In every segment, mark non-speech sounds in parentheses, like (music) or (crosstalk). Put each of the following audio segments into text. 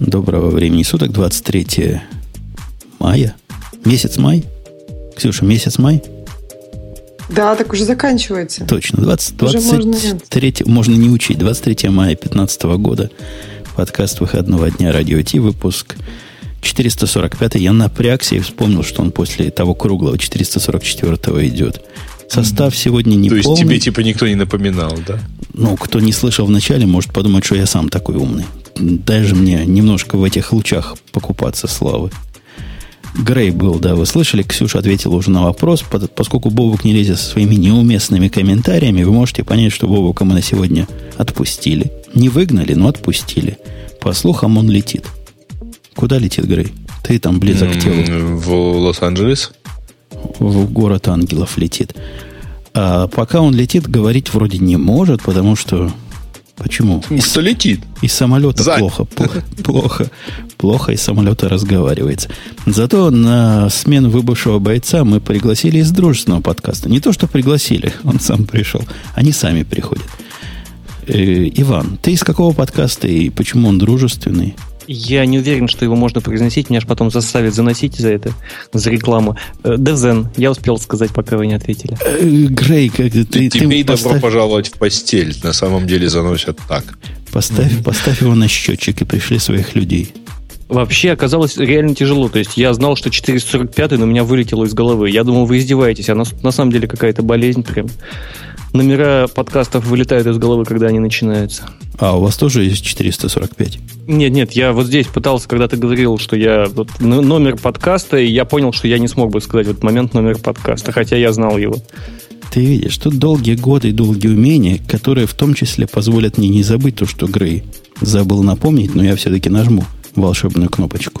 Доброго времени суток, 23 мая. Месяц май? Ксюша, месяц май? Да, так уже заканчивается. Точно, 20, 23, можно, можно не учить, 23 мая 2015 года. Подкаст выходного дня Радио Ти, выпуск 445. Я напрягся и вспомнил, что он после того круглого 444 идет. Состав сегодня не То есть полный. тебе типа никто не напоминал, да? Ну, кто не слышал в начале, может подумать, что я сам такой умный. Даже мне немножко в этих лучах покупаться славы. Грей был, да, вы слышали, Ксюша ответила уже на вопрос. Поскольку Бобук не лезет со своими неуместными комментариями, вы можете понять, что Бобука мы на сегодня отпустили. Не выгнали, но отпустили. По слухам, он летит. Куда летит Грей? Ты там близок к телу. В Лос-Анджелес? В город ангелов летит. А пока он летит, говорить вроде не может, потому что Почему? Что летит. Из самолета Зай. (laughs) плохо, плохо, плохо, плохо из самолета разговаривается. Зато на смену выбывшего бойца мы пригласили из дружественного подкаста. Не то, что пригласили, (laughs) он сам пришел. Они сами приходят. Э, Иван, ты из какого подкаста и почему он дружественный? Я не уверен, что его можно произносить. Меня же потом заставят заносить за это, за рекламу. Э, Девзен, я успел сказать, пока вы не ответили. Э, Грей, как ты... ты Тебе ты добро пожаловать в постель. На самом деле заносят так. Поставь, mm-hmm. поставь его на счетчик и пришли своих людей. Вообще оказалось реально тяжело. То есть я знал, что 445, но у меня вылетело из головы. Я думал, вы издеваетесь, а на, на самом деле какая-то болезнь прям номера подкастов вылетают из головы, когда они начинаются. А у вас тоже есть 445? Нет, нет, я вот здесь пытался, когда ты говорил, что я вот, номер подкаста, и я понял, что я не смог бы сказать в этот момент номер подкаста, хотя я знал его. Ты видишь, тут долгие годы и долгие умения, которые в том числе позволят мне не забыть то, что Грей забыл напомнить, но я все-таки нажму волшебную кнопочку.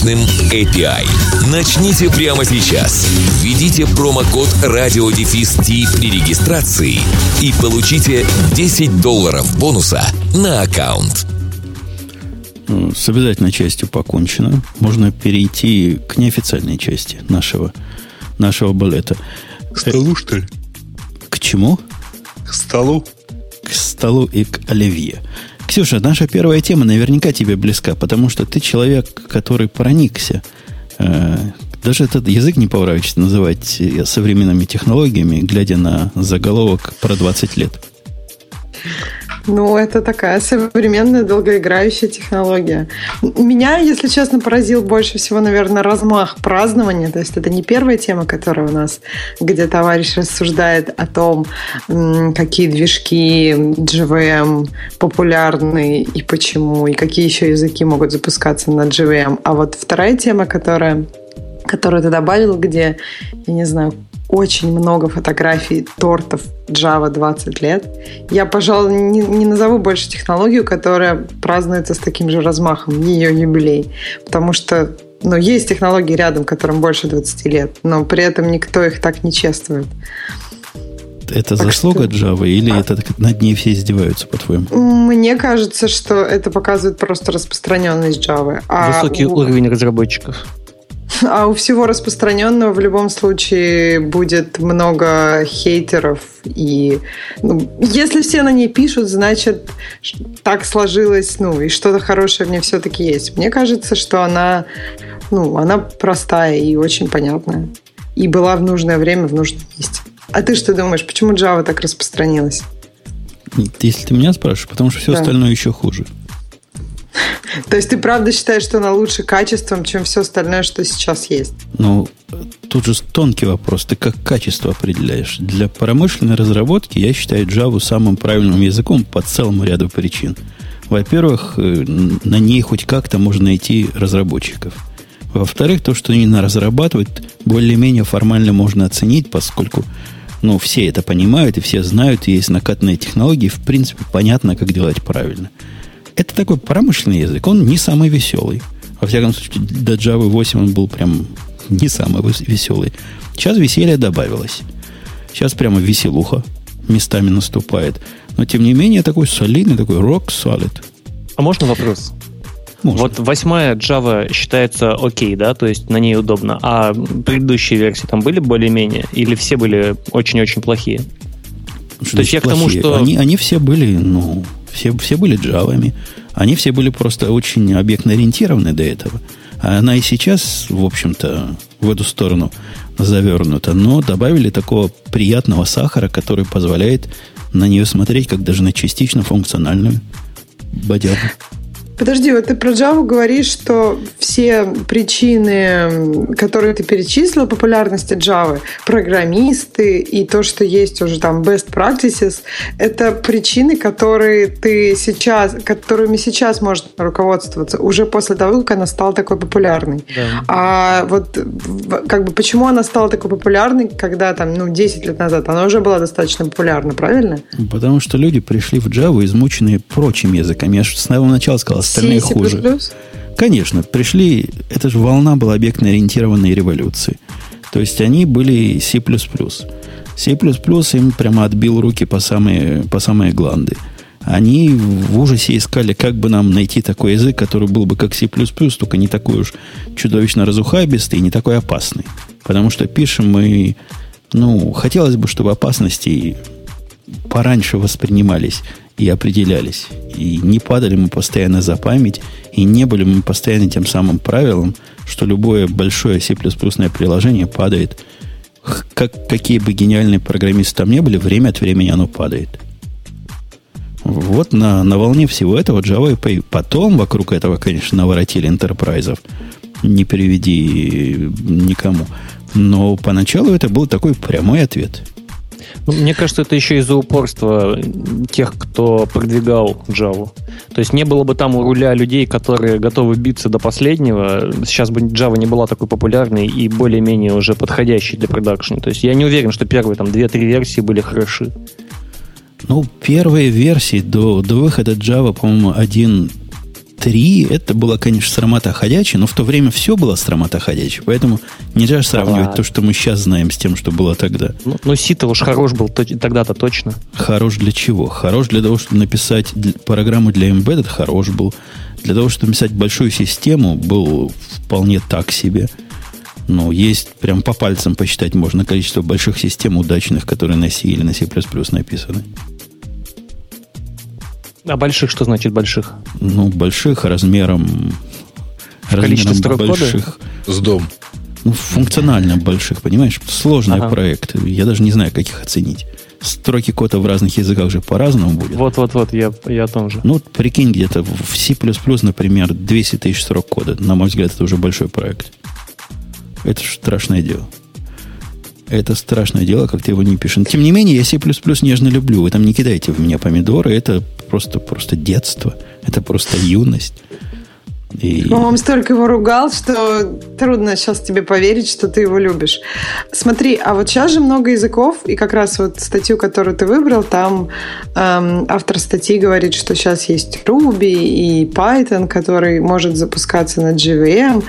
мощным API. Начните прямо сейчас. Введите промокод радиодефис при регистрации и получите 10 долларов бонуса на аккаунт. С обязательной частью покончено. Можно перейти к неофициальной части нашего, нашего балета. К столу, что ли? К чему? К столу. К столу и к оливье. Ксюша, наша первая тема наверняка тебе близка, потому что ты человек, который проникся. Э, даже этот язык не поворачивается называть современными технологиями, глядя на заголовок про 20 лет. Ну, это такая современная долгоиграющая технология. Меня, если честно, поразил больше всего, наверное, размах празднования. То есть это не первая тема, которая у нас, где товарищ рассуждает о том, какие движки GVM популярны и почему, и какие еще языки могут запускаться на GVM. А вот вторая тема, которая которую ты добавил, где, я не знаю, очень много фотографий тортов Java 20 лет. Я, пожалуй, не, не назову больше технологию, которая празднуется с таким же размахом, ее юбилей. Потому что ну, есть технологии рядом, которым больше 20 лет, но при этом никто их так не чествует. Это так заслуга что... Java или это над ней все издеваются, по-твоему? Мне кажется, что это показывает просто распространенность Java. А Высокий у... уровень разработчиков. А у всего распространенного в любом случае будет много хейтеров. И ну, если все на ней пишут, значит, так сложилось, ну, и что-то хорошее в ней все-таки есть. Мне кажется, что она, ну, она простая и очень понятная. И была в нужное время в нужном месте. А ты что думаешь, почему Java так распространилась? Если ты меня спрашиваешь, потому что все да. остальное еще хуже. То есть ты правда считаешь, что она лучше качеством, чем все остальное, что сейчас есть? Ну, тут же тонкий вопрос. Ты как качество определяешь? Для промышленной разработки я считаю Java самым правильным языком по целому ряду причин. Во-первых, э, на ней хоть как-то можно найти разработчиков. Во-вторых, то, что они разрабатывают, более-менее формально можно оценить, поскольку ну, все это понимают и все знают, и есть накатанные технологии, в принципе, понятно, как делать правильно. Это такой промышленный язык. Он не самый веселый. Во всяком случае, до Java 8 он был прям не самый веселый. Сейчас веселье добавилось. Сейчас прямо веселуха местами наступает. Но, тем не менее, такой солидный, такой rock solid. А можно вопрос? Можно. Вот восьмая Java считается окей, да, то есть на ней удобно. А предыдущие версии там были более-менее? Или все были очень-очень плохие? Что то есть я плохие? к тому, что... Они, они все были, ну, все, все были джавами. Они все были просто очень объектно ориентированы до этого. Она и сейчас, в общем-то, в эту сторону завернута. Но добавили такого приятного сахара, который позволяет на нее смотреть, как даже на частично функциональную бодягу. Подожди, вот ты про Java говоришь, что все причины, которые ты перечислил, популярности Java, программисты и то, что есть уже там best practices, это причины, которые ты сейчас, которыми сейчас можно руководствоваться уже после того, как она стала такой популярной. Да. А вот как бы почему она стала такой популярной, когда там, ну, 10 лет назад она уже была достаточно популярна, правильно? Потому что люди пришли в Java измученные прочим языком. Я же с самого начала сказал, остальные C, хуже. Конечно, пришли, это же волна была объектно-ориентированной революции. То есть они были C++. C++ им прямо отбил руки по самые, по самые гланды. Они в ужасе искали, как бы нам найти такой язык, который был бы как C++, только не такой уж чудовищно разухабистый и не такой опасный. Потому что пишем мы, ну, хотелось бы, чтобы опасности пораньше воспринимались и определялись. И не падали мы постоянно за память, и не были мы постоянно тем самым правилом, что любое большое C++ приложение падает. Как, какие бы гениальные программисты там не были, время от времени оно падает. Вот на, на волне всего этого Java и потом вокруг этого, конечно, наворотили интерпрайзов. Не переведи никому. Но поначалу это был такой прямой ответ – ну, мне кажется, это еще из-за упорства тех, кто продвигал Java. То есть не было бы там у руля людей, которые готовы биться до последнего, сейчас бы Java не была такой популярной и более-менее уже подходящей для продакшена. То есть я не уверен, что первые там 2-3 версии были хороши. Ну, первые версии до, до выхода Java, по-моему, 1 3 это было, конечно, срамота ходячая, но в то время все было срамота ходячая, поэтому нельзя сравнивать а, то, что мы сейчас знаем, с тем, что было тогда. Ну, но Сита уж хорош был тогда-то точно. Хорош для чего? Хорош для того, чтобы написать программу для Embedded, хорош был. Для того, чтобы написать большую систему, был вполне так себе. Ну, есть прям по пальцам посчитать можно количество больших систем удачных, которые на C или на C++ написаны. А больших что значит больших? Ну, больших размером... Количество строк больших. Кода? С дом. Ну, функционально больших, понимаешь? Сложный ага. проект. Я даже не знаю, как их оценить. Строки кода в разных языках же по-разному будет. Вот-вот-вот, я, я о том же. Ну, прикинь, где-то в C++, например, 200 тысяч строк кода. На мой взгляд, это уже большой проект. Это же страшное дело. Это страшное дело, как ты его не пишешь. Тем не менее, я C++ нежно люблю. Вы там не кидайте в меня помидоры. Это просто, просто детство. Это просто юность. И... Он столько его ругал, что трудно сейчас тебе поверить, что ты его любишь. Смотри, а вот сейчас же много языков, и как раз вот статью, которую ты выбрал, там эм, автор статьи говорит, что сейчас есть Ruby и Python, который может запускаться на JVM.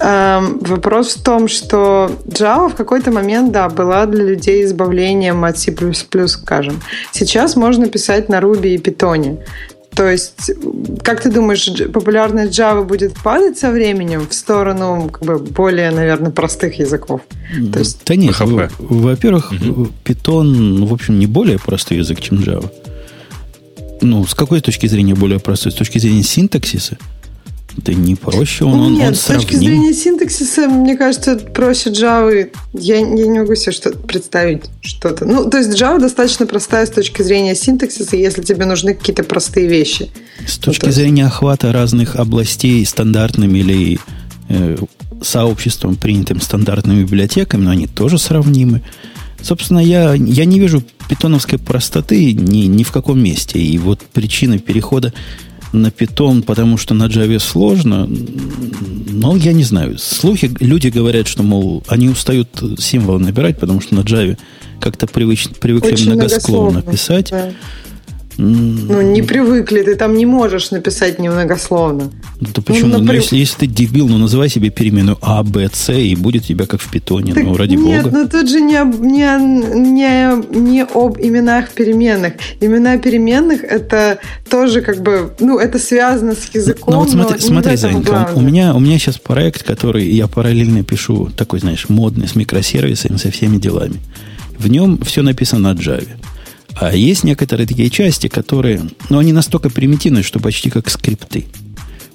Эм, вопрос в том, что Java в какой-то момент, да, была для людей избавлением от C++, скажем. Сейчас можно писать на Ruby и Python. То есть, как ты думаешь, популярность Java будет падать со временем в сторону как бы, более, наверное, простых языков? То есть... Да нет, во-первых, угу. Python, ну, в общем, не более простой язык, чем Java. Ну, с какой точки зрения более простой? С точки зрения синтаксиса? Да не проще, он, он, Нет, он с точки зрения синтаксиса, мне кажется, проще Java. Я, я не могу себе что представить что-то. Ну, то есть Java достаточно простая с точки зрения синтаксиса, если тебе нужны какие-то простые вещи. С точки вот зрения охвата разных областей стандартными или э, сообществом, принятым стандартными библиотеками, но они тоже сравнимы. Собственно, я, я не вижу питоновской простоты ни, ни в каком месте. И вот причина перехода на Python, потому что на Java сложно. Но я не знаю. Слухи, люди говорят, что, мол, они устают символы набирать, потому что на Java как-то привыч, привыкли Очень многословно писать. Да. Ну, не привыкли, ты там не можешь написать немногословно. Да ну, почему? Ну, например... ну, если, если ты дебил, ну называй себе переменную А, Б, С, и будет тебя как в питоне. Так ну, ради нет, бога. Нет, ну тут же не, не, не, не об именах переменных. Имена переменных это тоже как бы, ну, это связано с языком. Ну вот смотри, смотри Занька, у меня, у меня сейчас проект, который я параллельно пишу, такой, знаешь, модный, с микросервисами, со всеми делами. В нем все написано на Java. А есть некоторые такие части, которые, ну, они настолько примитивные, что почти как скрипты.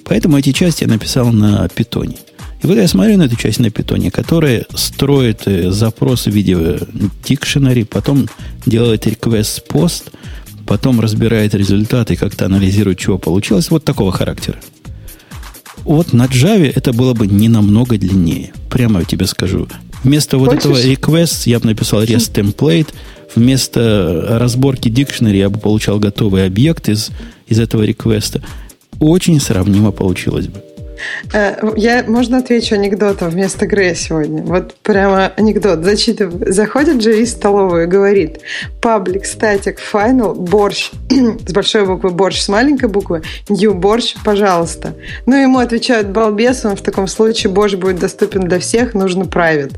Поэтому эти части я написал на питоне. И вот я смотрю на эту часть на питоне, которая строит э, запрос в виде dictionary, потом делает request post, потом разбирает результаты, как-то анализирует, чего получилось. Вот такого характера. Вот на Java это было бы не намного длиннее. Прямо я тебе скажу. Вместо Хочешь? вот этого request я бы написал REST template, вместо разборки дикшнери я бы получал готовый объект из, из этого реквеста. Очень сравнимо получилось бы. Э, я, можно отвечу анекдотом вместо Грея сегодня? Вот прямо анекдот. Зачитываю. Заходит Джерри в столовую и говорит, паблик, статик, final, борщ, (clears throat) с большой буквы борщ, с маленькой буквы, new борщ, пожалуйста. Ну, ему отвечают балбес, в таком случае борщ будет доступен для всех, нужно private.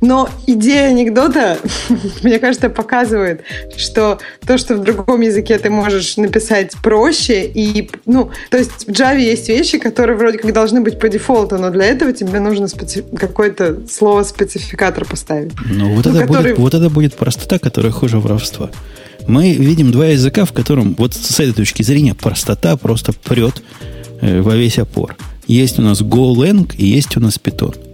Но идея анекдота, (laughs) мне кажется, показывает, что то, что в другом языке ты можешь написать проще, и, ну, то есть в Java есть вещи, которые вроде как должны быть по дефолту, но для этого тебе нужно специ... какое-то слово-спецификатор поставить. Ну, вот, ну, это который... будет, вот это будет простота, которая хуже воровства. Мы видим два языка, в котором вот с этой точки зрения простота просто прет э, во весь опор. Есть у нас GoLang и есть у нас Python.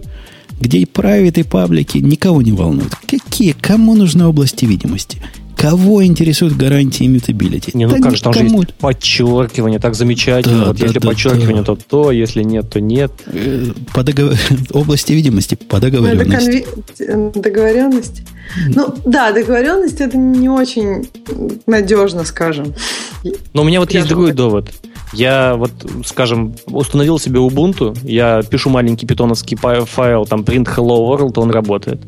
Где и private, и паблики никого не волнуют. Какие? Кому нужны области видимости? Кого интересуют гарантии иммутабилити? Не, ну да как же, там же есть подчеркивание, так замечательно. Да, вот да, если да, подчеркивание, да. то то, если нет, то нет. Э, по договор... (laughs) Области видимости по договоренности. конви... Договоренность? Ну, да, договоренность это не очень надежно, скажем. Но у меня вот Я есть другой довод. Я вот, скажем, установил себе Ubuntu, я пишу маленький питоновский файл, там print hello world, он работает.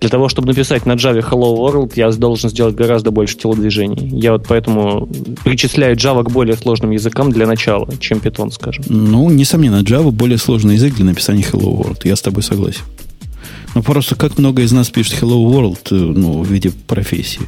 Для того, чтобы написать на Java hello world, я должен сделать гораздо больше телодвижений. Я вот поэтому причисляю Java к более сложным языкам для начала, чем Python, скажем. Ну, несомненно, Java более сложный язык для написания hello world. Я с тобой согласен. Ну, просто как много из нас пишет hello world э, ну, в виде профессии.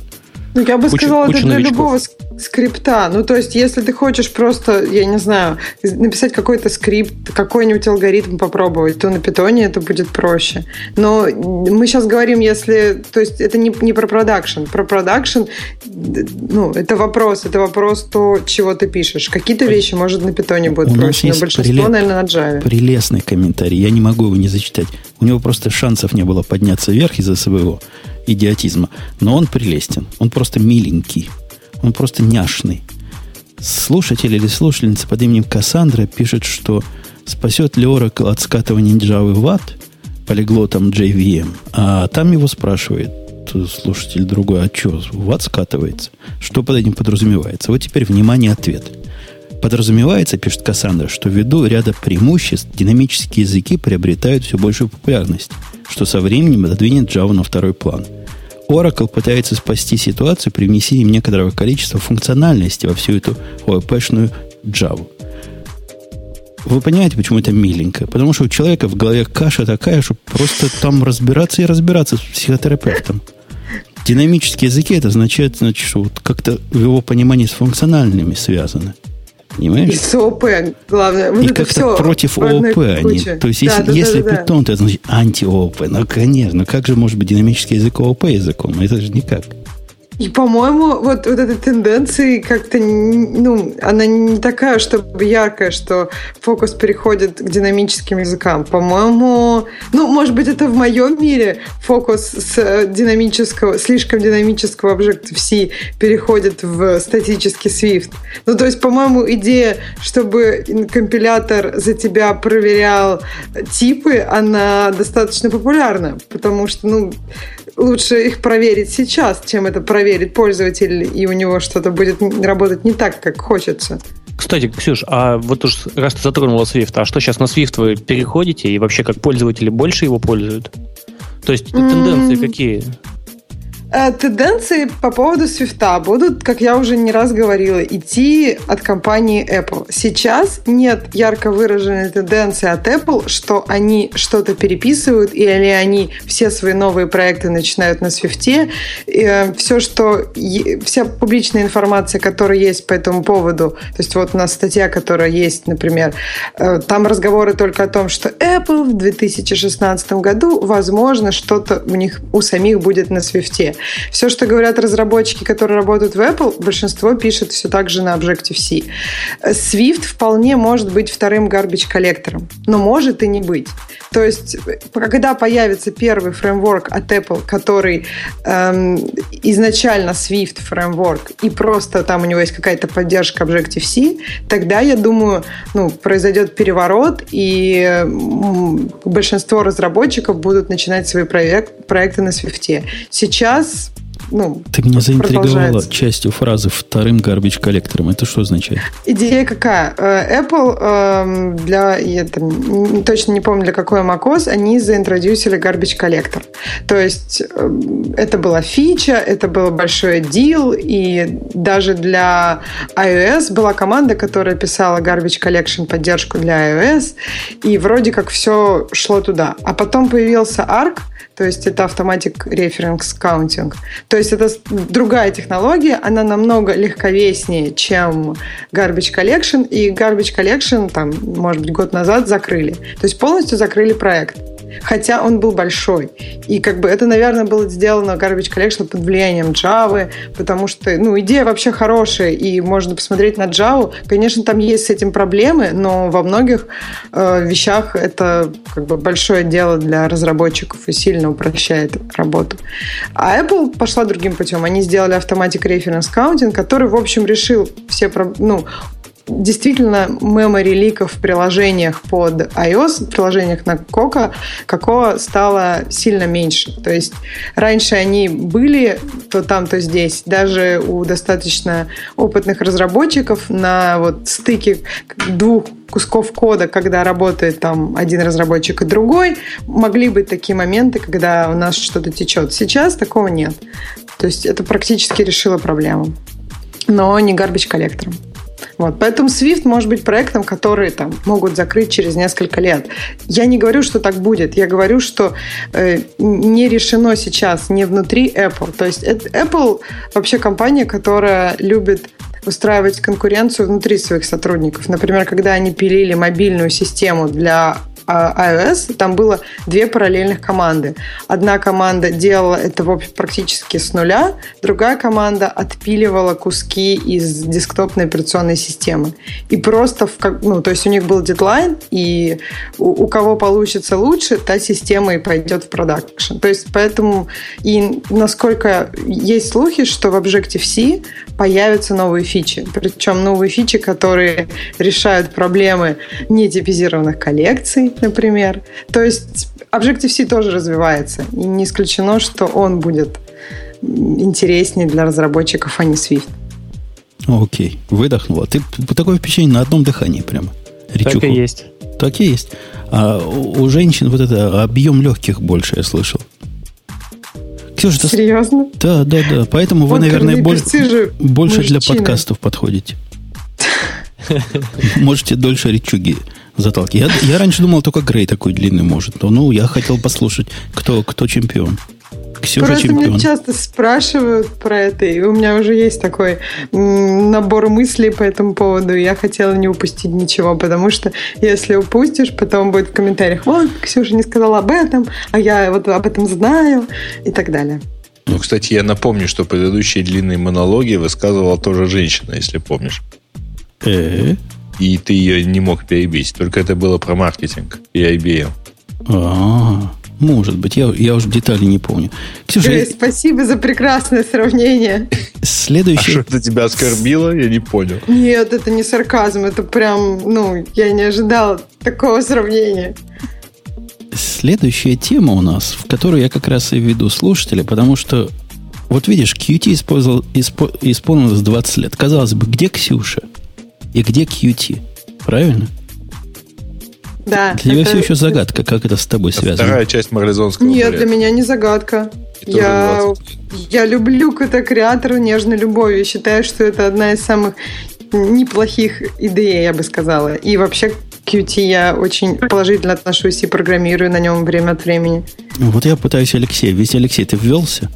Ну, я бы куча, сказала, куча это для новичков. любого скрипта. Ну, то есть, если ты хочешь просто, я не знаю, написать какой-то скрипт, какой-нибудь алгоритм попробовать, то на питоне это будет проще. Но мы сейчас говорим, если... То есть, это не, не про продакшн. Про продакшн, ну, это вопрос. Это вопрос то, чего ты пишешь. Какие-то вещи, может, на питоне будут У проще, но большинство, приле... наверное, на Java. Прелестный комментарий. Я не могу его не зачитать. У него просто шансов не было подняться вверх из-за своего идиотизма. Но он прелестен. Он просто миленький. Он просто няшный. Слушатель или слушательница под именем Кассандра пишет, что спасет ли Oracle от скатывания Java в ад полиглотом JVM. А там его спрашивает слушатель другой, а что, в ад скатывается? Что под этим подразумевается? Вот теперь, внимание, ответ. Подразумевается, пишет Кассандра, что ввиду ряда преимуществ динамические языки приобретают все большую популярность, что со временем отодвинет Java на второй план – Oracle пытается спасти ситуацию при внесении некоторого количества функциональности во всю эту OOP-шную Java. Вы понимаете, почему это миленько? Потому что у человека в голове каша такая, что просто там разбираться и разбираться с психотерапевтом. Динамические языки это означает, значит, что вот как-то в его понимании с функциональными связаны. Понимаешь? И с ООП, главное. Вот и как-то против ООП они. То есть, да, если, да, если да, питон, то это значит анти-ООП. Ну, конечно. Ну, как же может быть динамический язык ООП языком? Это же никак. И, по-моему, вот, вот эта тенденция как-то, ну, она не такая, чтобы яркая, что фокус переходит к динамическим языкам. По-моему, ну, может быть, это в моем мире фокус с динамического, слишком динамического Objective-C переходит в статический Swift. Ну, то есть, по-моему, идея, чтобы компилятор за тебя проверял типы, она достаточно популярна, потому что, ну, лучше их проверить сейчас, чем это проверит пользователь, и у него что-то будет работать не так, как хочется. Кстати, Ксюш, а вот уж раз ты затронула Swift, а что сейчас на Swift вы переходите и вообще как пользователи больше его пользуют? То есть mm-hmm. тенденции какие? Э, тенденции по поводу свифта будут, как я уже не раз говорила, идти от компании Apple. Сейчас нет ярко выраженной тенденции от Apple, что они что-то переписывают или они все свои новые проекты начинают на свифте. Э, все, что вся публичная информация, которая есть по этому поводу, то есть вот у нас статья, которая есть, например, э, там разговоры только о том, что Apple в 2016 году, возможно, что-то у них у самих будет на свифте. Все, что говорят разработчики, которые работают в Apple, большинство пишет все так же на Objective-C. Swift вполне может быть вторым garbage коллектором, но может и не быть. То есть, когда появится первый фреймворк от Apple, который эм, изначально Swift фреймворк, и просто там у него есть какая-то поддержка Objective-C, тогда, я думаю, ну, произойдет переворот, и большинство разработчиков будут начинать свои проект, проекты на Swift. Сейчас ну, Ты меня заинтриговала частью фразы вторым garbage коллектором. Это что означает? Идея какая? Э, Apple эм, для, я там, точно не помню для какой macOS, они заинтродюсили garbage коллектор. То есть эм, это была фича, это был большой deal, и даже для iOS была команда, которая писала garbage collection поддержку для iOS, и вроде как все шло туда. А потом появился Arc, то есть это Reference Counting. То есть это другая технология, она намного легковеснее, чем Garbage Collection, и Garbage Collection, там, может быть, год назад закрыли. То есть полностью закрыли проект хотя он был большой. И как бы это, наверное, было сделано Garbage Collection под влиянием Java, потому что, ну, идея вообще хорошая, и можно посмотреть на Java. Конечно, там есть с этим проблемы, но во многих э, вещах это как бы большое дело для разработчиков и сильно упрощает работу. А Apple пошла другим путем. Они сделали Reference Counting, который, в общем, решил все, ну, действительно memory ликов в приложениях под iOS, в приложениях на Coco, Coco стало сильно меньше. То есть раньше они были то там, то здесь. Даже у достаточно опытных разработчиков на вот стыке двух кусков кода, когда работает там один разработчик и другой, могли быть такие моменты, когда у нас что-то течет. Сейчас такого нет. То есть это практически решило проблему. Но не гарбич коллектором. Вот. Поэтому Swift может быть проектом, который там, могут закрыть через несколько лет. Я не говорю, что так будет. Я говорю, что э, не решено сейчас не внутри Apple. То есть Apple вообще компания, которая любит устраивать конкуренцию внутри своих сотрудников. Например, когда они пилили мобильную систему для iOS, там было две параллельных команды. Одна команда делала это практически с нуля, другая команда отпиливала куски из десктопной операционной системы. И просто, в, ну, то есть у них был дедлайн, и у, у кого получится лучше, та система и пойдет в продакшн. То есть поэтому и насколько есть слухи, что в Objective-C появятся новые фичи. Причем новые фичи, которые решают проблемы нетипизированных коллекций, например. То есть Objective-C тоже развивается. И не исключено, что он будет интереснее для разработчиков, а не Swift. Окей, выдохнула. Ты такое впечатление на одном дыхании прямо. Речуху. Так и есть. Так и есть. А у женщин вот это объем легких больше, я слышал. Ксюша, Серьезно? Да, да, да. Поэтому вы, наверное, больше, больше для подкастов подходите. (laughs) Можете дольше речуги заталкивать. Я, я раньше думал, только Грей такой длинный может. Но ну, я хотел послушать, кто, кто чемпион. Ксюша Просто чемпион. меня часто спрашивают про это, и у меня уже есть такой набор мыслей по этому поводу, и я хотела не упустить ничего, потому что если упустишь, потом будет в комментариях, вот, Ксюша не сказала об этом, а я вот об этом знаю, и так далее. Ну, кстати, я напомню, что предыдущие длинные монологи высказывала тоже женщина, если помнишь. Э-э. И ты ее не мог перебить. Только это было про маркетинг и IBM. А-а-а. Может быть, я, я уже детали не помню. Ксюша, Грей, спасибо за прекрасное сравнение. Следующее... А что это тебя оскорбило? Я не понял. Нет, это не сарказм, это прям, ну, я не ожидал такого сравнения. Следующая тема у нас, в которую я как раз и веду слушателя, потому что, вот видишь, Qt использовал, испо, исполнилось 20 лет. Казалось бы, где Ксюша? И где Qt? Правильно? Да. Для тебя это... все еще загадка, как это с тобой связано. Вторая часть марлезонского Нет, для меня не загадка. Я, я люблю кота-креатору нежной любовью. Считаю, что это одна из самых неплохих идей, я бы сказала. И вообще Qt я очень положительно отношусь и программирую на нем время от времени. Вот я пытаюсь Алексей. Ведь Алексей, ты ввелся?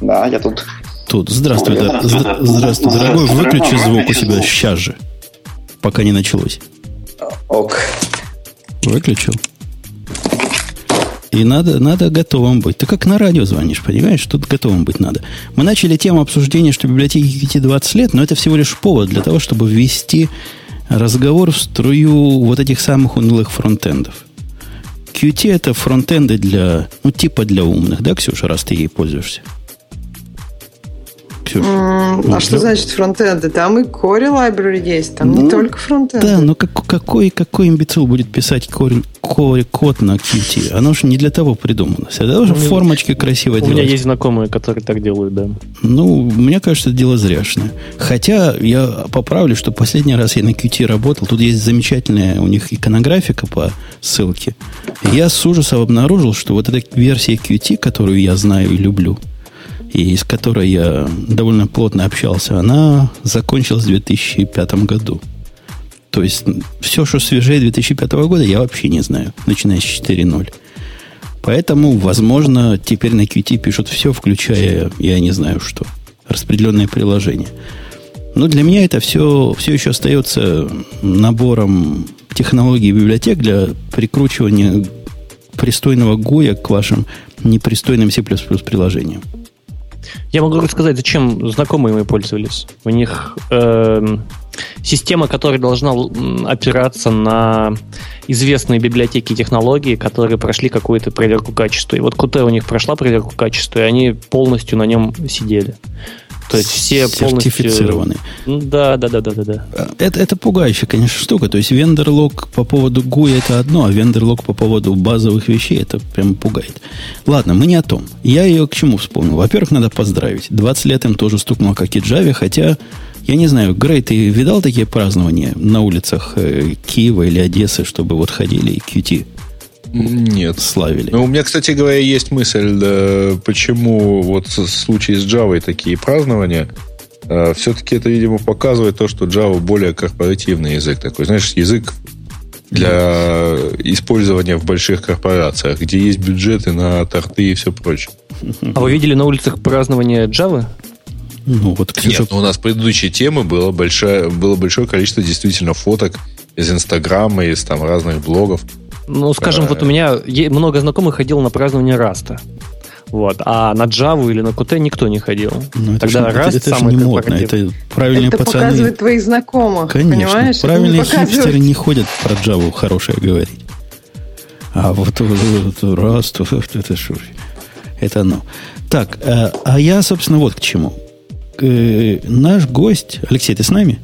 Да, я тут. Тут. Здравствуй, да, здравствуй, дорогой. Выключи звук у себя сейчас же, пока не началось. Ок. Выключил. И надо, надо готовым быть. Ты как на радио звонишь, понимаешь? Тут готовым быть надо. Мы начали тему обсуждения, что библиотеке Qt 20 лет, но это всего лишь повод для того, чтобы ввести разговор в струю вот этих самых унылых фронтендов. Qt это фронтенды для, ну, типа для умных, да, Ксюша, раз ты ей пользуешься? Ксюша. Mm, ну, а что значит фронтенды? Там и Core Library есть, там ну, не только фронтенды. Да, но как, какой, какой имбецил будет писать core, core, код на Qt? Оно же не для того придумано. Это должно формочки красиво делать. У меня есть знакомые, которые так делают, да. Ну, мне кажется, это дело зряшное. Хотя я поправлю, что последний раз я на Qt работал. Тут есть замечательная у них иконографика по ссылке. Я с ужасом обнаружил, что вот эта версия Qt, которую я знаю и люблю – и с которой я довольно плотно общался, она закончилась в 2005 году. То есть все, что свежее 2005 года, я вообще не знаю, начиная с 4.0. Поэтому, возможно, теперь на Qt пишут все, включая, я не знаю что, распределенные приложения. Но для меня это все, все еще остается набором технологий и библиотек для прикручивания пристойного гуя к вашим непристойным C++ приложениям. Я могу рассказать, зачем знакомые мы пользовались. У них э, система, которая должна опираться на известные библиотеки и технологии, которые прошли какую-то проверку качества. И вот Qt у них прошла проверку качества, и они полностью на нем сидели. То есть все Сертифицированы. полностью... Да, да, да, да, да, да. Это, это пугающая, конечно, штука. То есть вендор-лог по поводу GUI это одно, а вендор-лог по поводу базовых вещей это прям пугает. Ладно, мы не о том. Я ее к чему вспомнил? Во-первых, надо поздравить. 20 лет им тоже стукнуло, как и Java, хотя я не знаю, Грей, ты видал такие празднования на улицах э, Киева или Одессы, чтобы вот ходили и QT нет. Славили. Ну, у меня, кстати говоря, есть мысль, да, почему вот в случае с Java такие празднования. А, все-таки это, видимо, показывает то, что Java более корпоративный язык такой. Знаешь, язык для использования в больших корпорациях, где есть бюджеты на торты и все прочее. А вы видели на улицах празднования Java? Ну, вот, Ксюша... Нет, ну, у нас предыдущей темы было большое, было большое количество действительно фоток из Инстаграма, из там разных блогов. Ну, скажем, вот у меня много знакомых ходил на празднование Раста. Вот. А на Java или на Qt никто не ходил. Ну, это Тогда же, Rust это, это самый не модно. Это правильные это пацаны. показывает твоих знакомых, Конечно. Понимаешь? Правильные хипстеры не ходят про Java хорошее говорить. А вот, вот, вот Rust, (laughs) вот, это что Это оно. Так, а, а я, собственно, вот к чему. Э, наш гость, Алексей, ты с нами?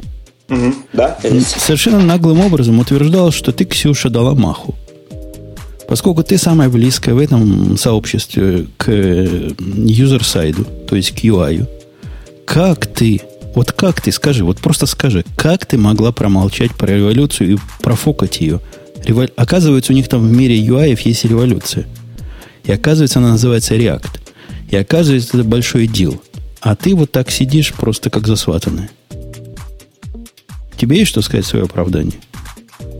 Угу, да, Совершенно наглым образом утверждал, что ты, Ксюша, дала маху. Поскольку ты самая близкая в этом сообществе к юзер-сайду, то есть к UI, как ты, вот как ты, скажи, вот просто скажи, как ты могла промолчать про революцию и профокать ее? Револю... Оказывается, у них там в мире UI есть революция. И оказывается, она называется React. И оказывается, это большой дел. А ты вот так сидишь просто как засватанная. Тебе есть что сказать свое оправдание?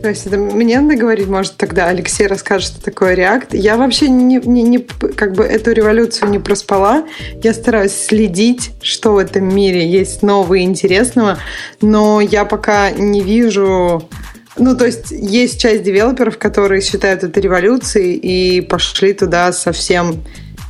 То есть это мне надо говорить, может, тогда Алексей расскажет, что такое React. Я вообще не, не, не, как бы эту революцию не проспала. Я стараюсь следить, что в этом мире есть нового и интересного, но я пока не вижу... Ну, то есть есть часть девелоперов, которые считают это революцией и пошли туда совсем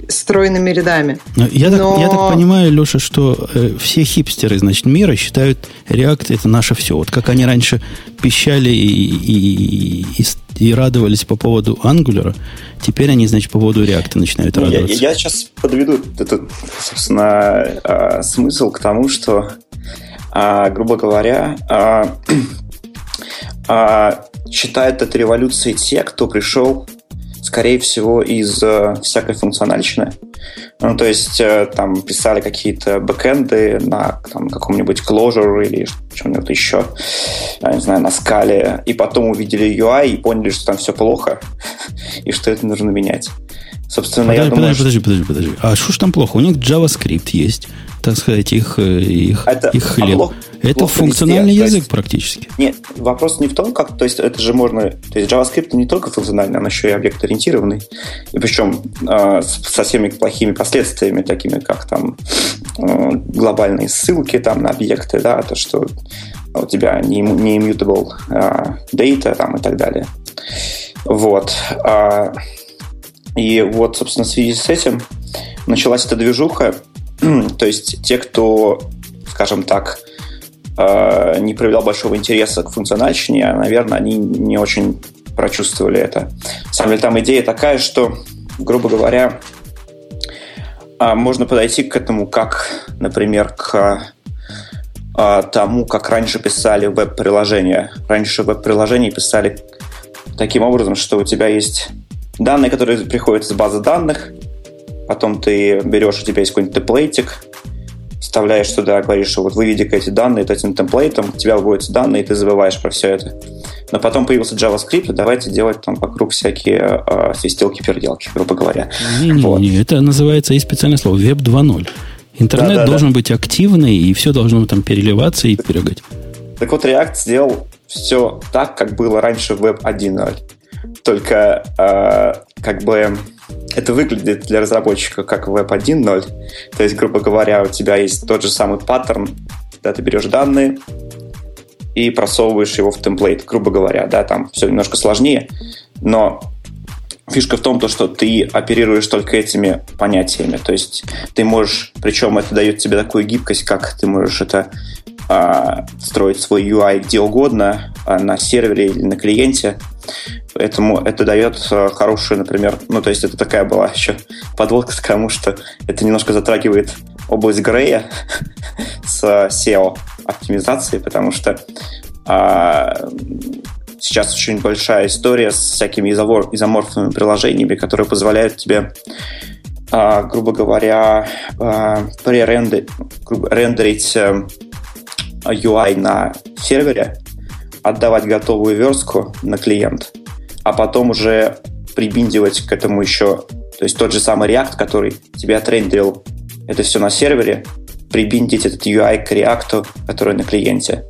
стройными рядами. Я, Но... так, я так понимаю, Леша, что э, все хипстеры, значит, мира считают React это наше все. Вот как они раньше пищали и, и, и, и радовались по поводу Angular, теперь они, значит, по поводу React начинают ну, радоваться. Я, я сейчас подведу этот, собственно, э, смысл к тому, что, э, грубо говоря, (clears throat) э, э, считают это революцией те, кто пришел скорее всего, из всякой функциональщины. Ну, то есть э, там писали какие-то бэкэнды на там, каком-нибудь Clojure или чем-нибудь еще, я не знаю, на скале, и потом увидели UI и поняли, что там все плохо, (laughs) и что это нужно менять. Собственно, подожди, я подожди, думаю, подожди, подожди, подожди. А что ж там плохо? У них JavaScript есть, так сказать, их, э, их, Это их хлеб. плохо- это плохо функциональный везде, язык есть- практически. Нет, вопрос не в том, как, то есть это же можно, то есть JavaScript не только функциональный, он еще и объект-ориентированный, и причем э, с- со всеми плохими последствиями, такими как там э, глобальные ссылки там на объекты, да, то, что у тебя не, не immutable э, data там и так далее. Вот. А, и вот, собственно, в связи с этим началась эта движуха, (clears throat) то есть те, кто, скажем так, э, не проявлял большого интереса к функциональщине, наверное, они не очень прочувствовали это. На самом деле там идея такая, что, грубо говоря, а, можно подойти к этому как, например, к а, тому, как раньше писали веб-приложения. Раньше веб-приложения писали таким образом, что у тебя есть данные, которые приходят из базы данных, потом ты берешь, у тебя есть какой-нибудь темплейтик, вставляешь туда, говоришь, что вот выведи-ка эти данные этим темплейтом, у тебя выводятся данные, и ты забываешь про все это. Но потом появился JavaScript, и давайте делать там вокруг всякие э, свистелки-переделки, грубо говоря. Не-не-не, Вот. это называется, есть специальное слово, веб 2.0. Интернет Да-да-да. должен быть активный, и все должно там переливаться и прыгать. Так вот, React сделал все так, как было раньше в Web 1.0. Только э, как бы это выглядит для разработчика как Web 1.0. То есть, грубо говоря, у тебя есть тот же самый паттерн, когда ты берешь данные и просовываешь его в темплейт, грубо говоря. Да, там все немножко сложнее, но фишка в том, то, что ты оперируешь только этими понятиями. То есть ты можешь, причем это дает тебе такую гибкость, как ты можешь это а, строить свой UI где угодно, а, на сервере или на клиенте. Поэтому это дает а, хорошую, например, ну, то есть это такая была еще подводка к тому, что это немножко затрагивает область Грея (laughs) с SEO оптимизацией, потому что а, сейчас очень большая история с всякими изовор- изоморфными приложениями, которые позволяют тебе, а, грубо говоря, а, пререндер- грубо- рендерить э, UI на сервере, отдавать готовую верстку на клиент, а потом уже прибиндивать к этому еще, то есть тот же самый React, который тебе отрендерил это все на сервере, прибиндить этот UI к React, который на клиенте.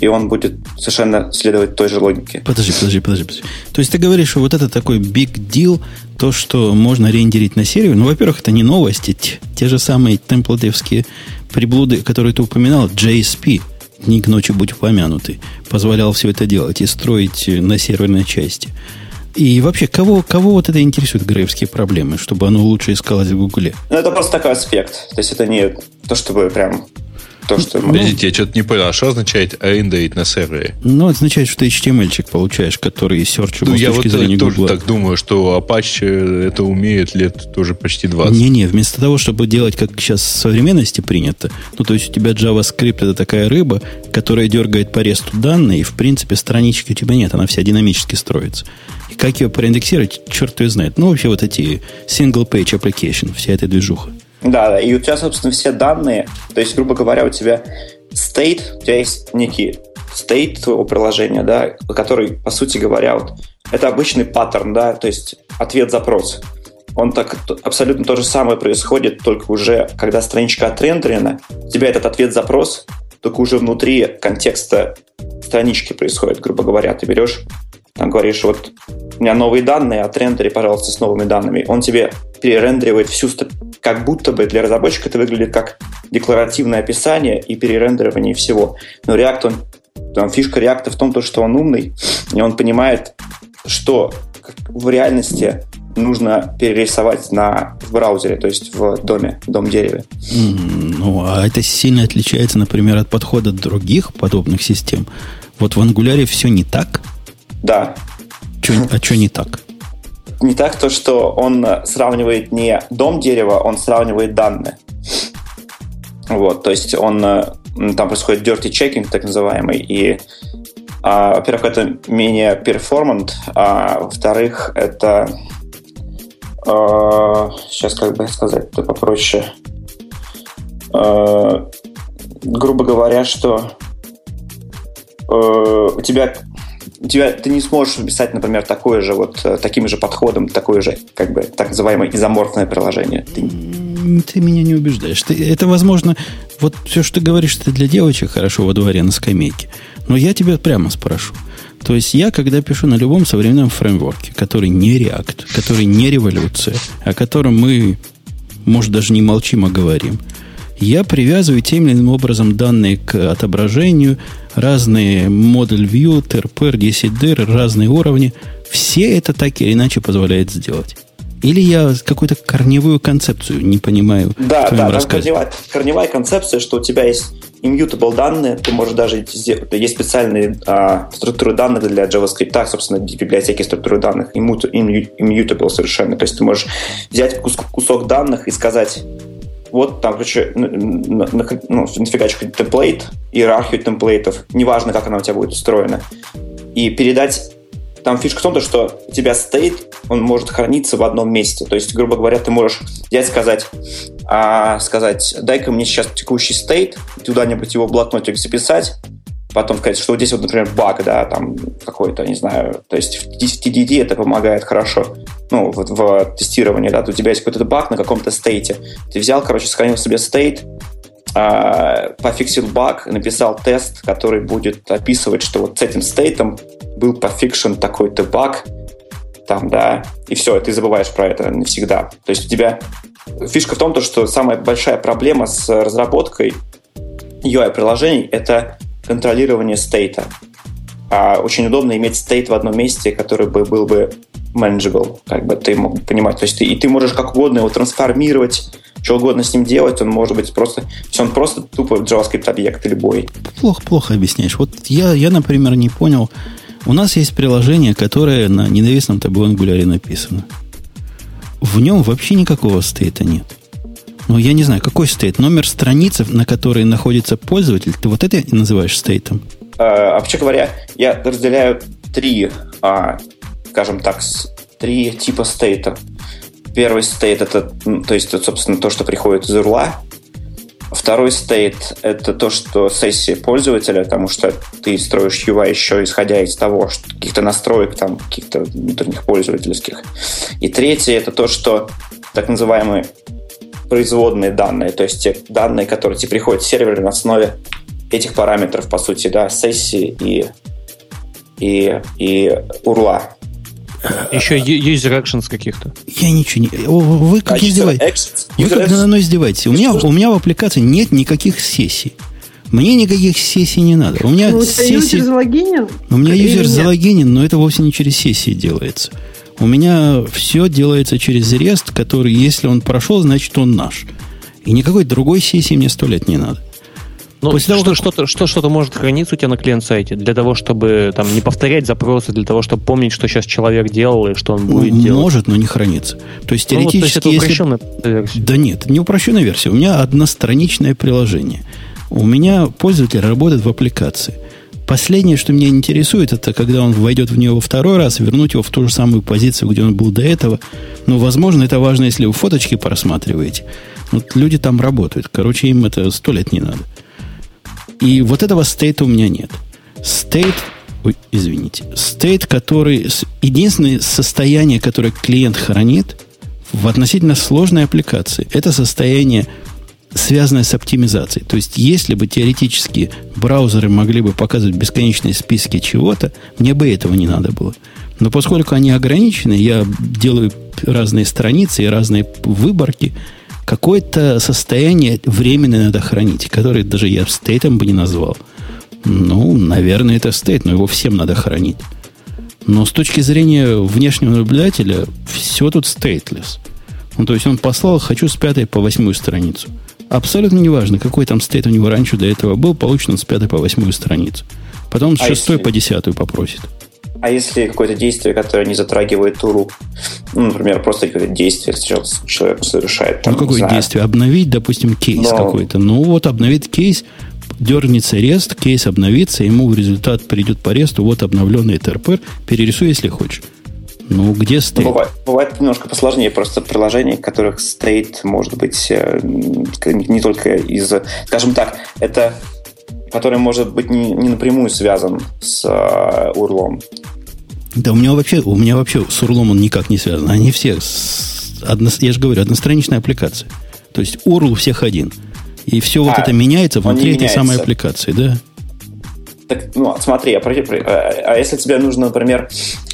И он будет совершенно следовать той же логике. Подожди, подожди, подожди, подожди. То есть ты говоришь, что вот это такой big deal, то, что можно рендерить на сервере. Ну, во-первых, это не новости. Те, те же самые темплатевские приблуды, которые ты упоминал, JSP, дни к ночи будь упомянутый, позволял все это делать и строить на серверной части. И вообще, кого, кого вот это интересует греевские проблемы, чтобы оно лучше искалось в Гугле? Ну, это просто такой аспект. То есть это не то, чтобы прям то, что... мы- Подождите, я что-то не понял. А что означает рендерить на сервере? Ну, это означает, что ты HTML-чик получаешь, который серчебл Ну, с я точки вот зрения тоже Гугла. так думаю, что Apache это умеет лет тоже почти 20. Не-не, вместо того, чтобы делать, как сейчас в современности принято, ну, то есть у тебя JavaScript это такая рыба, которая дергает по ресту данные, и, в принципе, странички у тебя нет, она вся динамически строится. И как ее проиндексировать, черт ее знает. Ну, вообще вот эти single-page application, вся эта движуха. Да, да, и у тебя, собственно, все данные, то есть, грубо говоря, у тебя state, у тебя есть некий state твоего приложения, да, который, по сути говоря, вот, это обычный паттерн, да, то есть ответ-запрос. Он так абсолютно то же самое происходит, только уже когда страничка отрендерена, у тебя этот ответ-запрос, только уже внутри контекста странички происходит, грубо говоря. Ты берешь, там говоришь, вот у меня новые данные, отрендери, пожалуйста, с новыми данными. Он тебе перерендеривает всю, как будто бы для разработчика это выглядит как декларативное описание и перерендеривание всего. Но React, он, там, фишка React в том, то, что он умный, и он понимает, что в реальности нужно перерисовать на, в браузере, то есть в доме, в дом-дереве. Ну, а это сильно отличается, например, от подхода других подобных систем. Вот в Angular все не так. Да, Чё- а что не так? Не так то, что он э, сравнивает не дом дерева, он сравнивает данные. Вот, то есть он э, там происходит dirty checking, так называемый, и а, во-первых, это менее перформант, а во-вторых, это э, сейчас как бы сказать это попроще. Э, грубо говоря, что э, у тебя тебя, ты не сможешь написать, например, такое же вот э, таким же подходом, такое же, как бы, так называемое изоморфное приложение. Ты... ты меня не убеждаешь. Ты, это, возможно, вот все, что ты говоришь, это для девочек хорошо во дворе на скамейке. Но я тебя прямо спрошу. То есть я, когда пишу на любом современном фреймворке, который не React, который не революция, о котором мы, может, даже не молчим, а говорим, я привязываю тем или иным образом данные к отображению, разные модуль view, TRPR, DCDR, разные уровни. Все это так или иначе позволяет сделать. Или я какую-то корневую концепцию не понимаю. Да, да, там корневая, корневая концепция, что у тебя есть immutable данные, ты можешь даже есть специальные а, структуры данных для JavaScript, так, собственно, библиотеки структуры данных immutable совершенно. То есть ты можешь взять кусок, кусок данных и сказать, вот там, короче, ну, нафигачить темплейт, иерархию темплейтов, неважно, как она у тебя будет устроена, и передать там фишка в том, что у тебя стейт, он может храниться в одном месте. То есть, грубо говоря, ты можешь взять сказать, а, сказать, дай-ка мне сейчас текущий стейт, куда-нибудь его в блокнотик записать, потом сказать, что вот здесь вот, например, баг, да, там какой-то, не знаю, то есть в TDD это помогает хорошо, ну, вот в тестировании, да, у тебя есть какой-то баг на каком-то стейте, ты взял, короче, сохранил себе стейт, а, пофиксил баг, написал тест, который будет описывать, что вот с этим стейтом был пофикшен такой-то баг, там, да, и все, ты забываешь про это навсегда. То есть у тебя фишка в том, то, что самая большая проблема с разработкой UI-приложений — это контролирование стейта. А очень удобно иметь стейт в одном месте, который бы был бы manageable, как бы ты мог понимать. То есть ты, и ты можешь как угодно его трансформировать, что угодно с ним делать, он может быть просто, все он просто тупо JavaScript объект любой. Плохо, плохо объясняешь. Вот я, я, например, не понял, у нас есть приложение, которое на ненавистном табу Angular написано. В нем вообще никакого стейта нет. Ну, я не знаю, какой стейт? Номер страницы, на которой находится пользователь, ты вот это называешь стейтом? А, вообще говоря, я разделяю три, а, скажем так, три типа стейта. Первый стейт это, то есть, это, собственно, то, что приходит из урла, Второй стейт — это то, что сессия пользователя, потому что ты строишь UI еще исходя из того, что каких-то настроек, там, каких-то внутренних пользовательских. И третье — это то, что так называемые производные данные, то есть те данные, которые тебе приходят в сервер на основе этих параметров, по сути, да, сессии и, и, и урла. Еще user actions каких-то. Я ничего не... Вы как издеваетесь? Вы как надо мной издеваетесь? У меня, у меня в аппликации нет никаких сессий. Мне никаких сессий не надо. У меня ну, сессии... юзер залогинен? У меня юзер залогинен, но это вовсе не через сессии делается. У меня все делается через REST, который, если он прошел, значит, он наш. И никакой другой сессии мне сто лет не надо. Ну, После того, что, как... что-то, что что-то может храниться у тебя на клиент-сайте для того, чтобы там не повторять запросы, для того, чтобы помнить, что сейчас человек делал и что он будет может, делать. Может, но не хранится. То есть теоретически, ну, вот, то есть это если... версия. Да нет, не упрощенная версия. У меня одностраничное приложение. У меня пользователь работает в аппликации. Последнее, что меня интересует, это когда он войдет в него второй раз, вернуть его в ту же самую позицию, где он был до этого. Но, возможно, это важно, если вы фоточки просматриваете. Вот люди там работают. Короче, им это сто лет не надо. И вот этого стейта у меня нет. Стейт, ой, извините, стейт, который, единственное состояние, которое клиент хранит в относительно сложной аппликации, это состояние, связанное с оптимизацией. То есть, если бы теоретически браузеры могли бы показывать бесконечные списки чего-то, мне бы этого не надо было. Но поскольку они ограничены, я делаю разные страницы и разные выборки – какое-то состояние временное надо хранить, которое даже я стейтом бы не назвал. Ну, наверное, это стейт, но его всем надо хранить. Но с точки зрения внешнего наблюдателя, все тут стейтлес. Ну, то есть он послал, хочу с пятой по восьмую страницу. Абсолютно неважно, какой там стейт у него раньше до этого был, получен с пятой по восьмую страницу. Потом с а шестой если... по десятую попросит. А если какое-то действие, которое не затрагивает туру, ну, например, просто какое-то действие человек совершает. Там, ну, какое знаю. действие? Обновить, допустим, кейс Но... какой-то. Ну, вот обновить кейс, дернется рест, кейс обновится, ему в результат придет по ресту, вот обновленный ТРП, перерисуй, если хочешь. Ну, где? Ну, бывает, бывает немножко посложнее, просто приложения, в которых стейт может быть э, не только из... Скажем так, это который может быть не, не напрямую связан с э, урлом. Да, у меня вообще, у меня вообще с урлом он никак не связан. Они все, с, одно, я же говорю, одностраничная аппликация. То есть URL у всех один. И все а, вот это меняется внутри этой самой аппликации, да? Так, ну, смотри, а, а если тебе нужно, например,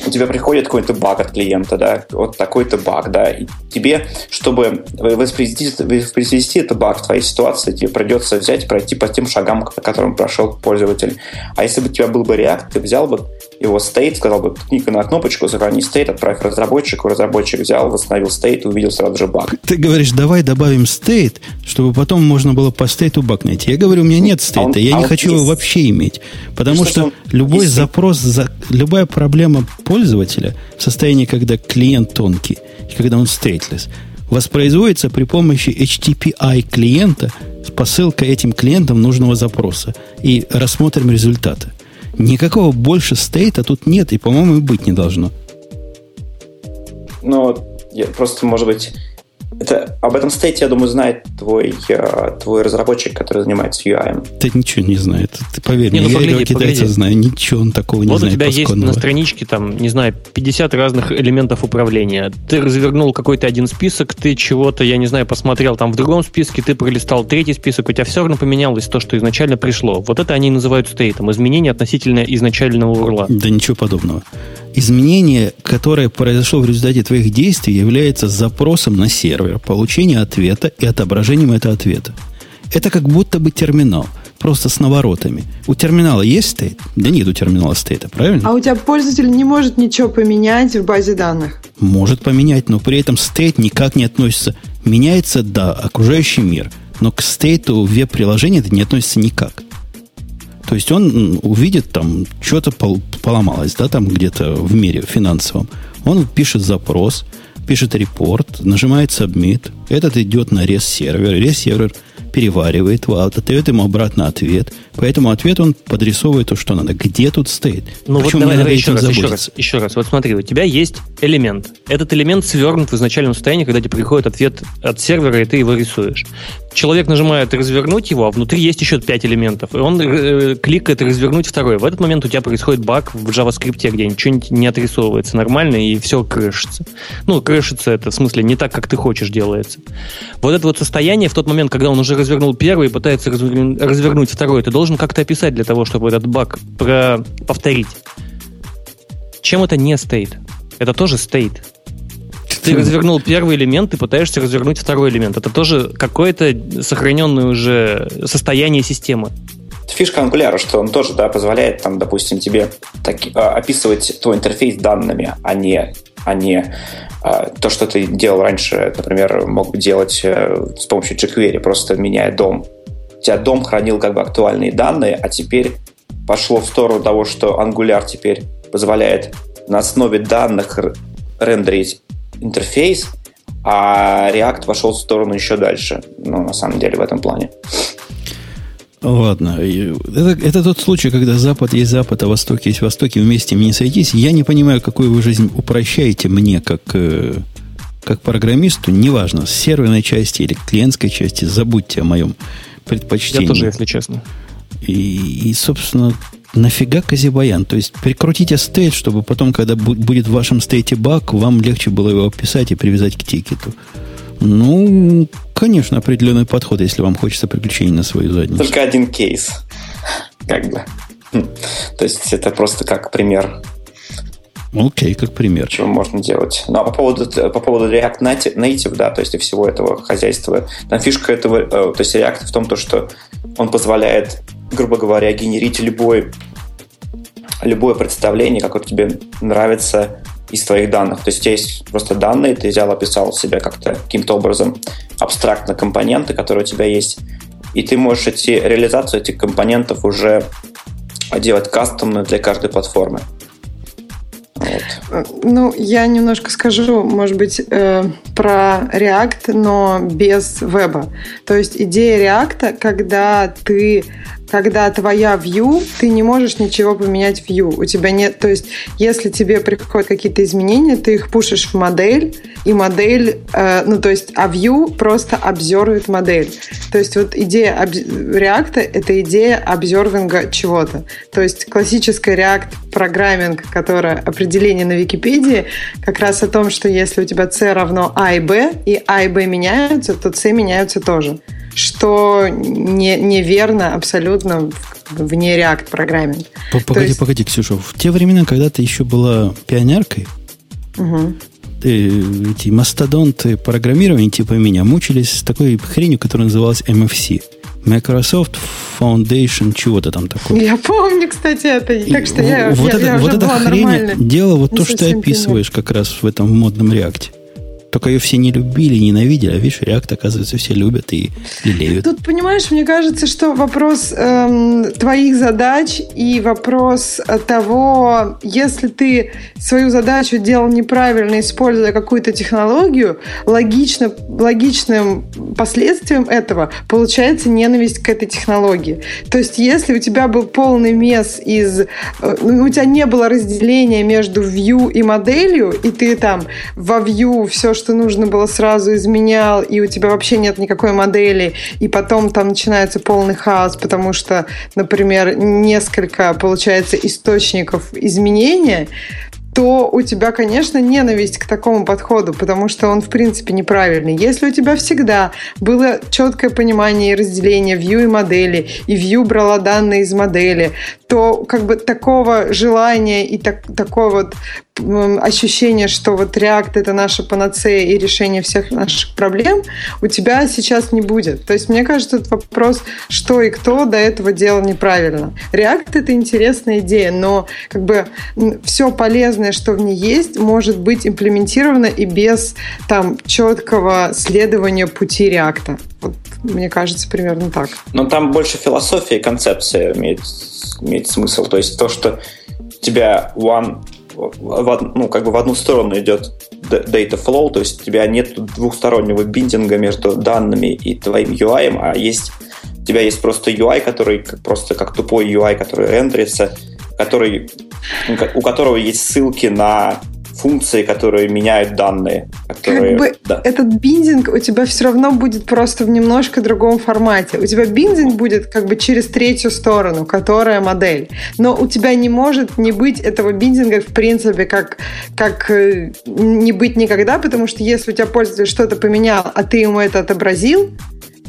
у тебя приходит какой-то баг от клиента, да, вот такой-то баг, да, и тебе, чтобы воспроизвести, воспроизвести этот баг в твоей ситуации, тебе придется взять и пройти по тем шагам, по которым прошел пользователь. А если бы у тебя был бы React, ты взял бы его стейт, сказал бы, ткни на кнопочку, сохрани стейт, отправь разработчику, разработчик взял, восстановил стейт и увидел сразу же баг. Ты говоришь, давай добавим стейт, чтобы потом можно было по стейту баг найти. Я говорю, у меня нет стейта, а он, я а не хочу есть. его вообще иметь. Потому что, что любой есть. запрос, за, любая проблема пользователя в состоянии, когда клиент тонкий, когда он стейтлес, воспроизводится при помощи HTTPI клиента с посылкой этим клиентам нужного запроса. И рассмотрим результаты. Никакого больше стейта тут нет, и, по-моему, быть не должно. Ну, просто, может быть, это, об этом стейте, я думаю, знает твой, э, твой разработчик, который занимается UI. Ты ничего не знает. Ты поверь не, мне, ну, я погляди, китайца знаю, ничего он такого вот не знает. Вот у тебя есть на страничке, там, не знаю, 50 разных элементов управления. Ты развернул какой-то один список, ты чего-то, я не знаю, посмотрел там в другом списке, ты пролистал третий список, у тебя все равно поменялось то, что изначально пришло. Вот это они называют стейтом, изменение относительно изначального урла. Да ничего подобного изменение, которое произошло в результате твоих действий, является запросом на сервер, получением ответа и отображением этого ответа. Это как будто бы терминал, просто с наворотами. У терминала есть стейт? Да нет у терминала стейта, правильно? А у тебя пользователь не может ничего поменять в базе данных? Может поменять, но при этом стейт никак не относится. Меняется, да, окружающий мир, но к стейту веб-приложения это не относится никак. То есть он увидит там, что-то поломалось, да, там где-то в мире финансовом. Он пишет запрос, пишет репорт, нажимает submit. Этот идет на рес-сервер. Рес-сервер переваривает, отдает ему обратно ответ. По этому ответу он подрисовывает то, что надо. Где тут стоит? Ну Почему вот давай, давай еще раз, еще раз, еще раз. Вот смотри, у тебя есть элемент. Этот элемент свернут в изначальном состоянии, когда тебе приходит ответ от сервера, и ты его рисуешь. Человек нажимает развернуть его, а внутри есть еще пять элементов. И он э, кликает развернуть второй. В этот момент у тебя происходит баг в JavaScript, где ничего не отрисовывается нормально, и все крышится. Ну, крышится это, в смысле, не так, как ты хочешь делается. Вот это вот состояние в тот момент, когда он уже развернул первый и пытается развернуть второй, ты должен как-то описать для того, чтобы этот баг про... повторить. Чем это не стейт? Это тоже стейт. Ты развернул первый элемент, ты пытаешься развернуть второй элемент. Это тоже какое-то сохраненное уже состояние системы. Фишка Angular, что он тоже да, позволяет, там, допустим, тебе так, а, описывать твой интерфейс данными, а не, а не а, то, что ты делал раньше, например, мог делать э, с помощью jQuery, просто меняя дом. У тебя дом хранил как бы актуальные данные, а теперь пошло в сторону того, что Angular теперь позволяет на основе данных рендерить интерфейс, а React пошел в сторону еще дальше, ну, на самом деле, в этом плане. Ладно. Это, это тот случай, когда Запад есть Запад, а Восток есть Восток, и вместе не сойтись. Я не понимаю, какую вы жизнь упрощаете мне, как, э, как программисту. Неважно, с серверной части или клиентской части. Забудьте о моем предпочтении. Я тоже, если честно. И, и собственно, нафига Казибаян? То есть прикрутите стейт, чтобы потом, когда будет в вашем стейте баг, вам легче было его описать и привязать к тикету. Ну, конечно, определенный подход, если вам хочется приключений на свою задницу. Только один кейс. Как бы. Хм. То есть это просто как пример. Окей, okay, как пример. Чего можно делать. Ну, а по поводу, по поводу React Native, да, то есть и всего этого хозяйства, там фишка этого, э, то есть React в том, то, что он позволяет, грубо говоря, генерить любой, любое представление, какое тебе нравится из твоих данных. То есть у тебя есть просто данные, ты взял, описал себя как-то каким-то образом абстрактно компоненты, которые у тебя есть, и ты можешь эти, реализацию этих компонентов уже делать кастомно для каждой платформы. Вот. Ну, я немножко скажу, может быть, э, про React, но без веба. То есть идея React, когда ты когда твоя view, ты не можешь ничего поменять в view. У тебя нет, то есть, если тебе приходят какие-то изменения, ты их пушишь в модель, и модель, э, ну, то есть, а view просто обзорвит модель. То есть, вот идея React — это идея обзорвинга чего-то. То есть, классическая React программинг, которое определение на Википедии, как раз о том, что если у тебя C равно А и Б, и А и Б меняются, то C меняются тоже что не, неверно абсолютно вне React программинг. Погоди, есть... погоди, Ксюша, в те времена, когда ты еще была пионеркой, угу. ты, эти мастодонты программирования типа меня мучились с такой хренью, которая называлась MFC. Microsoft Foundation чего-то там такое. Я помню, кстати, это. Так что я, вот я, это, я вот уже эта была хрень делала вот то, что ты описываешь как раз в этом модном реакте. Только ее все не любили, ненавидели, а видишь, React, оказывается, все любят и лелеют. Тут, понимаешь, мне кажется, что вопрос эм, твоих задач и вопрос того, если ты свою задачу делал неправильно, используя какую-то технологию, логично, логичным последствием этого получается ненависть к этой технологии. То есть, если у тебя был полный мес из... Э, у тебя не было разделения между view и моделью, и ты там во view все, что что нужно было, сразу изменял, и у тебя вообще нет никакой модели, и потом там начинается полный хаос, потому что, например, несколько, получается, источников изменения, то у тебя, конечно, ненависть к такому подходу, потому что он, в принципе, неправильный. Если у тебя всегда было четкое понимание и разделение view и модели, и view брала данные из модели, то как бы такого желания и так, такого вот ощущение, что вот React это наша панацея и решение всех наших проблем, у тебя сейчас не будет. То есть, мне кажется, этот вопрос, что и кто до этого делал неправильно. React это интересная идея, но как бы все полезное, что в ней есть, может быть имплементировано и без там четкого следования пути React. Вот, мне кажется, примерно так. Но там больше философия и концепция имеет, имеет смысл. То есть то, что тебя one в, ну, как бы в одну сторону идет data flow, то есть у тебя нет двухстороннего биндинга между данными и твоим UI, а есть у тебя есть просто UI, который просто как тупой UI, который рендерится, который, у которого есть ссылки на функции, которые меняют данные. Которые, как бы да. этот биндинг у тебя все равно будет просто в немножко другом формате. У тебя биндинг будет как бы через третью сторону, которая модель. Но у тебя не может не быть этого биндинга в принципе как, как э, не быть никогда, потому что если у тебя пользователь что-то поменял, а ты ему это отобразил,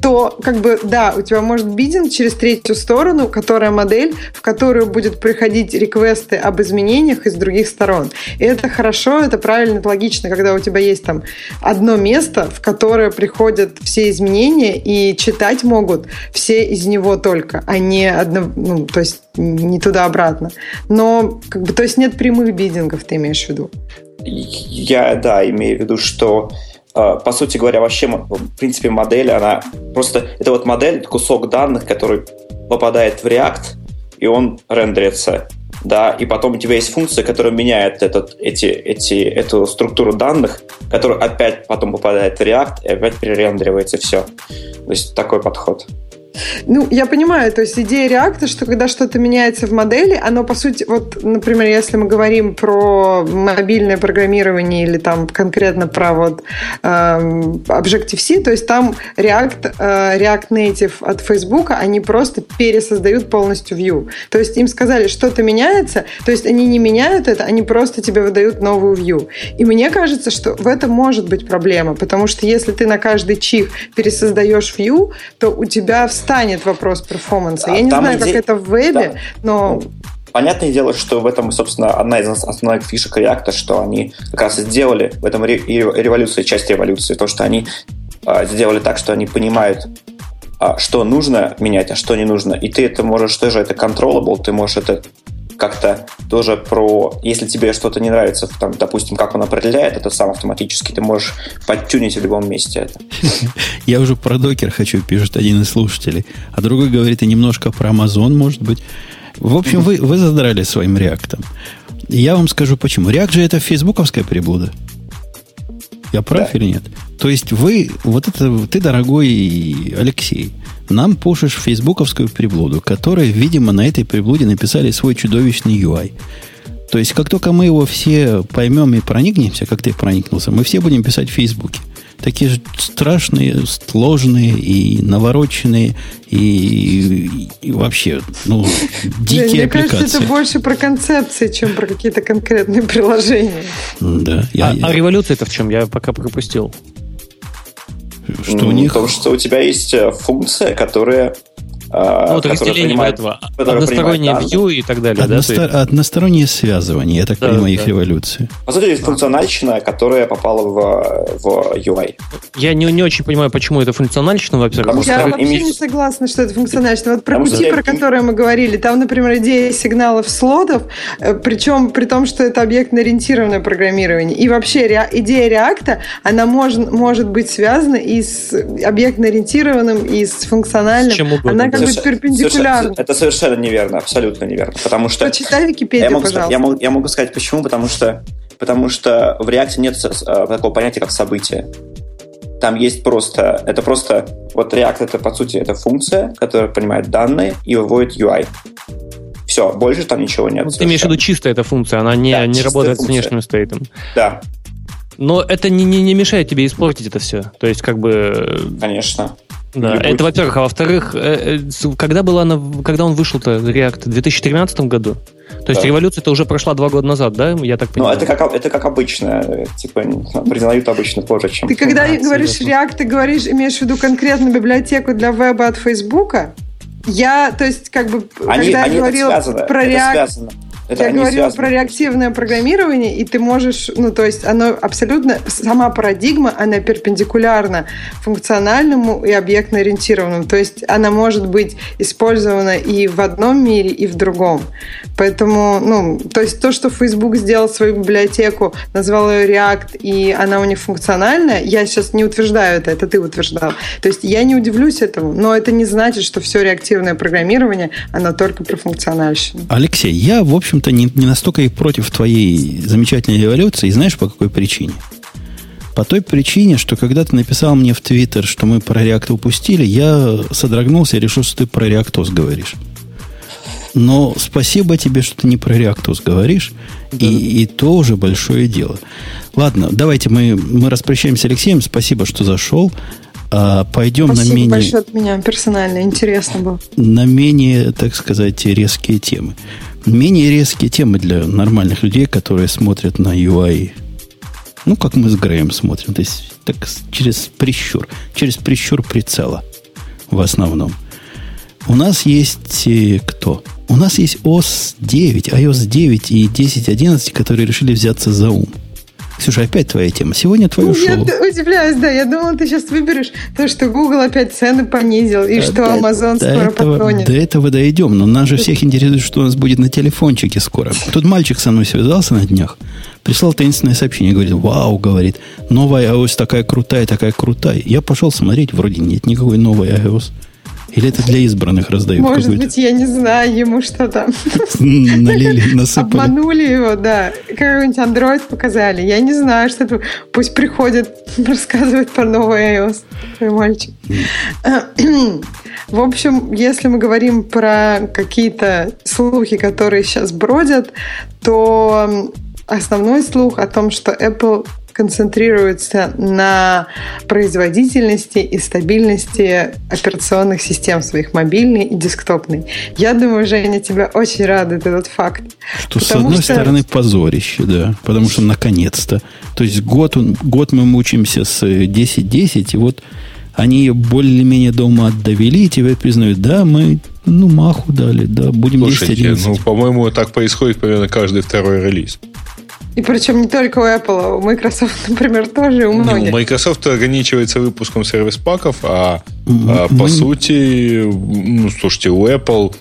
то как бы, да, у тебя может бидинг через третью сторону, которая модель, в которую будет приходить реквесты об изменениях из других сторон. И это хорошо, это правильно, это логично, когда у тебя есть там одно место, в которое приходят все изменения, и читать могут все из него только, а не одно, ну, то есть не туда-обратно. Но, как бы, то есть нет прямых бидингов, ты имеешь в виду? Я, да, имею в виду, что по сути говоря, вообще, в принципе, модель, она просто... Это вот модель, кусок данных, который попадает в React, и он рендерится, да, и потом у тебя есть функция, которая меняет этот, эти, эти, эту структуру данных, которая опять потом попадает в React, и опять перерендеривается все. То есть такой подход. Ну, я понимаю, то есть идея реакта, что когда что-то меняется в модели, оно, по сути, вот, например, если мы говорим про мобильное программирование или там конкретно про вот э, Objective-C, то есть там React, э, React Native от Facebook, они просто пересоздают полностью view. То есть им сказали, что-то меняется, то есть они не меняют это, они просто тебе выдают новую view. И мне кажется, что в этом может быть проблема, потому что если ты на каждый чих пересоздаешь view, то у тебя в встанет вопрос перформанса. Я не знаю, иде... как это в вебе, да. но... Понятное дело, что в этом, собственно, одна из основных фишек React, что они как раз сделали в этом революции, часть революции, то, что они а, сделали так, что они понимают, а, что нужно менять, а что не нужно. И ты это можешь тоже, это controllable, ты можешь это как-то тоже про, если тебе что-то не нравится, там, допустим, как он определяет это сам автоматически, ты можешь подтюнить в любом месте это. (laughs) Я уже про докер хочу, пишет один из слушателей. А другой говорит и немножко про Amazon, может быть. В общем, вы, вы задрали своим реактом. Я вам скажу почему. React же это фейсбуковская приблуда. Я прав да. или нет? То есть вы, вот это, ты, дорогой Алексей, нам пушишь фейсбуковскую приблуду, которая, видимо, на этой приблуде написали свой чудовищный UI. То есть, как только мы его все поймем и проникнемся, как ты проникнулся, мы все будем писать в Фейсбуке. Такие же страшные, сложные и навороченные, и, и, и вообще, ну, (laughs) дикие Мне аппликации. кажется, это больше про концепции, чем про какие-то конкретные (laughs) приложения. Да. Я, а, я- а революция-то в чем? Я пока пропустил. что у М, них... Потому что у тебя есть э, функция, которая... э, Ну, вот разделение принимает- этого. Одностороннее view и так далее, да? То Односто- есть- Одностороннее связывание, я так Да, понимаю, их да. революции. По сути, есть функциональщина, которая попала в, в UI. Я не, не очень понимаю, почему это функциональщина, во-первых. Я вообще не согласна, что это функционально. Вот про пути, про которые мы говорили, там, например, идея сигналов слотов, э, причем при том, что это объектно-ориентированное программирование. И вообще ре- идея реакта, она может, может быть связана и с объектно-ориентированным, и с функциональным. С чем угодно, она как бы соверш- Это совершенно неверно, абсолютно неверно. Потому что... Почитай Википедию, Я могу, сказать, пожалуйста. я, могу, я могу сказать почему, потому что, потому что в React нет э, такого понятия, как событие. Там есть просто, это просто, вот React это по сути это функция, которая принимает данные и выводит UI. Все, больше там ничего нет. Ну, ты имеешь в виду чистая эта функция, она не, Да, не работает функция. с внешним стейтом. Да, Но это не, не, не мешает тебе испортить это все. То есть, как бы... э, конечно. Да, Любой- это во-первых. А во-вторых, э, э, когда, была она, когда он вышел-то, React? В 2013 году? То есть Да. революция-то уже прошла два года назад, да? Я так Но понимаю. это как, это как обычно, э, типа, признают обычно позже, чем... Ты когда А, говоришь серьезно. React, ты говоришь, имеешь в виду конкретно библиотеку для веба от Фейсбука? Я, то есть, как бы, Они, когда они я это говорила связано, про это React, связано. Это я говорила связаны. про реактивное программирование, и ты можешь, ну, то есть оно абсолютно, сама парадигма, она перпендикулярна функциональному и объектно-ориентированному. То есть она может быть использована и в одном мире, и в другом. Поэтому, ну, то есть то, что Facebook сделал свою библиотеку, назвал ее React, и она у них функциональная, я сейчас не утверждаю это, это ты утверждал. То есть я не удивлюсь этому, но это не значит, что все реактивное программирование, оно только про функциональщину. Алексей, я, в общем-то, не, не настолько и против твоей замечательной революции. И знаешь, по какой причине? По той причине, что когда ты написал мне в Твиттер, что мы про React упустили, я содрогнулся и решил, что ты про Reactos говоришь. Но спасибо тебе, что ты не про Reactos говоришь. И, и то уже большое дело. Ладно, давайте мы, мы распрощаемся с Алексеем. Спасибо, что зашел. А, пойдем Спасибо на менее большое от меня, персонально, интересно было. на менее, так сказать, резкие темы. Менее резкие темы для нормальных людей, которые смотрят на UI. Ну, как мы с Греем смотрим. То есть, так через прищур. Через прищур прицела. В основном. У нас есть э, кто? У нас есть OS 9, iOS 9 и 10.11, которые решили взяться за ум. Ксюша, опять твоя тема. Сегодня твое Ну, Я шоу. д- удивляюсь, да. Я думала, ты сейчас выберешь то, что Google опять цены понизил, и А что до- Amazon до скоро этого, потонет. До этого дойдем, но нас же всех интересует, что у нас будет на телефончике скоро. Тут мальчик со мной связался на днях, прислал таинственное сообщение, говорит, вау, говорит, новая iOS такая крутая, такая крутая. Я пошел смотреть, вроде нет никакой новой iOS. Или это для избранных раздают Может быть, я не знаю, ему что там. Налили, насыпали. Обманули его, да. Какой-нибудь Android показали. Я не знаю, что это. Пусть приходит, (laughs) рассказывает про новый iOS. Твой мальчик. В общем, если мы говорим про какие-то слухи, которые сейчас бродят, то основной слух о том, что Apple концентрируется на производительности и стабильности операционных систем своих, мобильной и десктопной. Я думаю, Женя, тебя очень радует этот факт. Что, с одной что- стороны, позорище, да, потому что наконец-то. То есть год, он- год мы мучаемся с э, 10.10, и вот они ее более-менее дома довели, и теперь признают, да, мы, ну, маху дали, да, будем Слушайте, 10.11. ну, по-моему, так происходит примерно каждый второй релиз. И причем не только у Apple, а у Microsoft, (laughs) например, тоже, у Ну, многих. Microsoft ограничивается выпуском сервис-паков, а, а, по сути, ну, слушайте, у Apple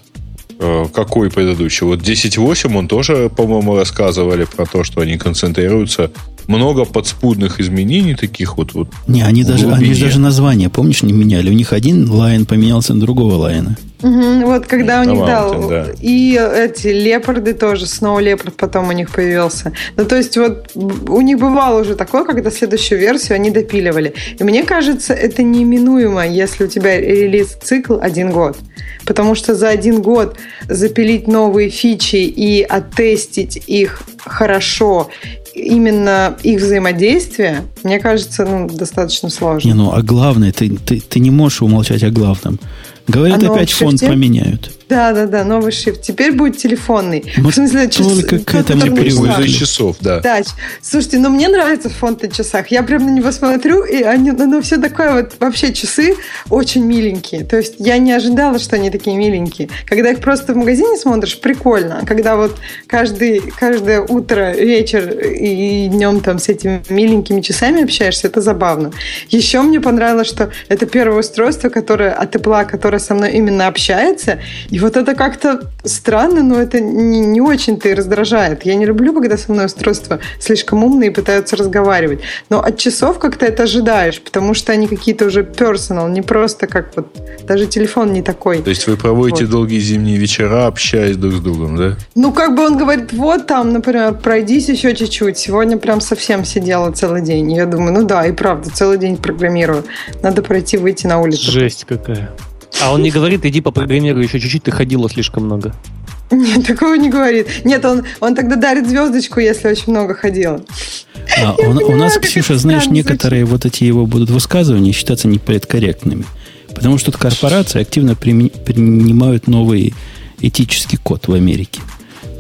э, какой предыдущий? Вот 10.8 он тоже, по-моему, рассказывали про то, что они концентрируются много подспудных изменений таких вот. вот не, они даже, они даже название, помнишь, не меняли. У них один Lion поменялся на другого Lion а. Угу, вот когда у них, да, да, и эти лепарды тоже, снова лепард потом у них появился. Ну, то есть вот у них бывало уже такое, когда следующую версию они допиливали. И мне кажется, это неминуемо, если у тебя релиз-цикл один год. Потому что за один год запилить новые фичи и оттестить их хорошо именно их взаимодействие, мне кажется, ну, достаточно сложно. Не, ну, а главное, ты, ты, ты не можешь умолчать о главном. Говорят, Оно опять фонд поменяют. Да, да, да, новый шрифт. Теперь будет телефонный. Мы в смысле, только к этому привыкли. часов, да. Да. Слушайте, ну мне нравится фонд на часах. Я прям на него смотрю, и они, ну, ну все такое вот, вообще часы очень миленькие. То есть я не ожидала, что они такие миленькие. Когда их просто в магазине смотришь, прикольно. А когда вот каждый, каждое утро, вечер и днем там с этими миленькими часами общаешься, это забавно. Еще мне понравилось, что это первое устройство, которое от Apple, которое со мной именно общается, и вот это как-то странно, но это не, не очень-то и раздражает. Я не люблю, когда со мной устройства слишком умные и пытаются разговаривать. Но от часов как-то это ожидаешь, потому что они какие-то уже персонал, не просто как вот... Даже телефон не такой. То есть вы проводите вот. долгие зимние вечера, общаясь друг с другом, да? Ну, как бы он говорит, вот там, например, пройдись еще чуть-чуть. Сегодня прям совсем сидела целый день. И я думаю, ну да, и правда, целый день программирую. Надо пройти, выйти на улицу. Жесть какая. А он не говорит, иди попрограммируй еще чуть-чуть, ты ходила слишком много. Нет, такого не говорит. Нет, он, он тогда дарит звездочку, если очень много ходила. А, у, понимаю, у нас, Ксюша, знаешь, некоторые вот эти его будут высказывания считаться неполиткорректными. Потому что тут корпорации активно принимают новый этический код в Америке.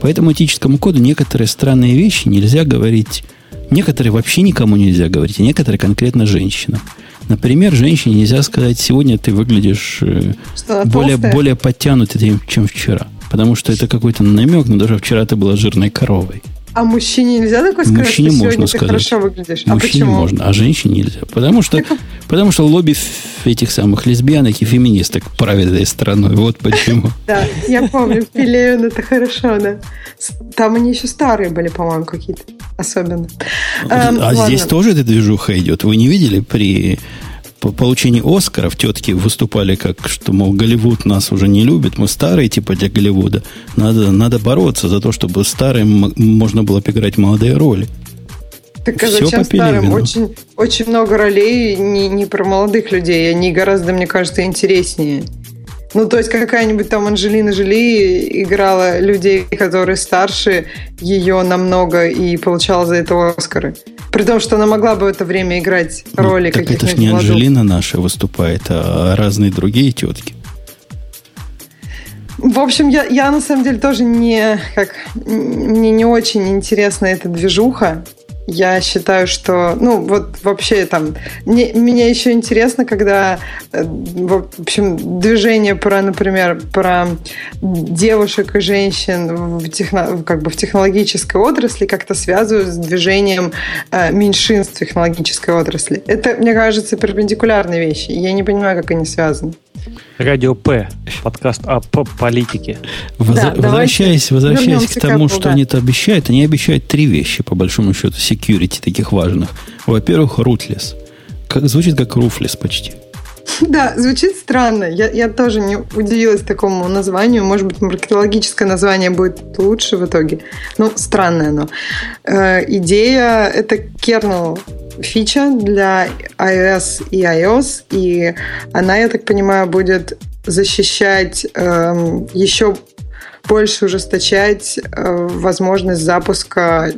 По этому этическому коду некоторые странные вещи нельзя говорить. Некоторые вообще никому нельзя говорить, а некоторые конкретно женщинам. Например, женщине нельзя сказать, сегодня ты выглядишь э, что, более, более подтянутым, чем вчера. Потому что это какой-то намек, но даже вчера ты была жирной коровой. А мужчине нельзя такое сказать, мужчине что можно сказать. хорошо выглядишь? А мужчине почему? можно, а женщине нельзя. Потому что, потому что лобби этих самых лесбиянок и феминисток правит этой страной. Вот почему. (laughs) Да, я помню, Пилеон это хорошо, да. Там они еще старые были, по-моему, какие-то особенно. А эм, здесь тоже эта движуха идет. Вы не видели при по получению Оскаров тетки выступали как, что, мол, Голливуд нас уже не любит, мы старые типа для Голливуда. Надо, надо бороться за то, чтобы старым можно было играть молодые роли. Так а Все зачем старым? Очень, очень много ролей не, не про молодых людей, они гораздо, мне кажется, интереснее. Ну, то есть какая-нибудь там Анжелина Жоли играла людей, которые старше ее намного и получала за это Оскары. При том, что она могла бы в это время играть ну, роли ну, каких-нибудь это же не молодых. Анжелина наша выступает, а разные другие тетки. В общем, я, я на самом деле тоже не, как, мне не очень интересна эта движуха. Я считаю, что, ну, вот вообще там, мне, меня еще интересно, когда, э, в общем, движение про, например, про девушек и женщин в, техно, как бы в технологической отрасли как-то связывают с движением э, меньшинств технологической отрасли. Это, мне кажется, перпендикулярные вещи. Я не понимаю, как они связаны. Радио П, подкаст о политике. Воз... Да, возвращаясь возвращаясь к тому, что да. они-то обещают, они обещают три вещи, по большому счету, security таких важных. Во-первых, rootless. Как, звучит как roofless почти. (laughs) Да, звучит странно. Я, я тоже не удивилась такому названию. Может быть, маркетологическое название будет лучше в итоге. Ну, странное оно. Э, идея — это kernel фича для iOS и iOS, и она, я так понимаю, будет защищать э, еще больше ужесточать э, возможность запуска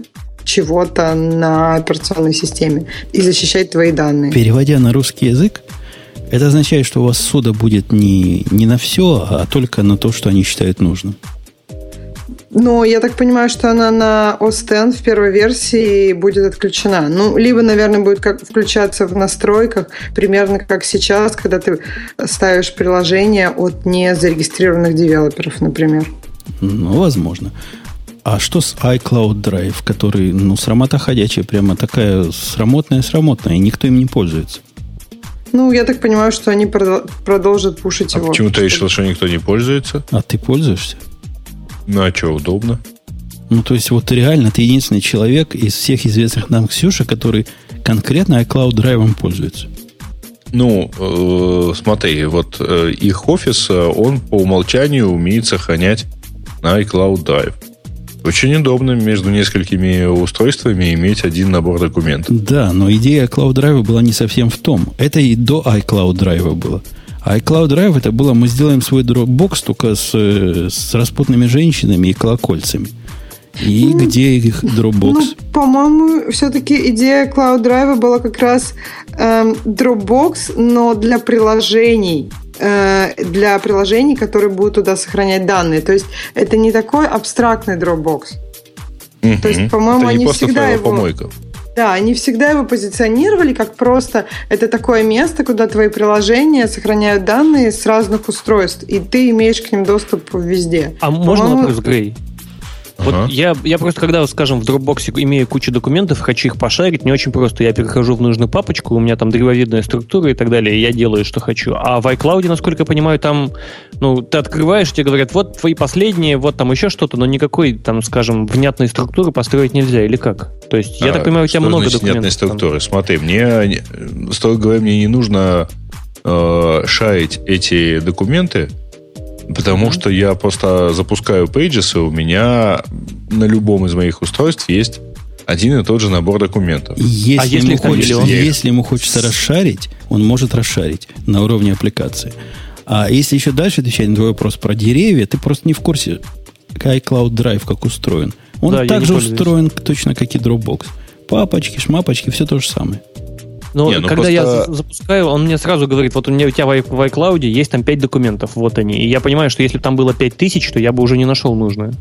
чего-то на операционной системе и защищать твои данные. Переводя на русский язык, это означает, что у вас суда будет не, не на все, а только на то, что они считают нужным. Но я так понимаю, что она на OS X в первой версии будет отключена. Ну, либо, наверное, будет как включаться в настройках, примерно как сейчас, когда ты ставишь приложение от незарегистрированных девелоперов, например. Ну, возможно. А что с iCloud Drive, который, ну, срамота ходячая, прямо такая срамотная-срамотная, и никто им не пользуется? Ну, я так понимаю, что они продолжат пушить а его. почему ты решил, что никто не пользуется? А ты пользуешься? Ну, а что, удобно? Ну, то есть, вот реально ты единственный человек из всех известных нам Ксюша, который конкретно iCloud драйвом пользуется. Ну, э, смотри, вот э, их офис, э, он по умолчанию умеет сохранять на iCloud Drive. Очень удобно между несколькими устройствами иметь один набор документов. Да, но идея iCloud Drive была не совсем в том. Это и до iCloud Drive было. А iCloud Drive это было, мы сделаем свой Dropbox только с, с распутными женщинами и колокольцами. И ну, где их Dropbox? Ну, по-моему, все-таки идея Cloud Drive была как раз эм, Dropbox, но для приложений э, для приложений, которые будут туда сохранять данные. То есть это не такой абстрактный Dropbox. Угу. То есть, по-моему, они всегда его... Помойка. Да, они всегда его позиционировали как просто это такое место, куда твои приложения сохраняют данные с разных устройств, и ты имеешь к ним доступ везде. А можно вопрос, Грей? Вот ага. я, я просто, когда, скажем, в Dropbox имею кучу документов, хочу их пошарить, не очень просто. Я перехожу в нужную папочку, у меня там древовидная структура и так далее, и я делаю, что хочу. А в iCloud, насколько я понимаю, там, ну, ты открываешь, тебе говорят, вот твои последние, вот там еще что-то, но никакой, там, скажем, внятной структуры построить нельзя, или как? То есть, я а, так понимаю, у тебя много документов. внятной структуры? Там. Смотри, мне, строго говоря, мне не нужно э, шарить эти документы, Потому mm-hmm. что я просто запускаю Pages, и у меня на любом из моих устройств есть один и тот же набор документов. Если, а если, ему, хочется, если ему хочется расшарить, он может расшарить на уровне аппликации. А если еще дальше отвечать на твой вопрос про деревья, ты просто не в курсе, iCloud Drive как устроен. Он да, также устроен точно как и Dropbox. Папочки, шмапочки, все то же самое. Но Не, ну когда просто... я запускаю, он мне сразу говорит, вот у меня у тебя в iCloud есть там 5 документов, вот они. И я понимаю, что если бы там было 5000, то я бы уже не нашел нужное.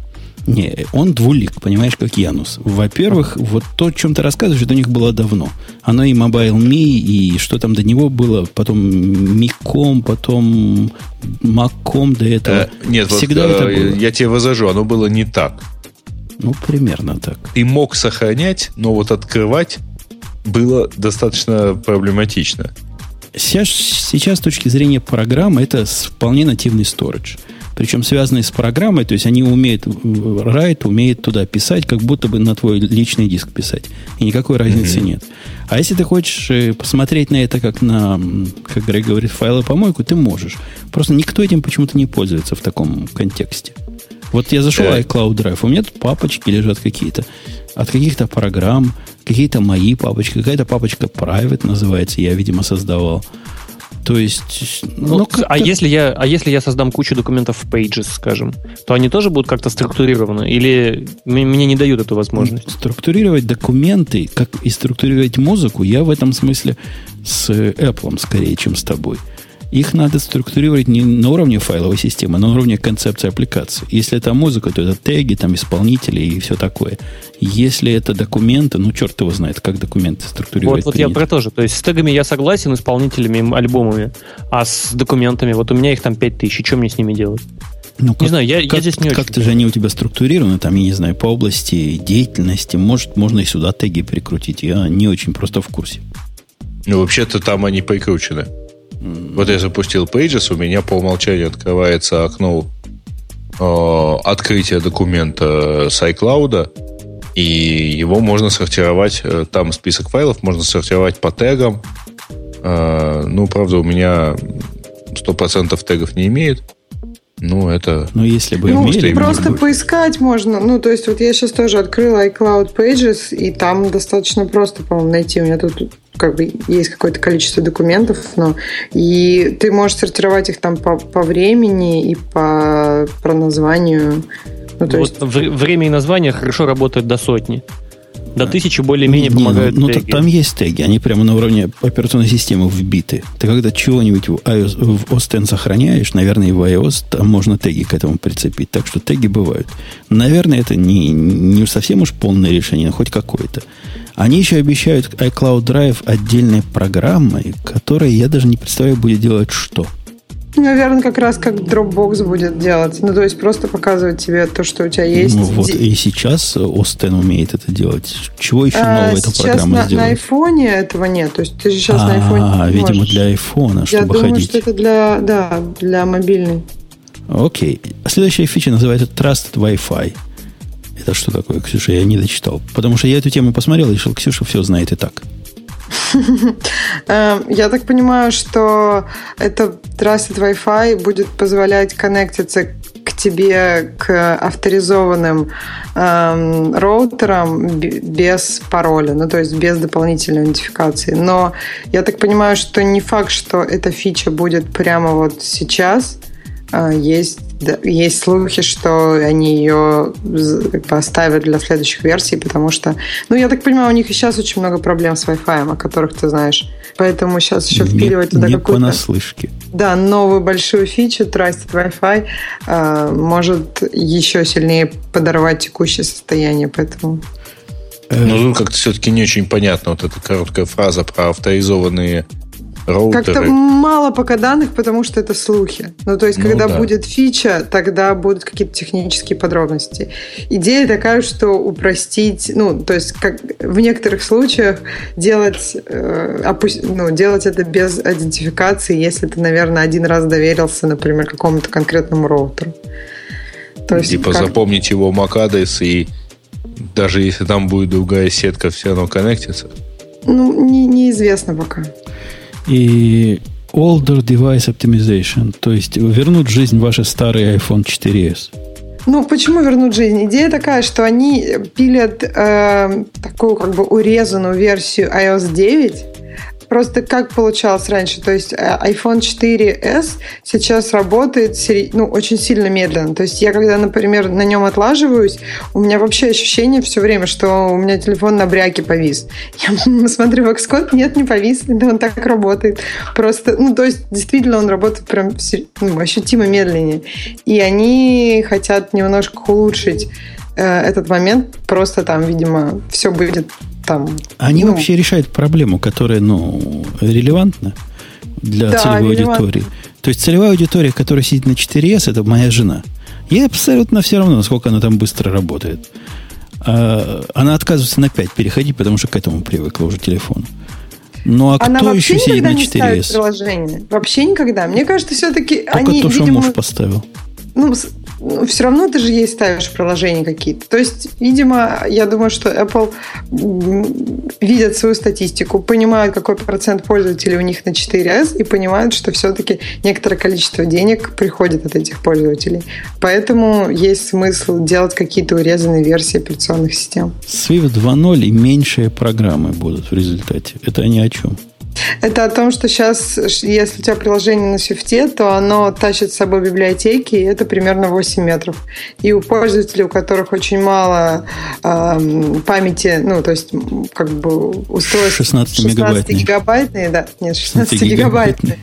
Не, он двулик, понимаешь, как Янус. Во-первых, вот то, о чем ты рассказываешь, это у них было давно. Оно и Mobile.me, и что там до него было, потом Миком, потом Маком до этого. Э, нет, Всегда вот, это э, было. я тебе возражу, оно было не так. Ну, примерно так. Ты мог сохранять, но вот открывать было достаточно проблематично. Сейчас, сейчас с точки зрения программы это вполне нативный storage. Причем связанный с программой, то есть они умеют write, умеют туда писать, как будто бы на твой личный диск писать. И никакой разницы mm-hmm. нет. А если ты хочешь э, посмотреть на это как на, как Грей говорит, файлы помойку, ты можешь. Просто никто этим почему-то не пользуется в таком контексте. Вот я зашел в э. iCloud Drive, у меня тут папочки лежат какие-то от каких-то программ, какие-то мои папочки, какая-то папочка private называется, я, видимо, создавал. То есть, ну, ну а если я, а если я создам кучу документов в Pages, скажем, то они тоже будут как-то структурированы, или мне не дают эту возможность? Структурировать документы, как и структурировать музыку, я в этом смысле с Apple скорее, чем с тобой. Их надо структурировать не на уровне файловой системы, а на уровне концепции аппликации. Если это музыка, то это теги, там исполнители и все такое. Если это документы, ну, черт его знает, как документы структурировать. Вот, вот я про то же. То есть с тегами я согласен, исполнителями, альбомами. А с документами, вот у меня их там 5000, что мне с ними делать? Ну, как, не знаю, я, как, я здесь не как очень. Как-то же они у тебя структурированы, там, я не знаю, по области деятельности. Может, можно и сюда теги прикрутить. Я не очень просто в курсе. Ну, вообще-то там они прикручены. Вот я запустил Pages, у меня по умолчанию открывается окно э, открытия документа с iCloud, и его можно сортировать, э, там список файлов можно сортировать по тегам. Э, ну, правда, у меня 100% тегов не имеет. Ну, это... Ну, если бы ну, имели... Просто поискать можно. Ну, то есть, вот я сейчас тоже открыла iCloud Pages, и там достаточно просто, по-моему, найти. У меня тут как бы есть какое-то количество документов, но и ты можешь сортировать их там по, по времени и по, по названию. Ну, то вот есть... время и название хорошо работают до сотни. До тысячи более-менее не, помогают ну, теги. Там есть теги, они прямо на уровне операционной системы вбиты. Ты когда чего-нибудь в, iOS, в OS X сохраняешь, наверное, и в iOS там можно теги к этому прицепить. Так что теги бывают. Наверное, это не, не совсем уж полное решение, но хоть какое-то. Они еще обещают iCloud Drive отдельной программой, которая я даже не представляю, будет делать что. Наверное, как раз как Dropbox будет делать. Ну, то есть просто показывать тебе то, что у тебя есть. Ну, вот и сейчас Остен умеет это делать. Чего еще а, нового эта программа на, сделает? на айфоне этого нет. То есть ты же сейчас а, на айфоне А, видимо, можешь. для айфона, чтобы Я думаю, ходить. что это для, да, для мобильной. Окей. Следующая фича называется Trusted Wi-Fi. Это что такое, Ксюша? Я не дочитал. Потому что я эту тему посмотрел и решил, Ксюша все знает и так. (laughs) Эм, я так понимаю, что это Trusted Wi-Fi будет позволять коннектиться к тебе, к авторизованным эм, роутерам без пароля, ну то есть без дополнительной идентификации. Но я так понимаю, что не факт, что эта фича будет прямо вот сейчас. Э, есть да, есть слухи, что они ее как бы оставят для следующих версий, потому что, ну, я так понимаю, у них и сейчас очень много проблем с Wi-Fi, о которых ты знаешь. Поэтому сейчас еще впиливать туда не какую-то... понаслышке. Да, новую большую фичу Trusted Wi-Fi э, может еще сильнее подорвать текущее состояние, поэтому... Ну, тут как-то все-таки не очень понятно вот эта короткая фраза про авторизованные роутеры. Как-то мало пока данных, потому что это слухи. Ну, то есть, ну, когда да. будет фича, тогда будут какие-то технические подробности. Идея такая, что упростить, ну, то есть, как в некоторых случаях делать, э, опу- ну, делать это без идентификации, если ты, наверное, один раз доверился, например, какому-то конкретному роутеру. То есть, типа как... запомнить его MAC-адрес и даже если там будет другая сетка, все равно коннектится? Ну, не, неизвестно пока и Older Device Optimization, то есть вернуть в жизнь ваши старые iPhone 4s. Ну, почему вернуть жизнь? Идея такая, что они пилят э, такую как бы урезанную версию iOS 9, Просто как получалось раньше, то есть э, iPhone 4s сейчас работает ну, очень сильно медленно. То есть я когда, например, на нем отлаживаюсь, у меня вообще ощущение все время, что у меня телефон на бряке повис. Я (laughs) смотрю в Xcode, нет, не повис, да он так работает. Просто, ну, то есть действительно он работает прям ну, ощутимо медленнее. И они хотят немножко улучшить э, этот момент, просто там, видимо, все будет там... Они ну, вообще решают проблему, которая, ну, релевантна для да, целевой релевантна. аудитории. То есть целевая аудитория, которая сидит на 4S, это моя жена. Ей абсолютно все равно, насколько она там быстро работает. А, она отказывается на 5 переходить, потому что к этому привыкла уже телефон. Ну а она кто еще сидит на 4S? приложение. Вообще никогда. Мне кажется, все-таки Только они, то, что муж поставил. Ну, ну, все равно ты же ей ставишь приложения какие-то. То есть, видимо, я думаю, что Apple видят свою статистику, понимают, какой процент пользователей у них на 4S и понимают, что все-таки некоторое количество денег приходит от этих пользователей. Поэтому есть смысл делать какие-то урезанные версии операционных систем. Swift 2.0 и меньшие программы будут в результате. Это ни о чем. Это о том, что сейчас, если у тебя приложение на свифте, то оно тащит с собой библиотеки, и это примерно 8 метров. И у пользователей, у которых очень мало э, памяти, ну, то есть, как бы устройств 16, 16 гигабайтные, да, нет, 16 гигабайтные.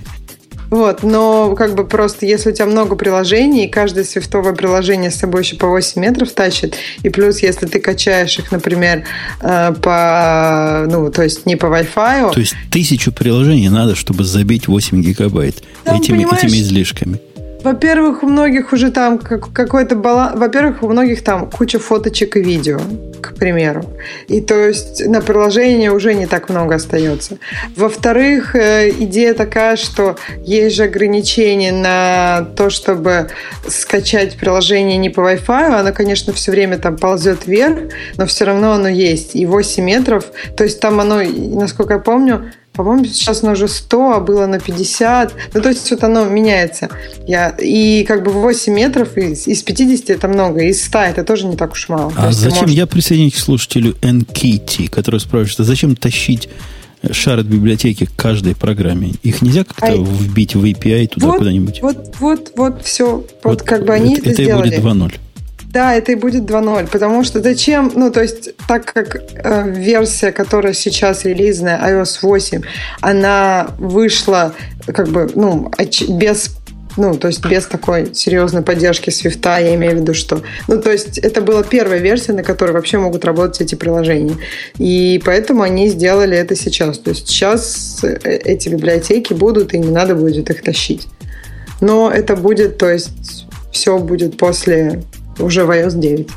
Вот, но как бы просто, если у тебя много приложений, и каждое свифтовое приложение с собой еще по 8 метров тащит, и плюс, если ты качаешь их, например, э, по, ну, то есть не по Wi-Fi. То есть тысячу приложений надо, чтобы забить 8 гигабайт Там, этими, этими излишками. Во-первых, у многих уже там какой-то баланс. Во-первых, у многих там куча фоточек и видео, к примеру. И то есть на приложение уже не так много остается. Во-вторых, э, идея такая, что есть же ограничения на то, чтобы скачать приложение не по Wi-Fi. Оно, конечно, все время там ползет вверх, но все равно оно есть. И 8 метров. То есть там оно, насколько я помню, по-моему, сейчас оно уже 100, а было на 50. Ну, то есть вот оно меняется. Я, и как бы 8 метров из, из 50 это много, из 100 это тоже не так уж мало. А зачем можешь... я присоединюсь к слушателю NKT, который спрашивает, а зачем тащить шар от библиотеки к каждой программе. Их нельзя как-то а... вбить в API туда вот, куда-нибудь? Вот, вот, вот, все. Вот, вот как бы они это, это, это будет 2.0. Да, это и будет 2.0, потому что зачем, ну, то есть, так как э, версия, которая сейчас релизная, iOS 8, она вышла, как бы, ну, без ну, то есть без такой серьезной поддержки свифта, я имею в виду, что... Ну, то есть это была первая версия, на которой вообще могут работать эти приложения. И поэтому они сделали это сейчас. То есть сейчас э, эти библиотеки будут, и не надо будет их тащить. Но это будет, то есть все будет после уже в iOS 9. То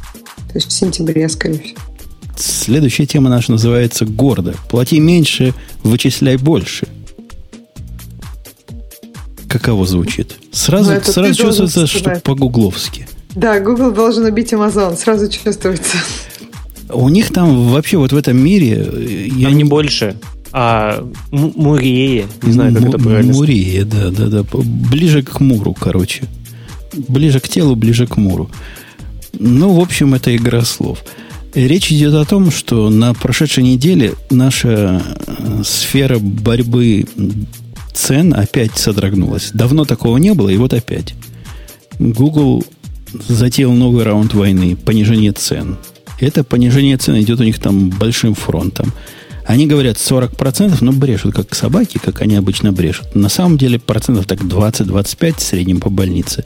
есть в сентябре, скорее всего. Следующая тема наша называется «Гордо». Плати меньше, вычисляй больше. Каково звучит? Сразу, ну, сразу чувствуется, что по-гугловски. Да, Google должен убить Amazon, сразу чувствуется. У них там вообще вот в этом мире... э, Я не больше, а м- мурее. Не знаю, как Му- это правильно. Мурия, да, да, да. Ближе к Муру, короче. Ближе к телу, ближе к Муру. Ну, в общем, это игра слов. Речь идет о том, что на прошедшей неделе наша э, сфера борьбы цен опять содрогнулась. Давно такого не было, и вот опять. Google затеял новый раунд войны, понижение цен. Это понижение цен идет у них там большим фронтом. Они говорят 40%, но брешут, как собаки, как они обычно брешут. На самом деле процентов так 20-25 в среднем по больнице.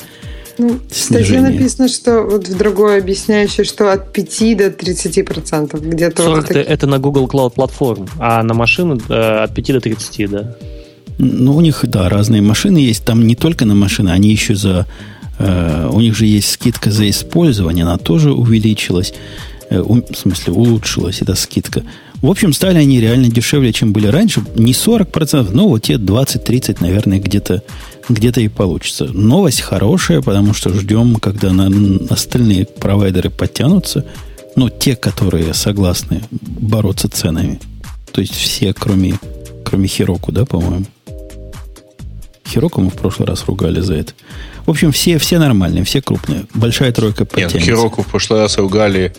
Ну, в статье написано, что вот в другой объясняющее, что от 5 до 30 процентов. Где-то 40 вот это, такие. это на Google Cloud платформ, а на машину э, от 5 до 30, да. Ну, у них, да, разные машины есть. Там не только на машины, они еще за... э, у них же есть скидка за использование, она тоже увеличилась. Э, у- в смысле, улучшилась эта скидка. В общем, стали они реально дешевле, чем были раньше. Не 40%, но вот те 20-30, наверное, где-то где и получится. Новость хорошая, потому что ждем, когда на, остальные провайдеры подтянутся. Ну, те, которые согласны бороться ценами. То есть все, кроме, кроме Хироку, да, по-моему? Хироку мы в прошлый раз ругали за это. В общем, все, все нормальные, все крупные. Большая тройка Нет, ну, подтянется. Хироку в прошлый раз ругали.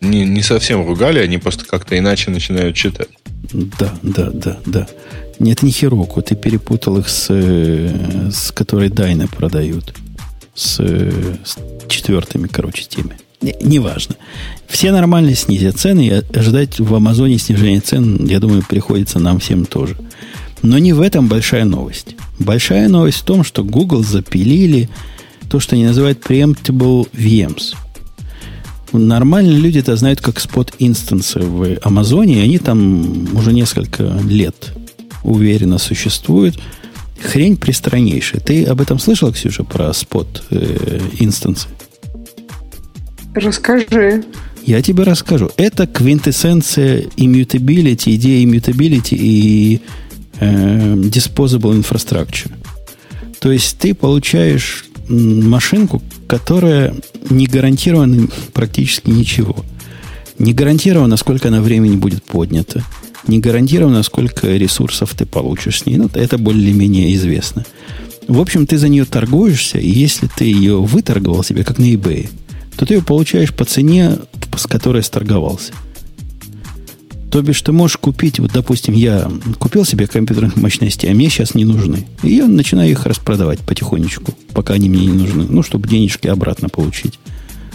Не, не совсем ругали, они просто как-то иначе начинают читать. Да, да, да, да. Нет, не Хироку. Ты перепутал их с, э, с которой Дайны продают. С, э, с четвертыми, короче, теми. Не- Неважно. Все нормально снизят цены. И ожидать в Амазоне снижения цен, я думаю, приходится нам всем тоже. Но не в этом большая новость. Большая новость в том, что Google запилили то, что они называют preemptible VMs. Нормальные люди это знают как спот инстансы в Амазоне, и они там уже несколько лет уверенно существуют. Хрень пристраннейшая. Ты об этом слышал, Ксюша, про спот э, инстансы? Расскажи. Я тебе расскажу. Это квинтэссенция immutability, идея immutability и э, disposable infrastructure. То есть ты получаешь машинку, которая не гарантирована практически ничего. Не гарантировано, сколько она времени будет поднята. Не гарантировано, сколько ресурсов ты получишь с ней. Ну, это более-менее известно. В общем, ты за нее торгуешься, и если ты ее выторговал себе, как на eBay, то ты ее получаешь по цене, с которой сторговался. То бишь, ты можешь купить, вот, допустим, я купил себе компьютерных мощностей, а мне сейчас не нужны. И я начинаю их распродавать потихонечку, пока они мне не нужны. Ну, чтобы денежки обратно получить.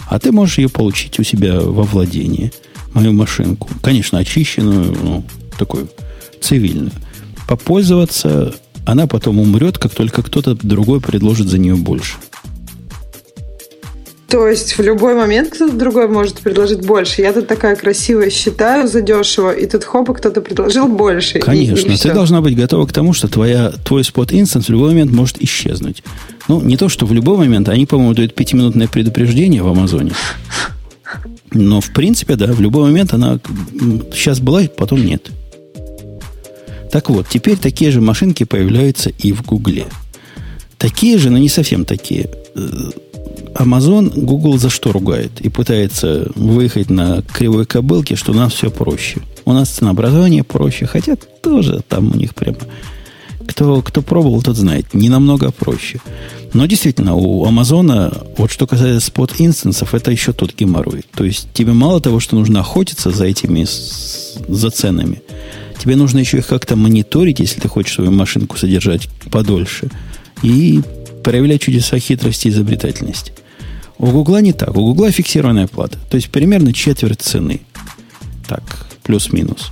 А ты можешь ее получить у себя во владении, мою машинку. Конечно, очищенную, ну, такую цивильную. Попользоваться, она потом умрет, как только кто-то другой предложит за нее больше. То есть в любой момент кто-то другой может предложить больше. Я тут такая красивая считаю задешево, и тут хоп, и кто-то предложил больше. и- Конечно, и ты всё. должна быть готова к тому, что твоя, твой спот инстанс в любой момент может исчезнуть. Ну, не то, что в любой момент, они, по-моему, дают пятиминутное предупреждение в Амазоне. Но, в принципе, да, в любой момент она сейчас была, потом нет. Так вот, теперь такие же машинки появляются и в Гугле. Такие же, но не совсем такие. Э, Amazon Google за что ругает и пытается выехать на кривой кобылке, что у нас все проще. У нас ценообразование проще, хотя тоже там у них прямо... Кто, кто пробовал, тот знает. Не намного проще. Но действительно, у Амазона, вот что касается спот инстансов, это еще тот геморрой. То есть тебе мало того, что нужно охотиться за этими, за ценами, тебе нужно еще их как-то мониторить, если ты хочешь свою машинку содержать подольше. И проявлять чудеса хитрости и изобретательности. У Гугла не так. У Гугла фиксированная плата. То есть примерно четверть цены. Так, плюс-минус.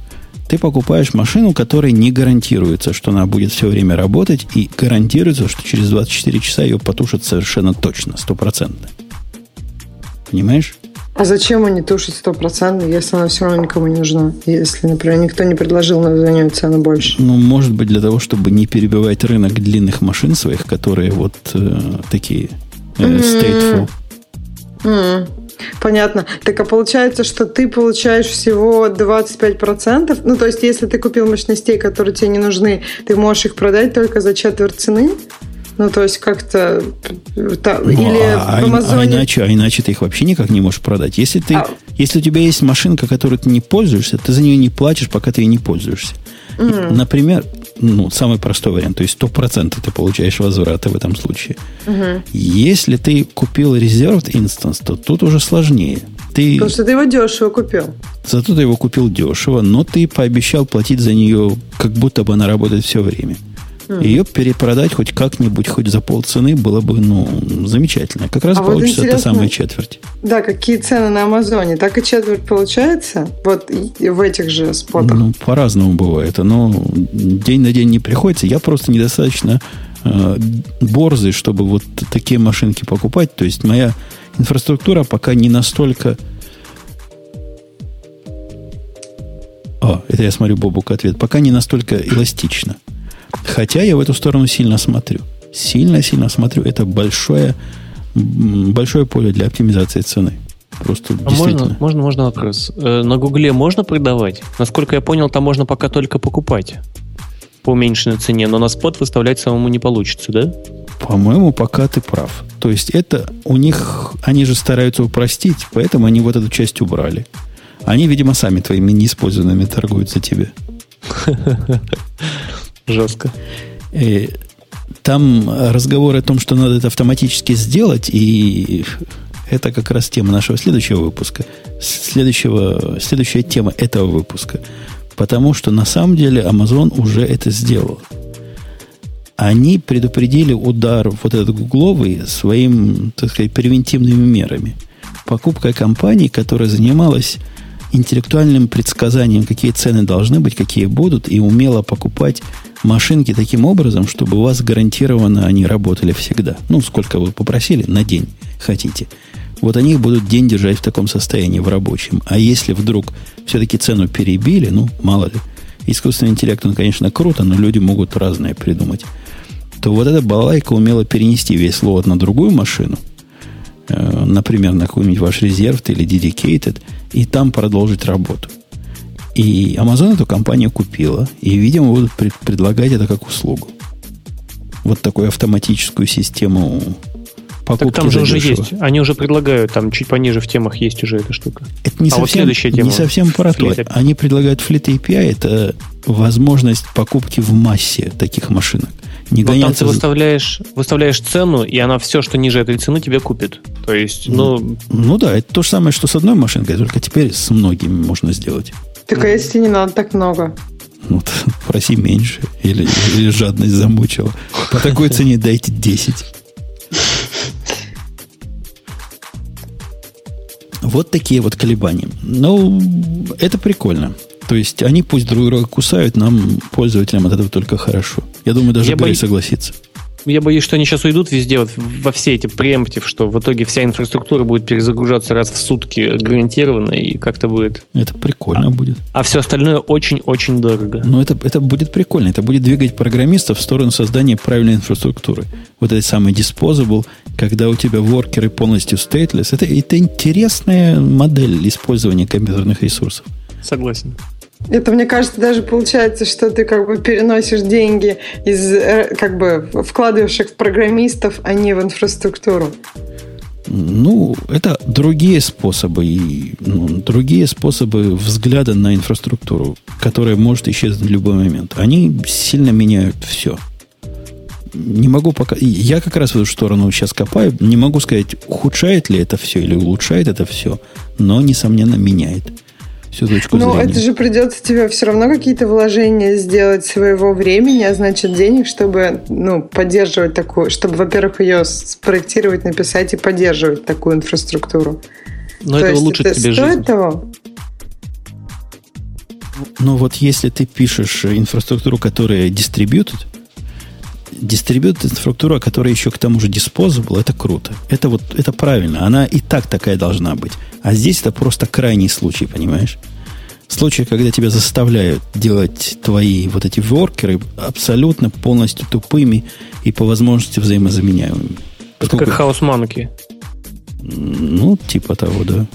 Ты покупаешь машину, которой не гарантируется, что она будет все время работать, и гарантируется, что через 24 часа ее потушат совершенно точно, стопроцентно. Понимаешь? А зачем они тушат стопроцентно, если она все равно никому не нужна? Если, например, никто не предложил на за нее цену больше. Ну, может быть, для того, чтобы не перебивать рынок длинных машин своих, которые вот э, такие э, stateful. М, Понятно. Так а получается, что ты получаешь всего 25%? Ну, то есть, если ты купил мощностей, которые тебе не нужны, ты можешь их продать только за четверть цены? Ну, то есть как-то... Та, ну, или а, в Амазоне... а, иначе, а иначе ты их вообще никак не можешь продать. Если, ты, а... если у тебя есть машинка, которой ты не пользуешься, ты за нее не платишь, пока ты ей не пользуешься. Mm. Например, ну, самый простой вариант, то есть 100% ты получаешь возврата в этом случае. Mm-hmm. Если ты купил резерв инстанс, то тут уже сложнее. Ты... Потому что ты его дешево купил. Зато ты его купил дешево, но ты пообещал платить за нее, как будто бы она работает все время. Mm. Ее перепродать хоть как-нибудь, хоть за полцены, было бы, ну, замечательно. Как раз а получится вот эта самая четверть. Да, какие цены на Амазоне. Так и четверть получается? Вот в этих же спотах. Ну, по-разному бывает. Но день на день не приходится. Я просто недостаточно э, борзый, чтобы вот такие машинки покупать. То есть моя инфраструктура пока не настолько... О, это я смотрю, Бобук ответ. Пока не настолько эластична. Хотя я в эту сторону сильно смотрю. Сильно-сильно смотрю. Это большое, большое поле для оптимизации цены. Просто а можно, можно, можно вопрос. Э, на Гугле можно продавать? Насколько я понял, там можно пока только покупать по уменьшенной цене, но на спот выставлять самому не получится, да? По-моему, пока ты прав. То есть это у них, они же стараются упростить, поэтому они вот эту часть убрали. Они, видимо, сами твоими неиспользованными торгуют за тебя. (laughs) Жестко. И там разговор о том, что надо это автоматически сделать, и это как раз тема нашего следующего выпуска. Следующего, следующая тема этого выпуска. Потому что на самом деле Amazon уже это сделал. Они предупредили удар вот этот гугловый своим, так сказать, превентивными мерами. Покупкой компании, которая занималась интеллектуальным предсказанием, какие цены должны быть, какие будут, и умела покупать машинки таким образом, чтобы у вас гарантированно они работали всегда. Ну, сколько вы попросили, на день хотите. Вот они их будут день держать в таком состоянии, в рабочем. А если вдруг все-таки цену перебили, ну, мало ли, искусственный интеллект, он, конечно, круто, но люди могут разное придумать, то вот эта балайка умела перенести весь лот на другую машину, э, например, на какой-нибудь ваш резерв или dedicated, и там продолжить работу. И Amazon эту компанию купила, и, видимо, будут пред, предлагать это как услугу. Вот такую автоматическую систему покупки. Так там же уже есть. Они уже предлагают, там чуть пониже в темах есть уже эта штука. Это не а совсем, вот следующая тема. Не совсем про то. Они предлагают Fleet API, это возможность покупки в массе таких машинок. Не Но там ты выставляешь, выставляешь цену, и она все, что ниже этой цены, тебе купит. То есть, ну... Ну да, это то же самое, что с одной машинкой, только теперь с многими можно сделать. Так а если не надо так много? Ну, проси меньше. Или, или жадность замучила. По такой цене дайте 10. Вот такие вот колебания. Ну, это прикольно. То есть они пусть друг друга кусают, нам, пользователям, от этого только хорошо. Я думаю, даже Грей боюсь... согласится я боюсь, что они сейчас уйдут везде, вот во все эти преемптив, что в итоге вся инфраструктура будет перезагружаться раз в сутки гарантированно, и как-то будет... Это прикольно а, будет. А все остальное очень-очень дорого. Но это, это будет прикольно. Это будет двигать программистов в сторону создания правильной инфраструктуры. Вот этот самый disposable, когда у тебя воркеры полностью stateless. Это, это интересная модель использования компьютерных ресурсов. Согласен. Это, мне кажется, даже получается, что ты как бы переносишь деньги из, э, как бы вкладываешь их в программистов, а не в инфраструктуру. Ну, это другие способы, ну, другие способы взгляда на инфраструктуру, которая может исчезнуть в любой момент. Они сильно меняют все. Не могу пока... Я как раз в эту сторону сейчас копаю. Не могу сказать, ухудшает ли это все или улучшает это все, но, несомненно, меняет всю точку Но зрения. это же придется тебе все равно какие-то вложения сделать своего времени, а значит денег, чтобы ну, поддерживать такую, чтобы, во-первых, ее спроектировать, написать и поддерживать такую инфраструктуру. Но То это улучшит это тебе стоит жизнь. того? Ну вот если ты пишешь инфраструктуру, которая дистрибьютит, дистрибьют инфраструктура, которая еще к тому же disposable, это круто. Это вот, это правильно. Она и так такая должна быть. А здесь это просто крайний случай, понимаешь? Случай, когда тебя заставляют делать твои вот эти воркеры абсолютно полностью тупыми и по возможности взаимозаменяемыми. Поскольку... Как хаос-манки. Ну, типа того, да.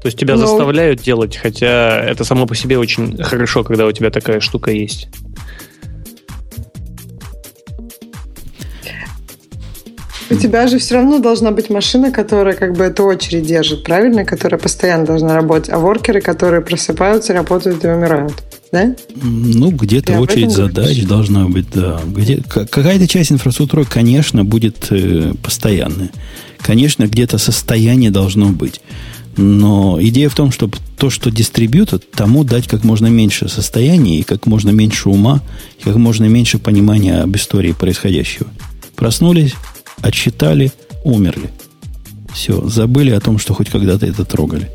То есть тебя Но... Ну, заставляют делать, хотя это само по себе очень хорошо, когда у тебя такая штука есть. У тебя же все равно должна быть машина, которая как бы эту очередь держит, правильно? Которая постоянно должна работать. А воркеры, которые просыпаются, работают и умирают. Да? Ну, где-то Ты очередь задач говоришь? должна быть, да. Где, какая-то часть инфраструктуры, конечно, будет э, постоянная. Конечно, где-то состояние должно быть. Но идея в том, чтобы то, что дистрибьютор, тому дать как можно меньше состояния и как можно меньше ума, и как можно меньше понимания об истории происходящего. Проснулись, отсчитали, умерли. Все, забыли о том, что хоть когда-то это трогали.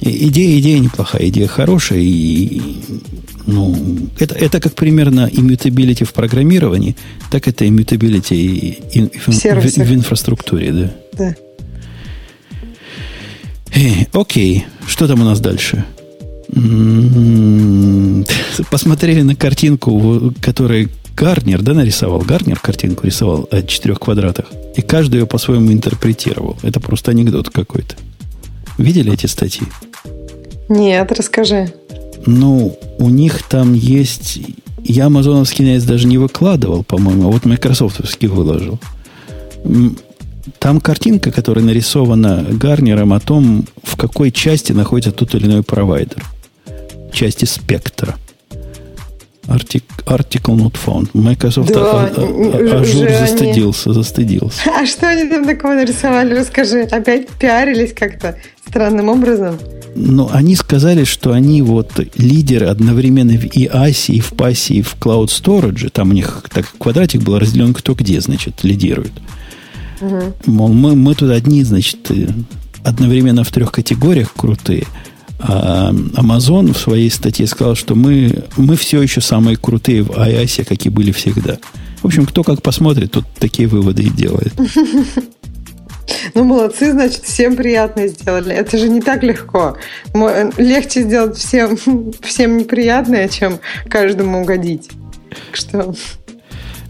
И- идея, идея неплохая, идея хорошая, и, ну, это, это как примерно immutability в программировании, так это immutability и, и- и в, в- в инфраструктуре, да. Да. Э, окей, что там у нас дальше? (laughs) Посмотрели на картинку, которую Гарнер, да, нарисовал. Гарнер картинку рисовал о четырех квадратах. И каждый ее по-своему интерпретировал. Это просто анекдот какой-то. Видели эти статьи? Нет, расскажи. Ну, у них там есть... Я амазоновский наец даже не выкладывал, по-моему, а вот майкрософтовский выложил. Там картинка, которая нарисована Gartner ом о том, в какой части находится тот или иной провайдер. Части спектра. Artic- Article not found. Microsoft Да, а- а- уже а- Azure они- застыдился, застыдился. А что они там такого нарисовали? Расскажи. Опять пиарились как-то странным образом? Но они сказали, что они вот лидеры одновременно в EASI, и в PASI, и в Cloud Storage. Там у них так квадратик был разделен кто где, значит, лидирует. Мол, мы, мы тут одни, значит, одновременно в трех категориях крутые. А Amazon в своей статье сказал, что мы, мы все еще самые крутые в iOS, как и были всегда. В общем, кто как посмотрит, тот такие выводы и делает. (laughs) Ну, молодцы, значит, всем приятно сделали. Это же не так легко. Мо- Легче сделать всем, (laughs) всем неприятное, чем каждому угодить. Так что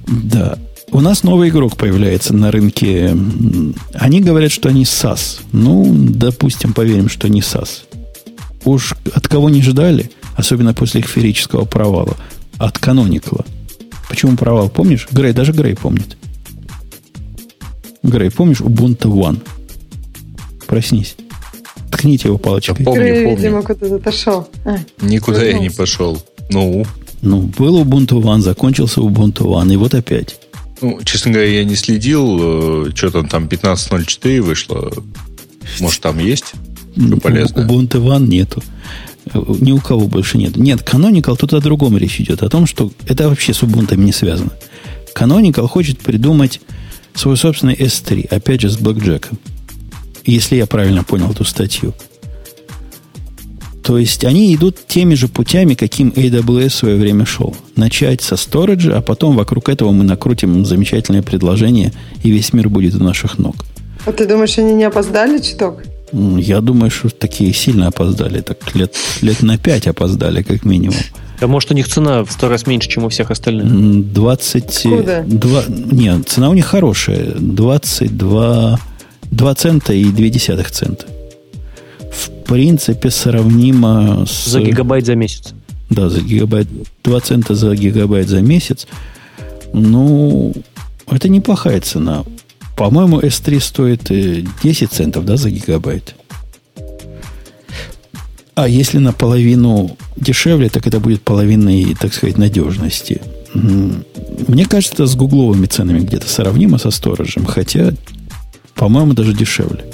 Да. У нас новый игрок появляется на рынке. Они говорят, что они SAS. Ну, допустим, поверим, что не SAS. Уж от кого не ждали, особенно после их ферического провала, от Canonical. Почему провал, помнишь? Грей, даже Грей помнит. Грей, помнишь Ubuntu One? Проснись. Ткните его палочкой. Помню, Грей, помню. видимо, куда-то отошел. А, Никуда я не пошел. Ну, Ну, был Ubuntu One, закончился Ubuntu One, и вот опять. ну, честно говоря, я не следил, э, что там там 15.04 вышло. Может, там есть? Полезное? Ubuntu One нету. Ни у кого больше нет. Нет, Canonical тут о другом речь идет. О том, что это вообще с Ubuntu не связано. Canonical хочет придумать свой собственный S3. Опять же, с блэкджеком. Если я правильно понял эту статью. То есть они идут теми же путями, каким AWS в свое время шел. Начать со сториджа, а потом вокруг этого мы накрутим замечательное предложение, и весь мир будет у наших ног. а ты думаешь, они не опоздали чуток? Я думаю, что такие сильно опоздали. Так лет, лет на 5 опоздали, как минимум. Да может у них цена в сто раз меньше, чем у всех остальных. М, 20... Откуда? два- нет, цена у них хорошая. 22 2 цента и 2 десятых цента. В принципе, сравнимо с... За гигабайт за месяц. Да, за гигабайт. 2 цента за гигабайт за месяц. Ну, это неплохая цена. По-моему, S3 стоит э, 10 центов, да, за гигабайт. А если наполовину дешевле, так это будет половиной, так сказать, надежности. Мне кажется, с гугловыми ценами где-то сравнимо со сторожем, хотя, по-моему, даже дешевле.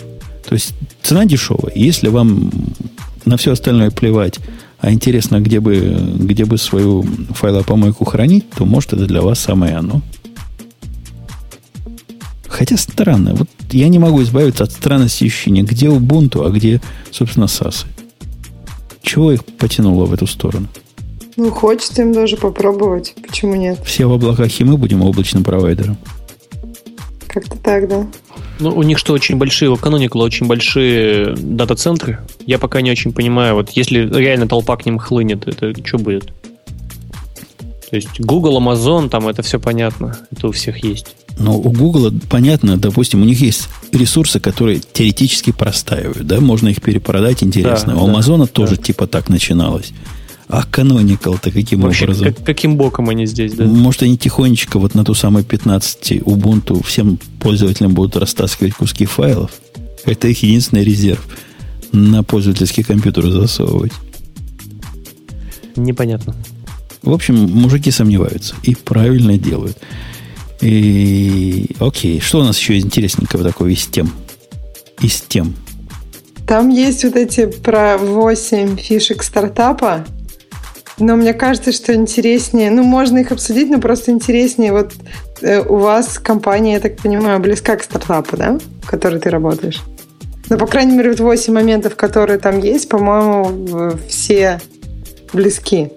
То есть цена дешевая. Если вам на все остальное плевать, а интересно, где бы, где бы свою файлопомойку хранить, то может это для вас самое оно. Хотя странно. Вот я не могу избавиться от странности ощущения, где Ubuntu, а где, собственно, SAS. Чего их потянуло в эту сторону? Ну, хочется им тоже попробовать. Почему нет? Все в облаках, и мы будем облачным провайдером. Как-то так, да. Ну, у них что, очень большие, у Canonical очень большие дата-центры. Я пока не очень понимаю, вот если реально толпа к ним хлынет, это что будет? То есть Google, Amazon, там это все понятно. Это у всех есть. Но у Google, понятно, допустим, у них есть ресурсы, которые теоретически простаивают, да, можно их перепродать, интересно. Да, у да, Амазона тоже типа так начиналось. А Canonical-то каким Вообще, образом? как- каким боком они здесь, да? Может, они тихонечко вот на ту самую 15 Ubuntu всем пользователям будут растаскивать куски файлов? Это их единственный резерв на пользовательский компьютер засовывать. Непонятно. В общем, мужики сомневаются и правильно делают. И окей, что у нас еще интересненького такого из тем? Из тем. Там есть вот эти про 8 фишек стартапа, но мне кажется, что интереснее, ну, можно их обсудить, но просто интереснее, вот э, у вас компания, я так понимаю, близка к стартапу, да, в которой ты работаешь? Ну, по крайней мере, вот 8 моментов, которые там есть, по-моему, все близки.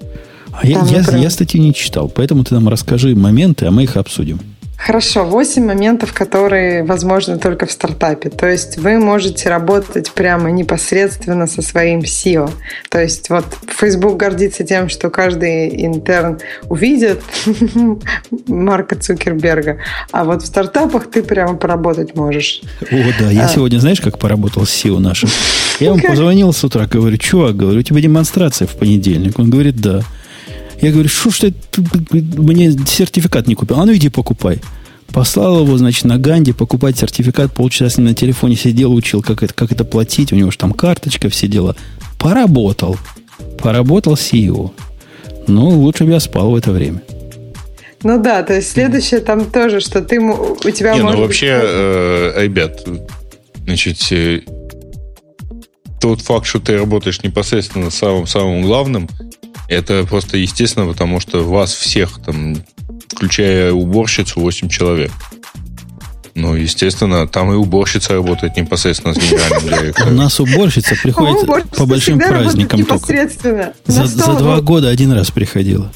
А я, я, я статью не читал, поэтому ты нам расскажи моменты, а мы их обсудим. Хорошо, 8 моментов, которые возможны только в стартапе. То есть вы можете работать прямо непосредственно со своим SEO. То есть вот Facebook гордится тем, что каждый интерн увидит (laughs) Марка Цукерберга, а вот в стартапах ты прямо поработать можешь. О, да, я А. сегодня, знаешь, как поработал с SEO нашим? Я ему позвонил с утра, говорю, чувак, говорю, у тебя демонстрация в понедельник. Он говорит, да. Я говорю, что ж ты ты, мне сертификат не купил? А ну иди покупай. Послал его, значит, на Ганди покупать сертификат. Полчаса с ним на телефоне сидел, учил, как это, как это платить. У него же там карточка, все дела. Поработал. Поработал SEO. Ну, лучше бы я спал в это время. Ну да, то есть следующее там тоже, что ты у тебя Не, ну может вообще, быть- э, ребят, значит, э, тот факт, что ты работаешь непосредственно самым-самым главным, это просто естественно, потому что вас всех, там, включая уборщицу, 8 человек. Ну, естественно, там и уборщица работает непосредственно с генеральным (laughs) У директором. нас уборщица приходит по большим праздникам только. непосредственно. За, два года один раз приходила.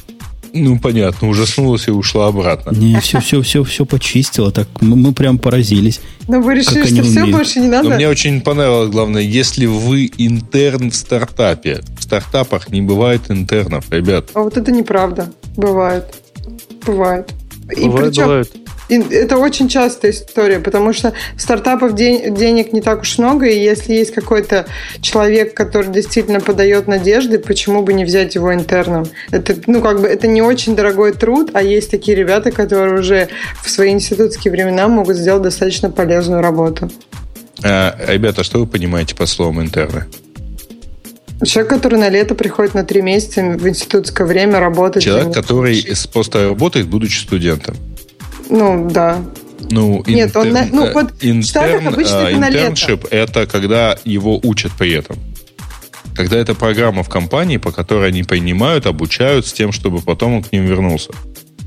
Ну, понятно, ужаснулась и ушла обратно. Не, все, все, все, все почистила. Так мы, мы прям поразились. Но вы решили, что все умеют. больше не Но надо? мне очень понравилось, главное, если вы интерн в стартапе. Стартапах не бывает интернов, ребят. А вот это неправда. Бывает. Бывает. И Бывает, причем бывает. и это очень частая история, потому что стартапов ден- денег не так уж много, и если есть какой-то человек, который действительно подает надежды, почему бы не взять его интерном? Это, ну, как бы, это не очень дорогой труд, а есть такие ребята, которые уже в свои институтские времена могут сделать достаточно полезную работу. А, ребята, что вы понимаете под словом интерны? Человек, который на лето приходит на три месяца в институтское время работать. Человек, который с- просто работает, будучи студентом. Ну, да. Ну, Нет, он на- ну, э, вот в Штатах обычно это на лето. это когда его учат при этом. Когда это программа в компании, по которой они принимают, обучают с тем, чтобы потом он к ним вернулся.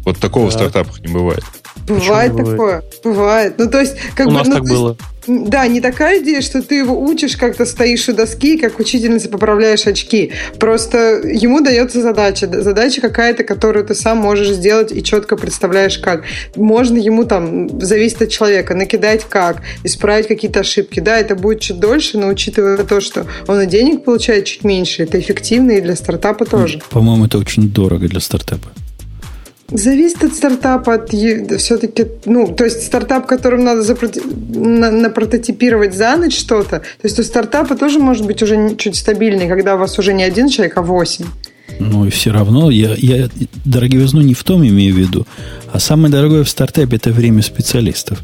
Вот такого в Так. стартапах не бывает. Бывает Почему такое. Бывает. Ну, то есть, как У бы. нас ну, так есть, было. Да, не такая идея, что ты его учишь, как-то стоишь у доски, как учительница поправляешь очки. Просто ему дается задача. Задача какая-то, которую ты сам можешь сделать и четко представляешь, как. Можно ему там, зависит от человека, накидать как, исправить какие-то ошибки. Да, это будет чуть дольше, но учитывая то, что он и денег получает чуть меньше, это эффективно и для стартапа тоже. По-моему, это очень дорого для стартапа. Зависит от стартапа, от все-таки, ну, то есть стартап, которым надо запроти- на, напрототипировать за ночь что-то, то есть у стартапа тоже может быть уже чуть стабильный, когда у вас уже не один человек, а восемь. Но и все равно я, я дороговизну не в том имею в виду, а самое дорогое в стартапе это время специалистов.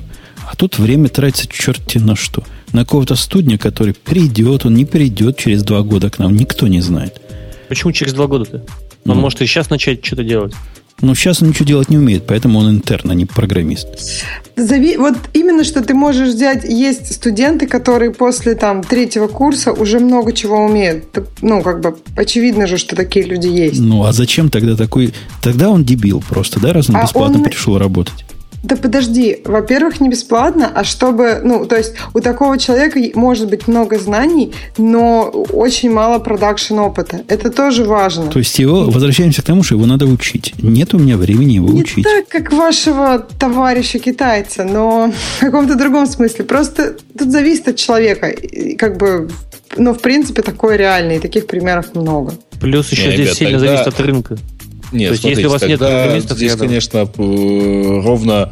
А тут время тратится черти на что. На какого-то студня, который придет, он не придет через два года к нам, никто не знает. Почему через два года-то? Он Ну. может и сейчас начать что-то делать. Но сейчас он ничего делать не умеет, поэтому он интерн, а не программист. Зави- Вот именно, что ты можешь взять, есть студенты, которые после там третьего курса уже много чего умеют. Ну, как бы очевидно же, что такие люди есть. Ну, а зачем тогда такой... Тогда он дебил просто, да, раз он А бесплатно он- пришел работать. Да подожди, во-первых, не бесплатно, а чтобы, ну, то есть у такого человека может быть много знаний, но очень мало продакшн опыта. Это тоже важно. То есть его, возвращаемся к тому, что его надо учить. Нет у меня времени его Не учить. так, как вашего товарища китайца, но в каком-то другом смысле. Просто тут зависит от человека. И Как бы, но в принципе такое реально, и таких примеров много. Плюс еще Не, здесь ребят, сильно тогда- зависит от рынка. Нет, То есть, смотрите, если у вас нет тогда программистов здесь, рядом. конечно, ровно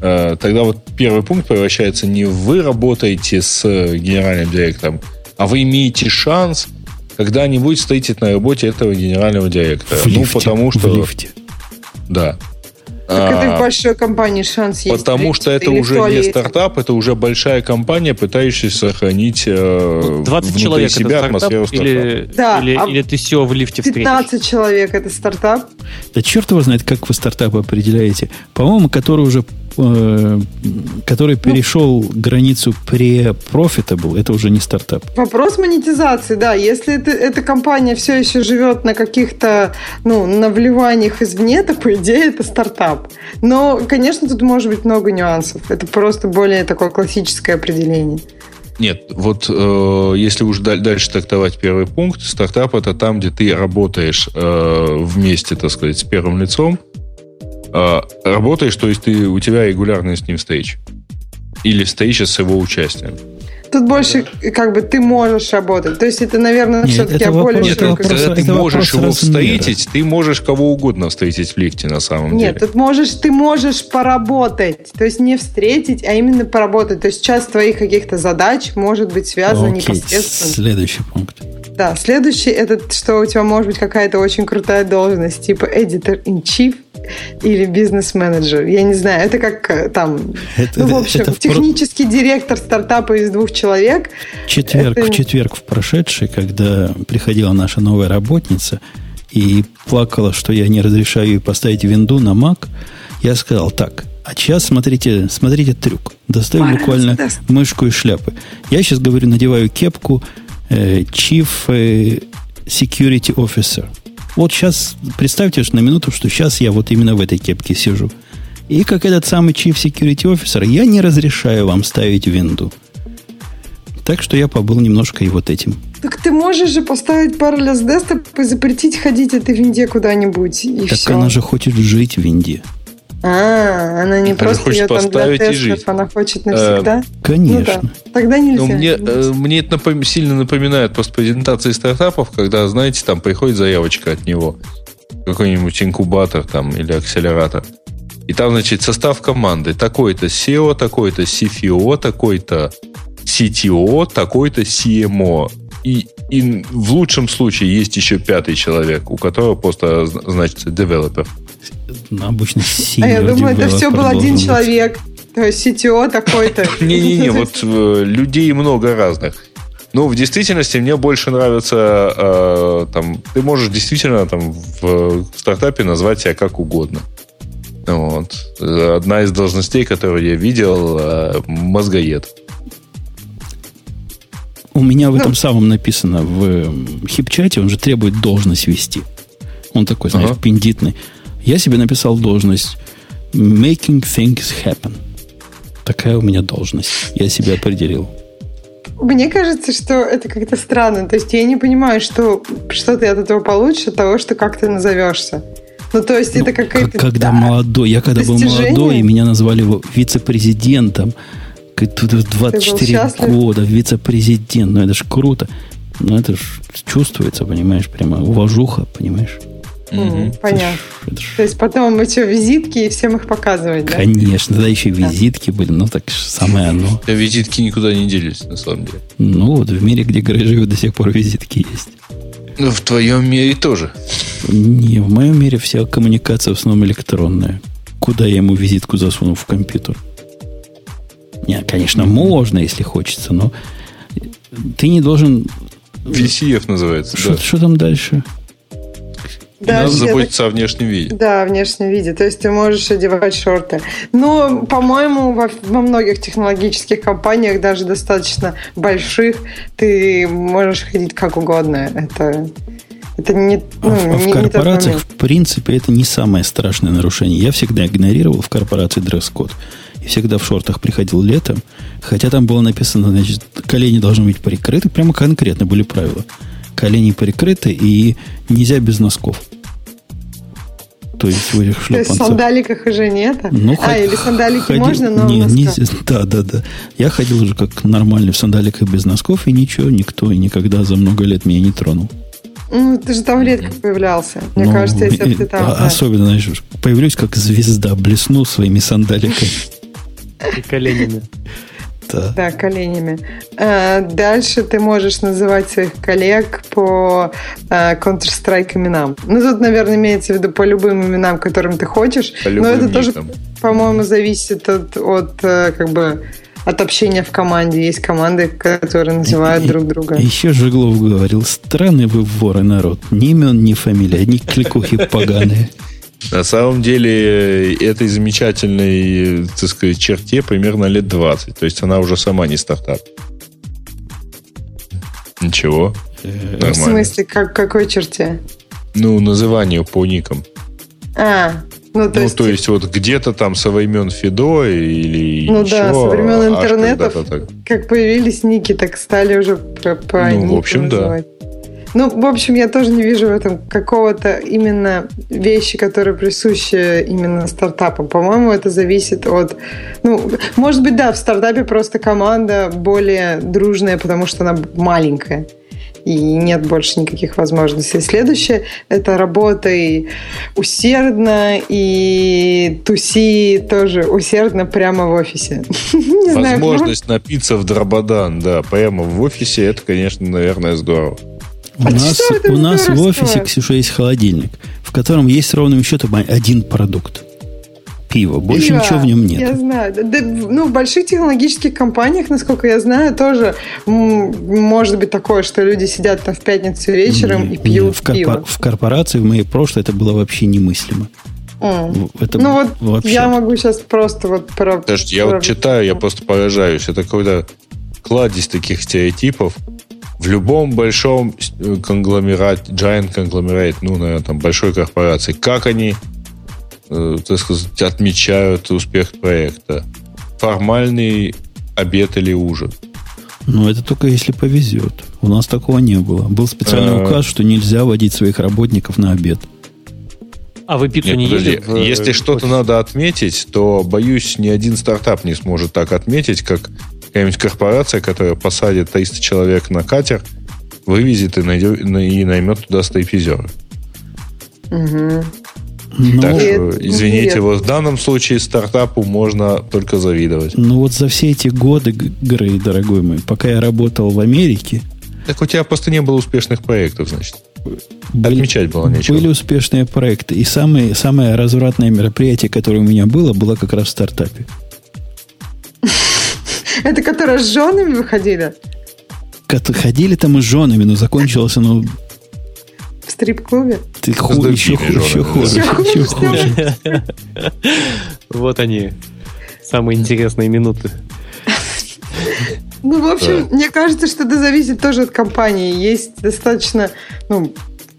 э, тогда вот первый пункт превращается не вы работаете с э, генеральным директором, а вы имеете шанс когда-нибудь встретить на работе этого генерального директора. В ну, лифте, потому что... В лифте. Да. Так это А, в большой компании шанс есть. Потому что это уже не стартап, это уже большая компания, пытающаяся сохранить э, 20 внутри человек себя это атмосферу стартап стартапа. или, Да, или, а или ты все в лифте встретишь? 15 человек это стартап. Да черт его знает, как вы стартапы определяете. По-моему, который уже э, который Ну. перешел границу pre-profitable, это уже не стартап. Вопрос монетизации, да. Если это, эта компания все еще живет на каких-то, ну, на вливаниях извне, то, по идее, это стартап. Но, конечно, тут может быть много нюансов. Это просто более такое классическое определение. Нет, вот э, если уж даль- дальше трактовать первый пункт, стартап это там, где ты работаешь э, вместе, так сказать, с первым лицом. Э, работаешь, то есть ты, у тебя регулярные с ним встречи. Или встреча с его участием. Тут больше, как бы, ты можешь работать. То есть это, наверное, Нет, все-таки это более вопрос- Нет, это широкой- вопрос- когда ты это можешь его встретить, ты можешь кого угодно встретить в лифте на самом Нет, деле. тут можешь, ты можешь поработать. То есть не встретить, а именно поработать. То есть часть твоих каких-то задач может быть связана Окей, непосредственно. следующий пункт. Да, следующий это что у тебя может быть какая-то очень крутая должность, типа editor in chief или бизнес-менеджер. Я не знаю, это как э, там, Это- ну, в общем, это в про- технический директор стартапа из двух человек. Четверг, Это- в четверг в прошедший, когда приходила наша новая работница и плакала, что я не разрешаю ей поставить винду на Mac, я сказал так, а сейчас смотрите, смотрите трюк. Достаю Ой, буквально Мерседес. мышку и шляпы. Я сейчас говорю, надеваю кепку э, Chief э, Security Officer. Вот сейчас, представьте что на минуту, что сейчас я вот именно в этой кепке сижу. И как этот самый Chief Security Officer, я не разрешаю вам ставить винду. Так что я побыл немножко и вот этим. Так ты можешь же поставить Parallels Desktop и запретить ходить этой винде куда-нибудь, и так все. она же хочет жить в винде. А, она не Она просто хочет ее там для поставить и тестов, жить. она хочет навсегда. Конечно. Ну да, тогда нельзя. Ну, мне, э, мне это напом- сильно напоминает просто презентации стартапов, когда, знаете, там приходит заявочка от него, какой-нибудь инкубатор там или акселератор. И там, значит, состав команды. Такой-то SEO, такой-то CFO, такой-то CTO, такой-то CMO. И, и в лучшем случае есть еще пятый человек, у которого просто зна- значится developer. Ну, Обычно а я думаю, это все был один быть. человек. То есть CTO такой-то. (laughs) Не-не-не, вот э, людей много разных. Ну, в действительности мне больше нравится, э, там, ты можешь действительно там в стартапе назвать себя как угодно. Вот. Одна из должностей, которую я видел, э, мозгоед. У меня в Ну. этом самом написано в хипчате, он же требует должность вести. Он такой, знаешь, Ага. пиндитный. Я себе написал должность Making things happen. Такая у меня должность. Я себе определил. Мне кажется, что это как-то странно. То есть я не понимаю, что, что ты от этого получишь, от того, что как ты назовешься. Ну, то есть Ну, это какая-то... как- когда да. молодой, я когда был Достижение. молодой, и меня назвали вице-президентом, как тут в 24 счастлив? года, вице-президент, ну это ж круто. Ну это ж чувствуется, понимаешь, прямо уважуха, понимаешь? М, Понятно. Это ж- То есть потом мы что, визитки и всем их показывать, да? Конечно, тогда еще и визитки были, ну так самое оно. Да, Визитки никуда не делись, на самом деле. Ну вот в мире, где Грей живет, до сих пор визитки есть. Ну, в твоем мире тоже. Не, в моем мире вся коммуникация в основном электронная. Куда я ему визитку засуну в компьютер? Не, конечно, можно, если хочется, но ты не должен... VCF называется, Что, да. что там дальше? Да, Надо заботиться о внешнем виде. Да, в внешнем виде. То есть ты можешь одевать шорты. Но, по-моему, во, во многих технологических компаниях, даже достаточно больших, ты можешь ходить как угодно. Это, это не, А, ну, в- а в не- не тот корпорациях, в принципе, это не самое страшное нарушение. Я всегда игнорировал в корпорации дресс-код. И всегда в шортах приходил летом. Хотя там было написано, значит, колени должны быть прикрыты. Прямо конкретно были правила. Колени прикрыты и нельзя без носков. То есть в этих То есть в шлепанцах. сандаликах уже нет. Ну, а, ход- или сандалики ходи- можно, но не, не-. (laughs) Да, да, да. Я ходил уже как нормальный в сандаликах без носков, и ничего, никто и никогда за много лет меня не тронул. Ну, ты же там редко появлялся. Мне Ну, кажется, если ты там... а- да. Особенно, знаешь, появлюсь как звезда, блесну своими сандаликами. И коленями. Да. да, коленями. А, дальше ты можешь называть своих коллег по а, Counter-Strike именам. Ну, тут, наверное, имеется в виду по любым именам, которым ты хочешь. По но это тоже, по-моему, зависит от, от э, как бы от общения в команде. Есть команды, которые называют и, друг друга. Еще Жиглов говорил, странный вы воры народ. Ни имен, ни фамилии, одни кликухи поганые. На самом деле, этой замечательной, так сказать, черте примерно лет 20. То есть она уже сама не стартап. Ничего. Нормально. В смысле, как, какой черте? Ну, называнию по никам. А, ну, то, ну, есть... то есть вот где-то там со времен Фидо или Ну еще, да, со времен интернета, как появились ники, так стали уже по, по Ну, в общем, называть. да. Ну, в общем, я тоже не вижу в этом какого-то именно вещи, которые присущи именно стартапам. По-моему, это зависит от... Ну, может быть, да, в стартапе просто команда более дружная, потому что она маленькая и нет больше никаких возможностей. Следующее – это работай усердно и туси тоже усердно прямо в офисе. (laughs) Возможность напиться в дрободан, да, прямо в офисе – это, конечно, наверное, здорово. У а нас, у нас в офисе, Ксюша, есть холодильник, в котором есть ровным счетом один продукт. Пиво. Больше Пиво, ничего в нем нет. Я знаю. Да, ну, в больших технологических компаниях, насколько я знаю, тоже может быть такое, что люди сидят там в пятницу вечером не, и пьют в пиво. Корпор- в корпорации в моей прошлой это было вообще немыслимо. Mm. Это ну вот вообще... я могу сейчас просто вот про... Подожди, я вот читаю, я просто поражаюсь. Это какой-то кладезь таких стереотипов, в любом большом э, конгломерате, giant конгломерате, ну, наверное, там, большой корпорации, как они, э, так сказать, отмечают успех проекта? Формальный обед или ужин? Ну, это только если повезет. У нас такого не было. Был специальный а... указ, что нельзя водить своих работников на обед. А вы пиццу Нет, не подожди. В... Если что-то надо отметить, то, боюсь, ни один стартап не сможет так отметить, как какая-нибудь корпорация, которая посадит 300 человек на катер, вывезет и, найдет, и наймет туда стейпизера. Угу. Ну, так что, извините, нет. вот в данном случае стартапу можно только завидовать. Ну вот за все эти годы, Грей, дорогой мой, пока я работал в Америке... Так у тебя просто не было успешных проектов, значит. Были, Отмечать было нечего. Были успешные проекты. И самое, самое развратное мероприятие, которое у меня было, было как раз в стартапе. Это которое с женами выходили? Ходили там и с женами, но закончилось оно... В стрип-клубе? Ты ху, еще, хуже, еще хуже. Еще хуже. Вот они, самые интересные минуты. Ну, в общем, мне кажется, что это зависит тоже от компании. Есть достаточно, ну,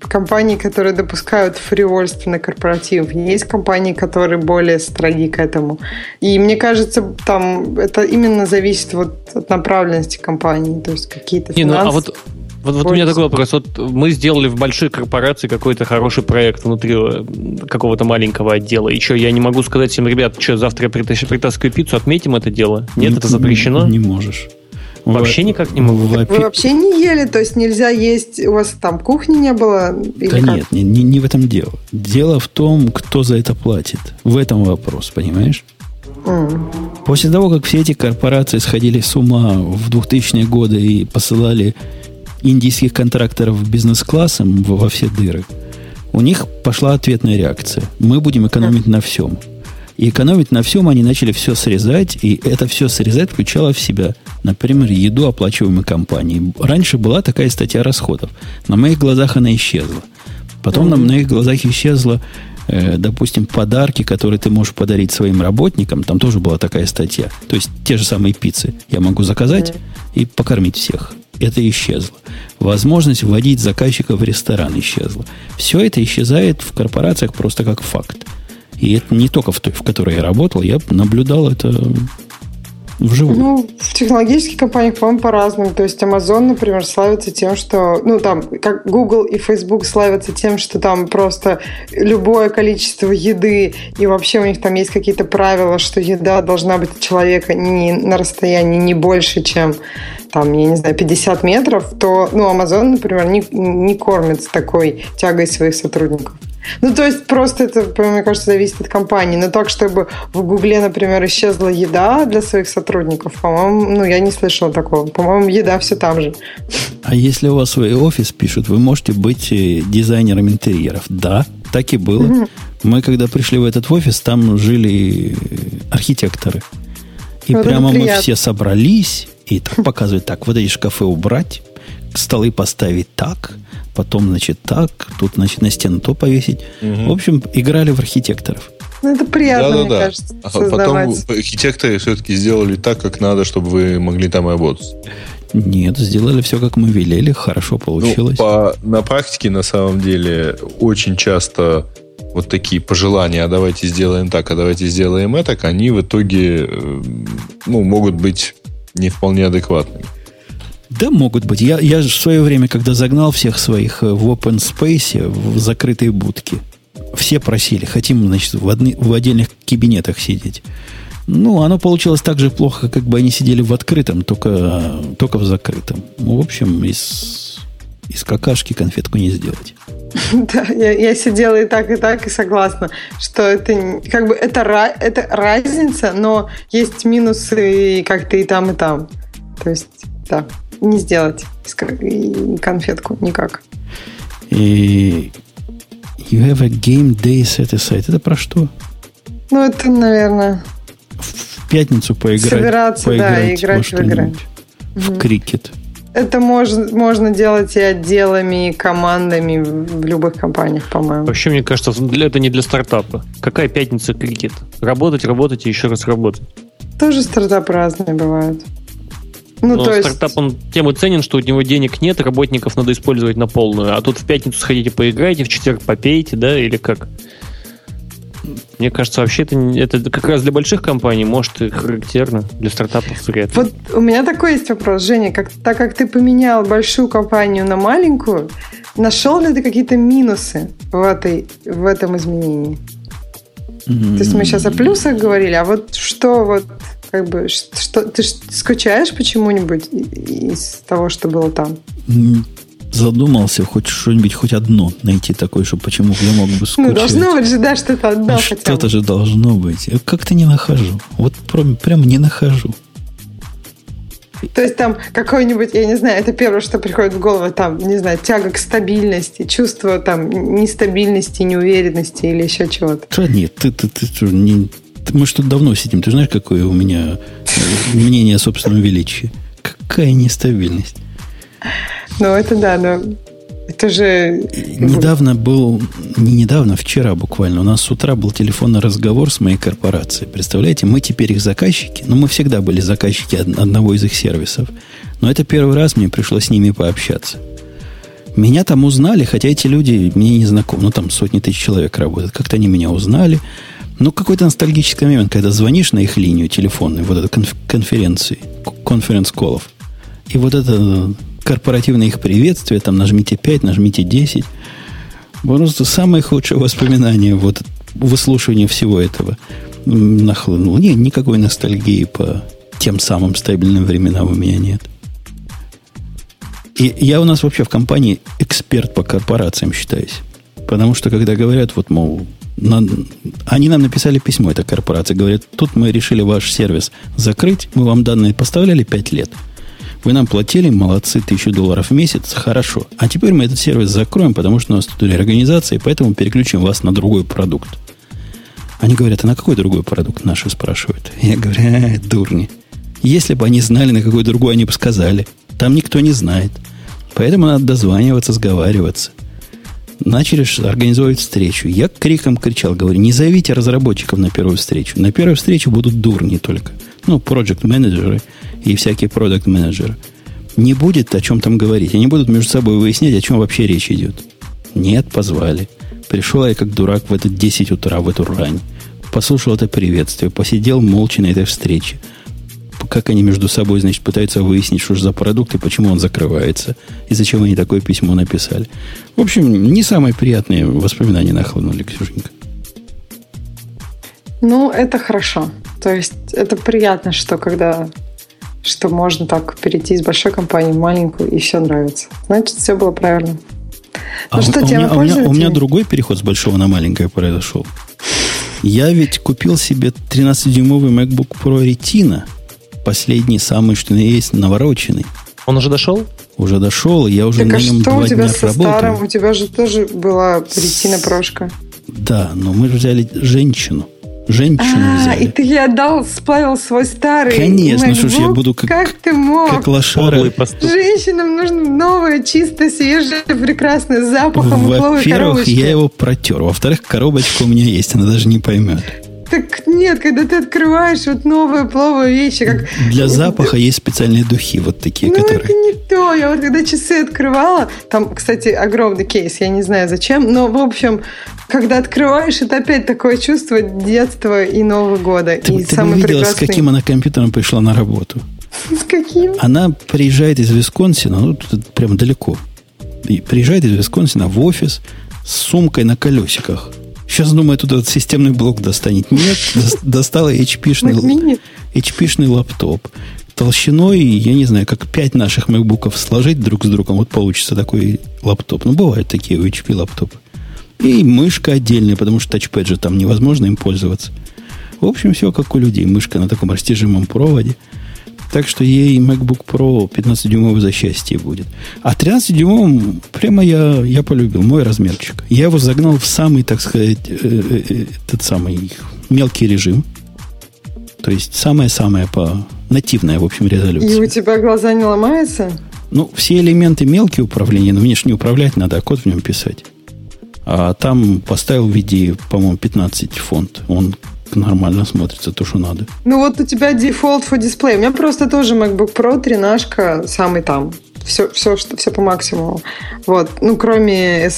компании, которые допускают фривольство на корпоратив. Есть компании, которые более строги к этому. И мне кажется, там это именно зависит вот от направленности компании. То есть какие-то финансы... Не, ну, а вот вот, вот у меня такой вопрос. Вот мы сделали в большой корпорации какой-то хороший проект внутри э, какого-то маленького отдела. И что, я не могу сказать всем, ребят, что, завтра я притаскиваю пиццу, отметим это дело? Нет, не, это запрещено? Не, не можешь. Вообще никак не могу. Вы вообще не ели, то есть нельзя есть, у вас там кухни не было? да нет, не, не, не в этом дело. Дело в том, кто за это платит. В этом вопрос, понимаешь? Mm. После того, как все эти корпорации сходили с ума в 2000-е годы и посылали индийских контракторов бизнес-классом во все дыры, у них пошла ответная реакция. Мы будем экономить mm. на всем. И экономить на всем они начали все срезать, и это все срезать включало в себя, например, еду оплачиваемой компании. Раньше была такая статья расходов. На моих глазах она исчезла. Потом mm-hmm. на моих глазах исчезла, э, допустим, подарки, которые ты можешь подарить своим работникам. Там тоже была такая статья. То есть те же самые пиццы я могу заказать mm-hmm. и покормить всех. Это исчезло. Возможность вводить заказчиков в ресторан исчезла. Все это исчезает в корпорациях просто как факт. И это не только в той, в которой я работал, я наблюдал это вживую. Ну, в технологических компаниях, по-моему, по-разному. То есть Amazon, например, славится тем, что, ну, там, как Google и Facebook славятся тем, что там просто любое количество еды, и вообще у них там есть какие-то правила, что еда должна быть от человека не на расстоянии не больше, чем там, я не знаю, 50 метров, то, ну, Amazon, например, не, не кормит с такой тягой своих сотрудников. Ну, то есть просто это, мне кажется, зависит от компании. Но так, чтобы в Гугле, например, исчезла еда для своих сотрудников, по-моему, ну, я не слышала такого. По-моему, еда все там же. А если у вас свой офис пишут, вы можете быть э, дизайнером интерьеров. Да, так и было. Мы, когда пришли в этот офис, там жили архитекторы. И вот прямо мы все собрались и так показывают, так, вот эти шкафы убрать, столы поставить так, потом, значит, так, тут, значит, на стену то повесить. Угу. В общем, играли в архитекторов. Ну, это приятно, да, да, мне да. кажется, а Потом архитекторы все-таки сделали так, как надо, чтобы вы могли там работать. Нет, сделали все, как мы велели, хорошо ну, получилось. Ну, по, на практике, на самом деле, очень часто вот такие пожелания, а давайте сделаем так, а давайте сделаем это, они в итоге э, ну, могут быть не вполне адекватными. Да, могут быть. Я, я в свое время, когда загнал всех своих э, в open space, в закрытые будки, все просили, хотим, значит, в, одни, в отдельных кабинетах сидеть. Ну, оно получилось так же плохо, как бы они сидели в открытом, только, только в закрытом. Ну, в общем, из, из какашки конфетку не сделать. (laughs) Да, я, я сидела и так, и так, и согласна, что это как бы это, это разница, но есть минусы как-то и там, и там. То есть, да, не сделать конфетку никак. И you have a game day set aside. Это про что? Ну, это, наверное... В пятницу поиграть. Собираться, поиграть да, играть в игры. В угу. крикет. Это можно, можно делать и отделами, и командами в любых компаниях, по-моему. Вообще, мне кажется, это не для стартапа. Какая пятница крикет? Работать, работать и еще раз работать. Тоже стартапы разные бывают. Ну, Но то есть... стартап, он тем и ценен, что у него денег нет, работников надо использовать на полную. А тут в пятницу сходите поиграйте, в четверг попейте, да, или как? Мне кажется, вообще это, это как раз для больших компаний, может, и характерно, для стартапов вряд Вот у меня такой есть вопрос, Женя. Как, так как ты поменял большую компанию на маленькую, нашел ли ты какие-то минусы в, этой, в этом изменении? Mm-hmm. То есть мы сейчас о плюсах говорили, а вот что вот как бы что ты скучаешь почему-нибудь из того, что было там? задумался хоть что-нибудь, хоть одно найти такое, что почему я мог бы ну, скучать. Ну, должно быть же, да, что-то одно ну, Что-то же должно быть. Как-то не нахожу. Вот прям, прям не нахожу. То есть там какой-нибудь, я не знаю, это первое, что приходит в голову, там, не знаю, тяга к стабильности, чувство там нестабильности, неуверенности или еще чего-то. Да нет, ты, ты, ты, ты не, мы что давно сидим. Ты знаешь, какое у меня мнение о собственном величии? Какая нестабильность. Ну, это да, но это же... Недавно был, не недавно, вчера буквально, у нас с утра был телефонный разговор с моей корпорацией. Представляете, мы теперь их заказчики, но ну, мы всегда были заказчики одного из их сервисов. Но это первый раз мне пришлось с ними пообщаться. Меня там узнали, хотя эти люди мне не знакомы. Ну, там сотни тысяч человек работают. Как-то они меня узнали. Ну, какой-то ностальгический момент, когда звонишь на их линию телефонную, вот эту конференции, конференц-колов, и вот это корпоративное их приветствие, там нажмите 5, нажмите 10. Просто самые худшие воспоминания вот выслушивания всего этого нахлынуло. Нет, никакой ностальгии по тем самым стабильным временам у меня нет. И я у нас вообще в компании эксперт по корпорациям считаюсь. Потому что, когда говорят, вот, мол, на, они нам написали письмо, эта корпорация, говорят, тут мы решили ваш сервис закрыть, мы вам данные поставляли 5 лет. Вы нам платили, молодцы, тысячу долларов в месяц, хорошо. А теперь мы этот сервис закроем, потому что у нас тут реорганизация, и поэтому переключим вас на другой продукт. Они говорят, а на какой другой продукт наши спрашивают? Я говорю, э, дурни. Если бы они знали, на какой другой, они бы сказали. Там никто не знает. Поэтому надо дозваниваться, сговариваться начали организовывать встречу. Я криком кричал, говорю, не зовите разработчиков на первую встречу. На первую встречу будут дурни только. Ну, project менеджеры и всякие продукт менеджеры Не будет о чем там говорить. Они будут между собой выяснять, о чем вообще речь идет. Нет, позвали. Пришел я как дурак в это 10 утра, в эту рань. Послушал это приветствие, посидел молча на этой встрече как они между собой, значит, пытаются выяснить, что же за продукт и почему он закрывается, и зачем они такое письмо написали. В общем, не самые приятные воспоминания нахлынули, Ксюшенька. Ну, это хорошо. То есть это приятно, что когда что можно так перейти из большой компании в маленькую, и все нравится. Значит, все было правильно. А ну что, у, тема меня, у, меня, у меня другой переход с большого на маленькое произошел. Я ведь купил себе 13-дюймовый MacBook Pro Retina. Последний, самый, что на есть, навороченный. Он уже дошел? Уже дошел, и я уже Так на а нем что два у тебя дня со работаю. старым? У тебя же тоже была ретина прошка. Да, но мы же взяли женщину. Женщину А, взяли. и ты ей отдал, сплавил свой старый Конечно, что ж я буду как- Как ты мог? Как лошара. Женщинам нужно новое, чисто, свежее, прекрасное, с запахом Во-первых, я его протер. Во-вторых, коробочка у меня есть, она даже не поймет. Так нет, когда ты открываешь вот новые плавые вещи, как... Для запаха есть специальные духи, вот такие, Ну, которые... это не то. Я вот когда часы открывала, там, кстати, огромный кейс, я не знаю зачем, но, в общем, когда открываешь, это опять такое чувство детства и Нового года. Ты, и ты самый видела, с прекрасный... каким она компьютером пришла на работу. С каким? Она приезжает из Висконсина, ну, тут прям далеко. И приезжает из Висконсина в офис с сумкой на колесиках. Сейчас, думаю, тут этот системный блок достанет. Нет, (laughs) дос- достала HP-шный? HP-шный лаптоп. Толщиной, я не знаю, как пять наших макбуков сложить друг с другом, вот получится такой лаптоп. Ну, бывают такие у HP лаптопы. И мышка отдельная, потому что тачпэд же там невозможно им пользоваться. В общем, все как у людей. Мышка на таком растяжимом проводе. Так что ей MacBook Pro 15-дюймовый за счастье будет. А 13-дюймовым прямо я, я полюбил. Мой размерчик. Я его загнал в самый, так сказать, э, э, э, этот самый мелкий режим. То есть самое-самое по нативная, в общем, И у резолюция. тебя глаза не ломаются? Ну, все элементы мелкие управления, но мне ж не управлять надо, а код в нем писать. А там поставил в виде, по-моему, 15 фонд. Он нормально смотрится, то, что надо. Ну вот у тебя дефолт for display. У меня просто тоже MacBook Pro 13 самый там. Все, все, что, все по максимуму. Вот. Ну, кроме,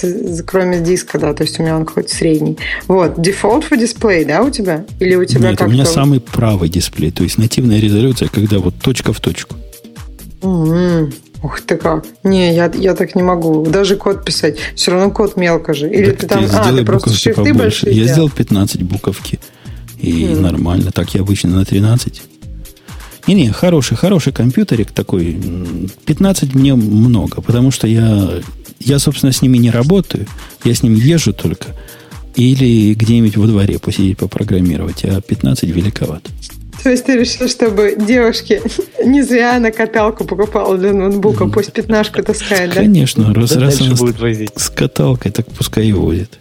кроме диска, да, то есть у меня он какой-то средний. Вот. Default for display, да, у тебя? Или у тебя Нет, как у меня самый правый дисплей, то есть нативная резолюция, когда вот точка в точку. М-м. Ух ты как. Не, я, я так не могу. Даже код писать. Все равно код мелко же. Или Так ты там... А, ты просто шрифты побольше. большие Я сделал 15 буковки. И Мгм. нормально. Так я обычно на 13. Не-не, хороший, хороший компьютерик такой. М, 15 мне много, потому что я, я, собственно, с ними не работаю. Я с ним езжу только. Или где-нибудь во дворе посидеть, попрограммировать. А 15 великоват. То есть ты решил, чтобы девушки не зря на каталку покупала для ноутбука, пусть пятнашку таскает, да? Конечно, раз, Да раз она будет возить. с каталкой, так пускай и водит.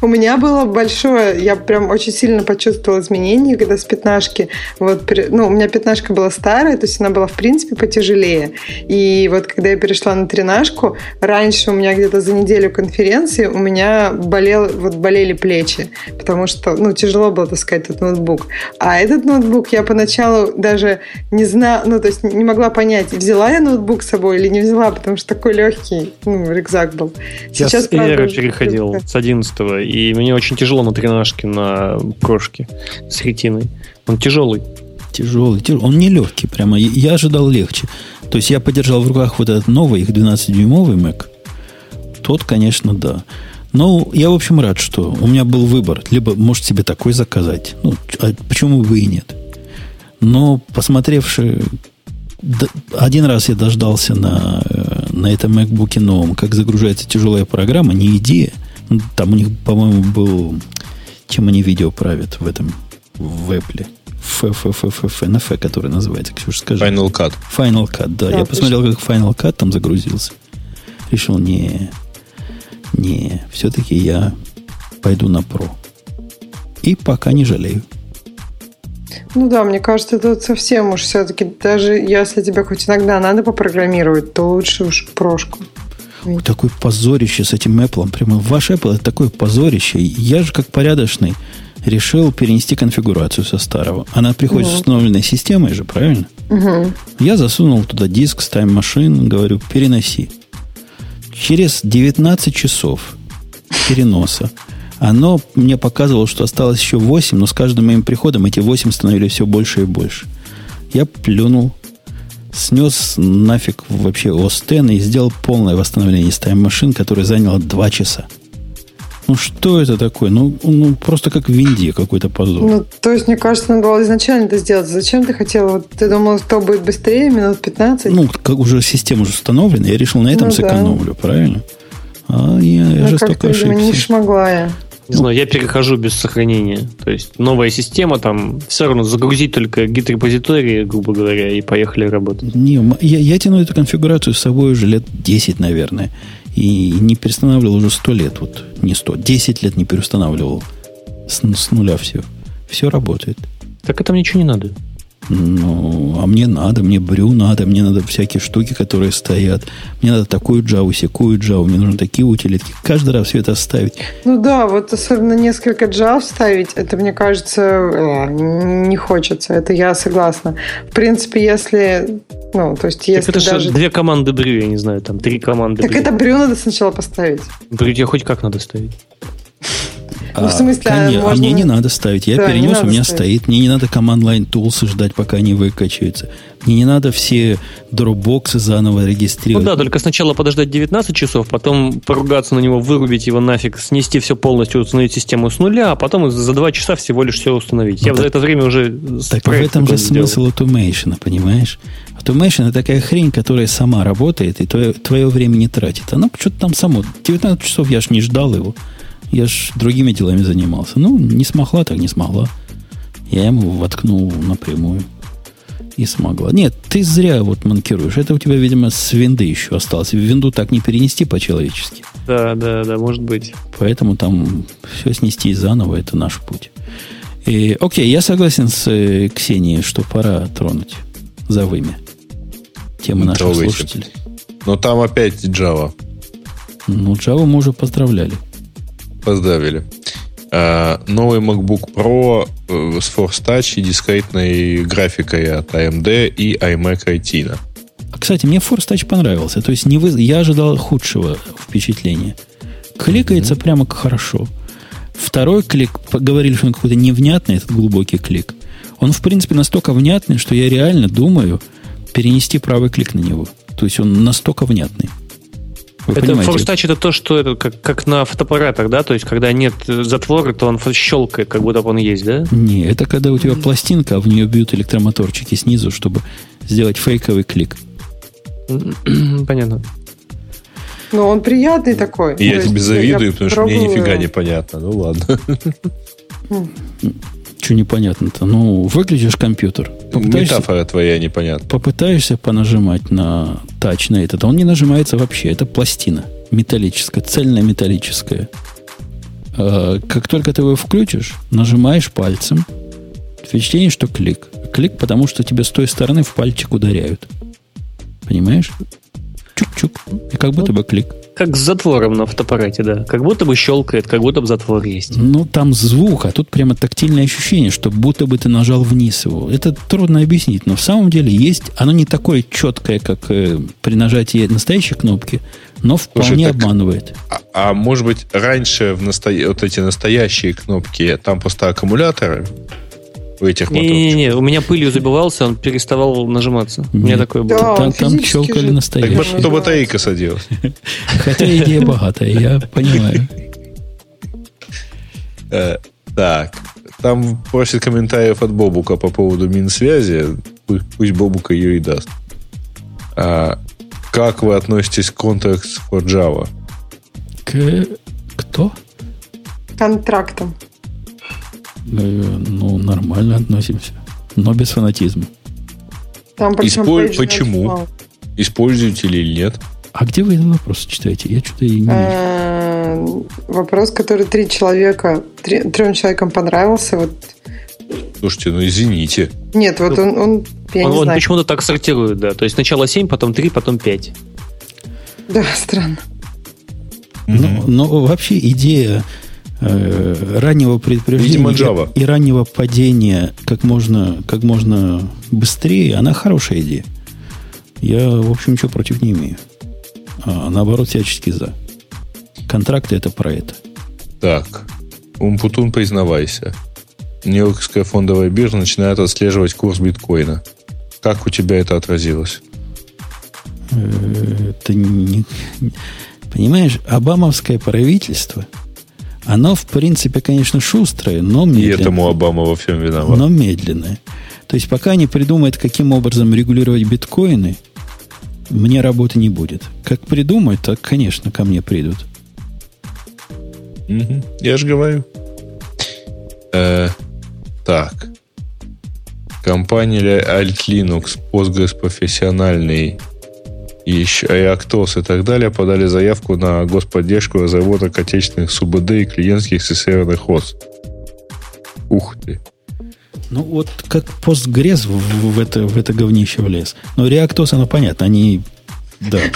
У меня было большое, я прям очень сильно почувствовала изменения, когда с пятнашки, вот, ну, у меня пятнашка была старая, то есть она была, в принципе, потяжелее. И вот когда я перешла на тренажку, раньше у меня где-то за неделю конференции у меня болел, вот болели плечи, потому что, ну, тяжело было таскать этот ноутбук. А этот ноутбук я поначалу даже не знала, ну, то есть не могла понять, взяла я ноутбук с собой или не взяла, потому что такой легкий, ну, рюкзак был. Я с правда, уже- переходил с 11 и мне очень тяжело на тренажке на прошке с ретиной. Он тяжелый. Тяжелый, тяжелый. Он не легкий прямо. Я- ожидал легче. То есть я подержал в руках вот этот новый, их 12-дюймовый Mac. Тот, конечно, да. Но я, в общем, рад, что у меня был выбор. Либо, может, себе такой заказать. Ну, а почему бы и нет? Но, посмотревши... Один раз я дождался на, э, на этом MacBook новом, как загружается тяжелая программа, не идея. Там у них, по-моему, был... Чем они видео правят в этом, в Apple? ФФФФ, на Ф, который называется, Ксюша, скажи. Final Cut. Final Cut, да. Да, Я посмотрел, как Final Cut там загрузился. Решил, не, не, все-таки я пойду на Pro. И пока не жалею. Ну да, мне кажется, это совсем уж все-таки, даже если тебе хоть иногда надо попрограммировать, то лучше уж прошку. Такое позорище с этим Apple. Прямо ваш Apple это такое позорище. Я же как порядочный решил перенести конфигурацию со старого. Она приходит с установленной системой же, правильно? Мгм. Я засунул туда диск с Time Machine, говорю, переноси. Через 19 часов переноса оно мне показывало, что осталось еще 8, но с каждым моим приходом эти 8 становились все больше и больше. Я плюнул, снес нафиг вообще X и сделал полное восстановление Time Machine, которое заняло 2 часа. Ну что это такое? Ну, ну просто как в Винде какой-то позор. Ну, то есть, мне кажется, надо было изначально это сделать. Зачем ты хотел? Вот ты думал, что будет быстрее, минут 15? Ну, как уже система уже установлена, я решил на этом Ну да. сэкономлю, правильно? А я, я Ну, жестоко видимо, не ошибся. смогла я. Не знаю, я перехожу без сохранения. То есть новая система, там все равно загрузить только гид-репозитории, грубо говоря, и поехали работать. Не, я, я тяну эту конфигурацию с собой уже лет 10, наверное. И не перестанавливал уже 100 лет. Вот не 100, 10 лет не переустанавливал. С, с нуля все. Все работает. Так это ничего не надо. Ну, а мне надо, мне брю надо, мне надо всякие штуки, которые стоят. Мне надо такую джаву, секую джаву, мне нужны такие утилитки. Каждый раз все это ставить. Ну да, вот особенно несколько джав ставить, это, мне кажется, э, не хочется. Это я согласна. В принципе, если... Ну, то есть, Так если это же даже... две команды брю, я не знаю, там три команды Так брю. это брю надо сначала поставить. Брю тебе хоть как надо ставить. Ну, в смысле, а коне- а можно- мне не надо ставить. Я Да, не перенес, у меня ставить. стоит. Мне не надо command line tools ждать, пока они выкачаются. Мне не надо все дропбоксы заново Ну регистрировать. да, только сначала подождать 19 часов, потом поругаться на него, вырубить его нафиг, снести все полностью, установить систему с нуля, а потом за 2 часа всего лишь все установить. Ну Я так- за это время уже Так в этом же сделал. смысл automation, понимаешь? Automation это такая хрень, которая сама работает и твое, твое время не тратит. Оно что-то там само. 19 часов я ж не ждал его. Я ж другими делами занимался. Ну, не смогла, так не смогла. Я ему воткнул напрямую. И смогла. Нет, ты зря вот манкируешь. Это у тебя, видимо, с винды еще осталось. Винду так не перенести по-человечески. Да, да, да, может быть. Поэтому там все снести заново, это наш путь. И, окей, я согласен с э, Ксенией, что пора тронуть за вымя. Тема наших Трогайте. слушателей. Но там опять Java. Ну, Java мы уже поздравляли. Поздравили. А, новый MacBook Pro э, с Force Touch и дискретной графикой от AMD и iMac Retina. А, кстати, мне Force Touch понравился. То есть не вы... я ожидал худшего впечатления. Кликается прямо как хорошо. Второй клик, говорили, что он какой-то невнятный, этот глубокий клик. Он, в принципе, настолько внятный, что я реально думаю перенести правый клик на него. То есть он настолько внятный. Вы это Touch это то, что это как, как на фотоаппаратах, да? То есть, когда нет затвора, то он щелкает, как будто бы он есть, да? Не, это когда у тебя пластинка, а в нее бьют электромоторчики снизу, чтобы сделать фейковый клик. Понятно. Но он приятный такой. Я То тебе есть завидую, я потому что мне нифига не понятно. Ну ладно. Что непонятно-то? Ну, выключишь компьютер, Метафора твоя непонятна. попытаешься понажимать на тач на этот, а он не нажимается вообще. Это пластина металлическая, цельная металлическая. А, Как только ты его включишь, нажимаешь пальцем, впечатление, что клик. Клик, потому что тебе с той стороны в пальчик ударяют. Понимаешь? Чук-чук. И как будто бы клик. Как с затвором на фотоаппарате, да. Как будто бы щелкает, как будто бы затвор есть. Ну, там звук, а тут прямо тактильное ощущение, что будто бы ты нажал вниз его. Это трудно объяснить, но в самом деле есть... Оно не такое четкое, как э, при нажатии настоящей кнопки, но вполне так- обманывает. А, а может быть, раньше в насто... вот эти настоящие кнопки, там просто аккумуляторы у этих моторчиков? Не-не-не, у меня пылью забивался, он переставал нажиматься. У меня такое было. Да, Там, там щелкали же- Так настоящие. вот, что батарейка садилась. (laughs) Хотя идея богатая, я понимаю. Э, Так, там просит комментариев от Бобука по поводу Минсвязи. Пусть, пусть Бобук ее и даст. А, как вы относитесь к Context for Java? К... Кто? Контрактом. Ну, нормально относимся. Но без фанатизма. Там Исполь- почему? мало. Используете или нет? А где вы этот вопрос читаете? Я что-то и не... Э, Вопрос, который три человека, три- трем человекам понравился. Вот Слушайте, ну извините. нет, вот он, он я Он, не он знаю. почему-то так сортирует, да. То есть сначала 7, потом 3, потом 5. Да, странно. Ну, но вообще идея э, раннего предупреждения Видимо, и, и раннего падения как можно, как можно быстрее, она хорошая идея. Я, в общем, ничего против не имею. А, наоборот, всячески за. Контракты это про это. Так, Умпутун, признавайся. Нью-Йоркская фондовая биржа начинает отслеживать курс биткоина. Как у тебя это отразилось? Э, Это не, понимаешь, обамовское правительство, оно, в принципе, конечно, шустрое, но И медленное. этому Обама во всем виноват. но медленное. То есть, пока они придумают, каким образом регулировать биткоины, мне работы не будет. Как придумают, так, конечно, ко мне придут. Угу. Я же говорю. Э, так. Компания Alt Linux, Postgres профессиональный и еще и так далее подали заявку на господдержку разработок отечественных СУБД и клиентских серверных хост. Ух ты. Ну, вот как Postgres в, в, это, в это говнище влез. Но Reactos, оно понятно, они... Да. (laughs)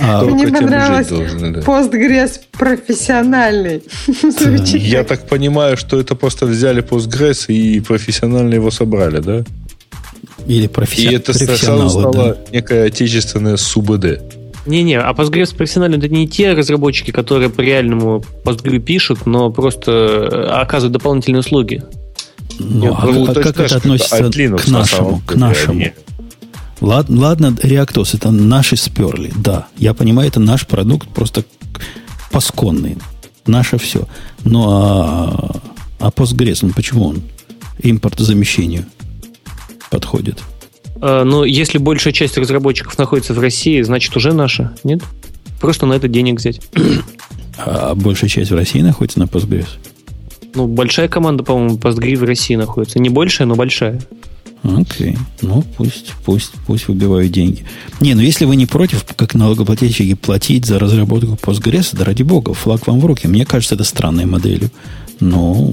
А, Мне понравилось Postgres профессиональный. (laughs) Я так понимаю, что это просто взяли Postgres и профессионально его собрали, да? Или профессионал. И это сразу стало да. некое отечественное СУБД. Не-не, а Postgres профессионально это не те разработчики, которые по реальному Postgre пишут, но просто э, оказывают дополнительные услуги. Ну, а, ну, а как это относится Linux, к нашему? К нашему? Ладно, ладно, Reactos это наши сперли, да. Я понимаю, это наш продукт просто посконный. Наше все. Ну а, а Postgres, ну почему он импортозамещению подходит? А, ну, если большая часть разработчиков находится в России, значит уже наша, нет? Просто на это денег взять. А большая часть в России находится на Postgres? Ну, большая команда, по-моему, Postgre в России находится. Не большая, но большая. Окей. Ну, пусть, пусть, пусть выбивают деньги. Не, ну если вы не против, как налогоплательщики, платить за разработку Postgres, да ради бога, флаг вам в руки. Мне кажется, это странной моделью. Но...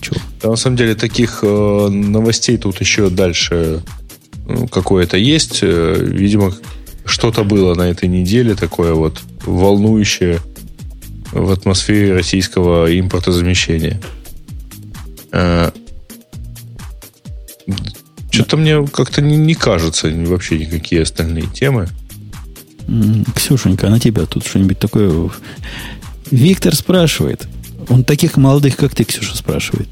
Чё? Да, на самом деле, таких э, новостей тут еще дальше э, какое-то есть. Э, видимо, что-то было на этой неделе такое вот волнующее в атмосфере российского импортозамещения. Э, что-то мне как-то не, не кажется вообще никакие остальные темы. Ксюшенька, на тебя тут что-нибудь такое... Виктор спрашивает. Он таких молодых, как ты, Ксюша, спрашивает.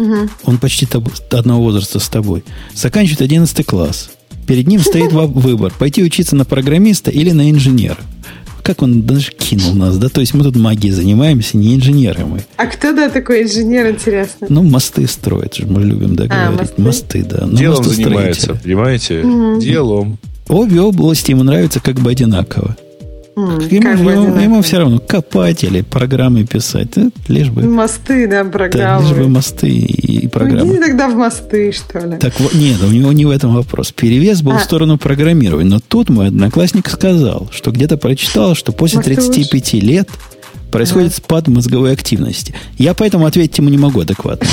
Угу. Он почти таб- одного возраста с тобой. Заканчивает 11 класс. Перед ним стоит выбор. Пойти учиться на программиста или на инженера. Как он даже кинул нас, да? То есть мы тут магией занимаемся, не инженеры мы. А кто, да, такой инженер, интересно? Ну, мосты строят, мы любим, да, а, говорить. Мосты? мосты, да. Ну, Делом занимается, понимаете? Угу. Делом. Обе области ему нравятся как бы одинаково. Ему, ему, ему все равно копать или программы писать. Лишь бы... Мосты, да, программы. Да, лишь бы мосты и, и программы. Иди тогда в мосты, что ли. Так вот, нет, у него не в этом вопрос. Перевес был а. в сторону программирования. Но тут мой одноклассник сказал, что где-то прочитал, что после Может, 35 лет происходит спад мозговой активности. Я поэтому ответить ему не могу адекватно.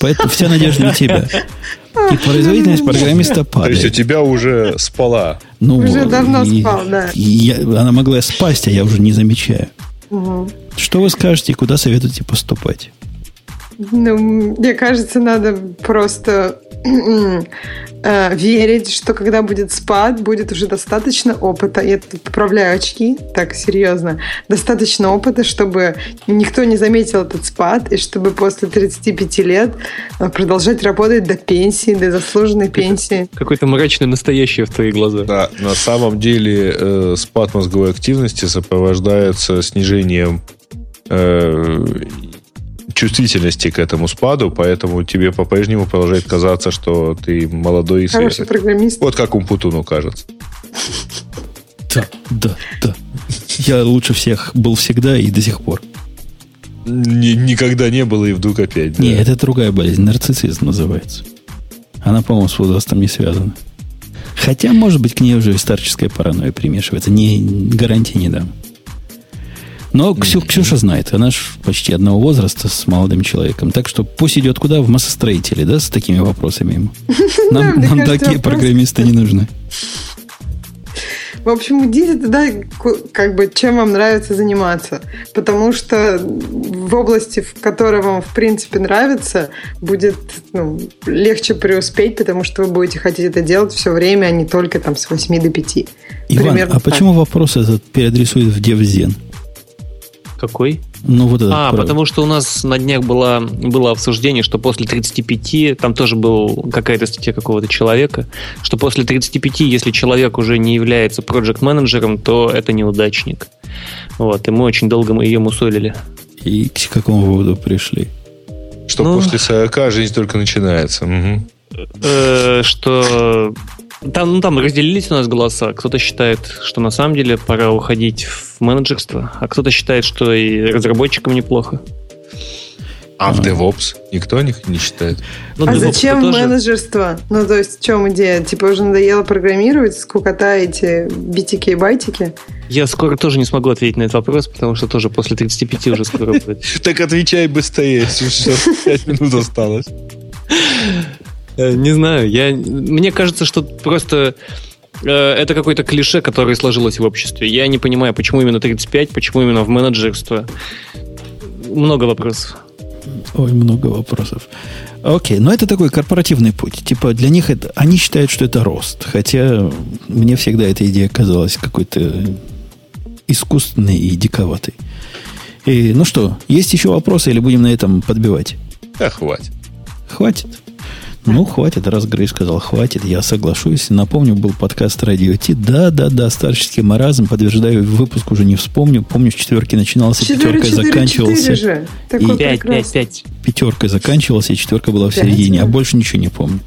Поэтому вся надежда на тебя. И производительность программиста падает. То есть у тебя уже спала. Ну, уже давно и, спал, да. Я, она могла спасть, а я уже не замечаю. Угу. Что вы скажете, куда советуете поступать? Ну, мне кажется, надо просто э, верить, что когда будет спад, будет уже достаточно опыта. Я тут поправляю очки, так серьезно. Достаточно опыта, чтобы никто не заметил этот спад, и чтобы после 35 лет э, продолжать работать до пенсии, до заслуженной пенсии. Какое-то мрачное настоящее в твои глаза. Да, на самом деле э, спад мозговой активности сопровождается снижением э, чувствительности к этому спаду, поэтому тебе по-прежнему продолжает казаться, что ты молодой и свежий. программист. Вот как Умпутуну кажется. Да, да, да. Я лучше всех был всегда и до сих пор. Ни, никогда не было и вдруг опять. Да? Не, это другая болезнь. Нарциссизм называется. Она, по-моему, с возрастом не связана. Хотя, может быть, к ней уже и старческая паранойя примешивается. Не, гарантии не дам. Но Ксю, Ксюша знает, она же почти одного возраста с молодым человеком. Так что пусть идет куда? В массостроители, да, с такими вопросами ему. (laughs) Нам, нам такие программисты не нужны. В общем, идите туда, как бы, чем вам нравится заниматься. Потому что в области, в которой вам, в принципе, нравится, будет ну, легче преуспеть, потому что вы будете хотеть это делать все время, а не только там с 8 до 5. Иван, Примерно а так. почему вопрос этот переадресует в DevZen? Какой? Ну, вот это а, правда. потому что у нас на днях было, было обсуждение, что после 35, там тоже был какая-то статья какого-то человека, что после 35, если человек уже не является проект-менеджером, то это неудачник. Вот, и мы очень долго ее мусолили. И к какому выводу пришли? Что ну, после 40 жизнь только начинается. Угу. Э, что Там, ну, там разделились у нас голоса. Кто-то считает, что на самом деле пора уходить в менеджерство, а кто-то считает, что и разработчикам неплохо. А в DevOps никто них не считает? Ну, а зачем тоже... менеджерство? Ну, то есть, в чем идея? Типа, уже надоело программировать, скукота эти битики и байтики? Я скоро тоже не смогу ответить на этот вопрос, потому что тоже после 35 уже скоро будет. (laughs) Так отвечай быстрее, что 5 минут осталось. Э, не знаю, я, мне кажется, что просто э, это какое-то клише, которое сложилось в обществе. Я не понимаю, почему именно 35, почему именно в менеджерство. Много вопросов. Ой, много вопросов. Окей, но это такой корпоративный путь. Типа для них это... Они считают, что это рост. Хотя мне всегда эта идея казалась какой-то искусственной и диковатой. И, ну что, есть еще вопросы или будем на этом подбивать? Да, хватит. Хватит. Ну, хватит, раз Грей сказал, хватит, я соглашусь. Напомню, был подкаст Радио Ти. Да, да, да, старческий маразм, подтверждаю, выпуск уже не вспомню. Помню, с четверки начинался, 4, пятеркой 4, заканчивался. 4 же. И 5, 5, 5. Пятеркой заканчивался, и четверка была в 5, середине, да. а больше ничего не помню.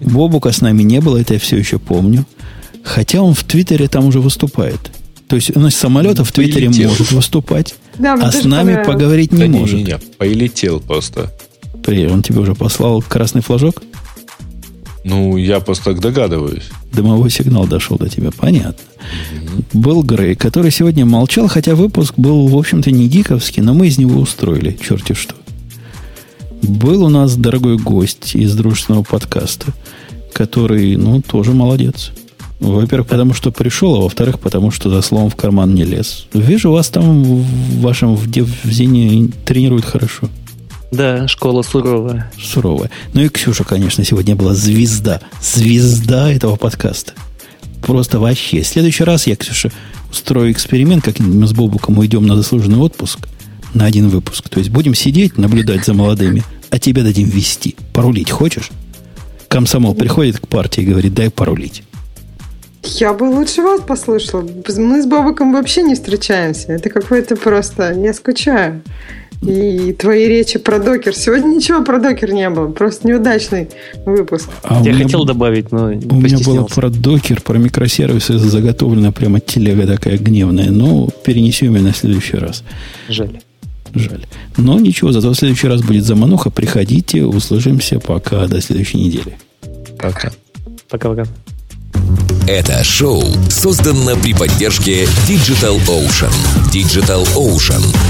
Бобука с нами не было, это я все еще помню. Хотя он в Твиттере там уже выступает. То есть он из самолета в Твиттере может выступать, да, а с нами поговорить не да может. Не, не, не, полетел просто. Привет, он тебе уже послал красный флажок? Ну, я просто так догадываюсь. Дымовой сигнал дошел до тебя, понятно. Угу. Был Грей, который сегодня молчал, хотя выпуск был, в общем-то, не гиковский, но мы из него устроили, черти что. Был у нас дорогой гость из дружественного подкаста, который, ну, тоже молодец. Во-первых, потому что пришел, а во-вторых, потому что за словом в карман не лез. Вижу, вас там в вашем в, в Зине тренируют хорошо. Да, школа суровая. Суровая. Ну и Ксюша, конечно, сегодня была звезда. Звезда этого подкаста. Просто вообще. В следующий раз я, Ксюша, устрою эксперимент, как мы с Бобуком уйдем на заслуженный отпуск на один выпуск. То есть будем сидеть, наблюдать за молодыми, а тебе дадим вести. Порулить хочешь? Комсомол приходит к партии и говорит, дай порулить. Я бы лучше вас послушала. Мы с Бобуком вообще не встречаемся. Это какое-то просто... Я скучаю. И твои речи про докер. Сегодня ничего про докер не было. Просто неудачный выпуск. А Я хотел добавить, но У меня было про докер, про микросервисы заготовлена прямо телега такая гневная. Но перенесем ее на следующий раз. Жаль. Жаль. Но ничего, зато в следующий раз будет замануха. Приходите, услышимся. Пока. До следующей недели. Пока. Пока-пока. Это шоу создано при поддержке Digital Ocean. Digital Ocean –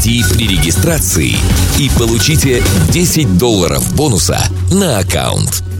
при регистрации и получите 10 долларов бонуса на аккаунт.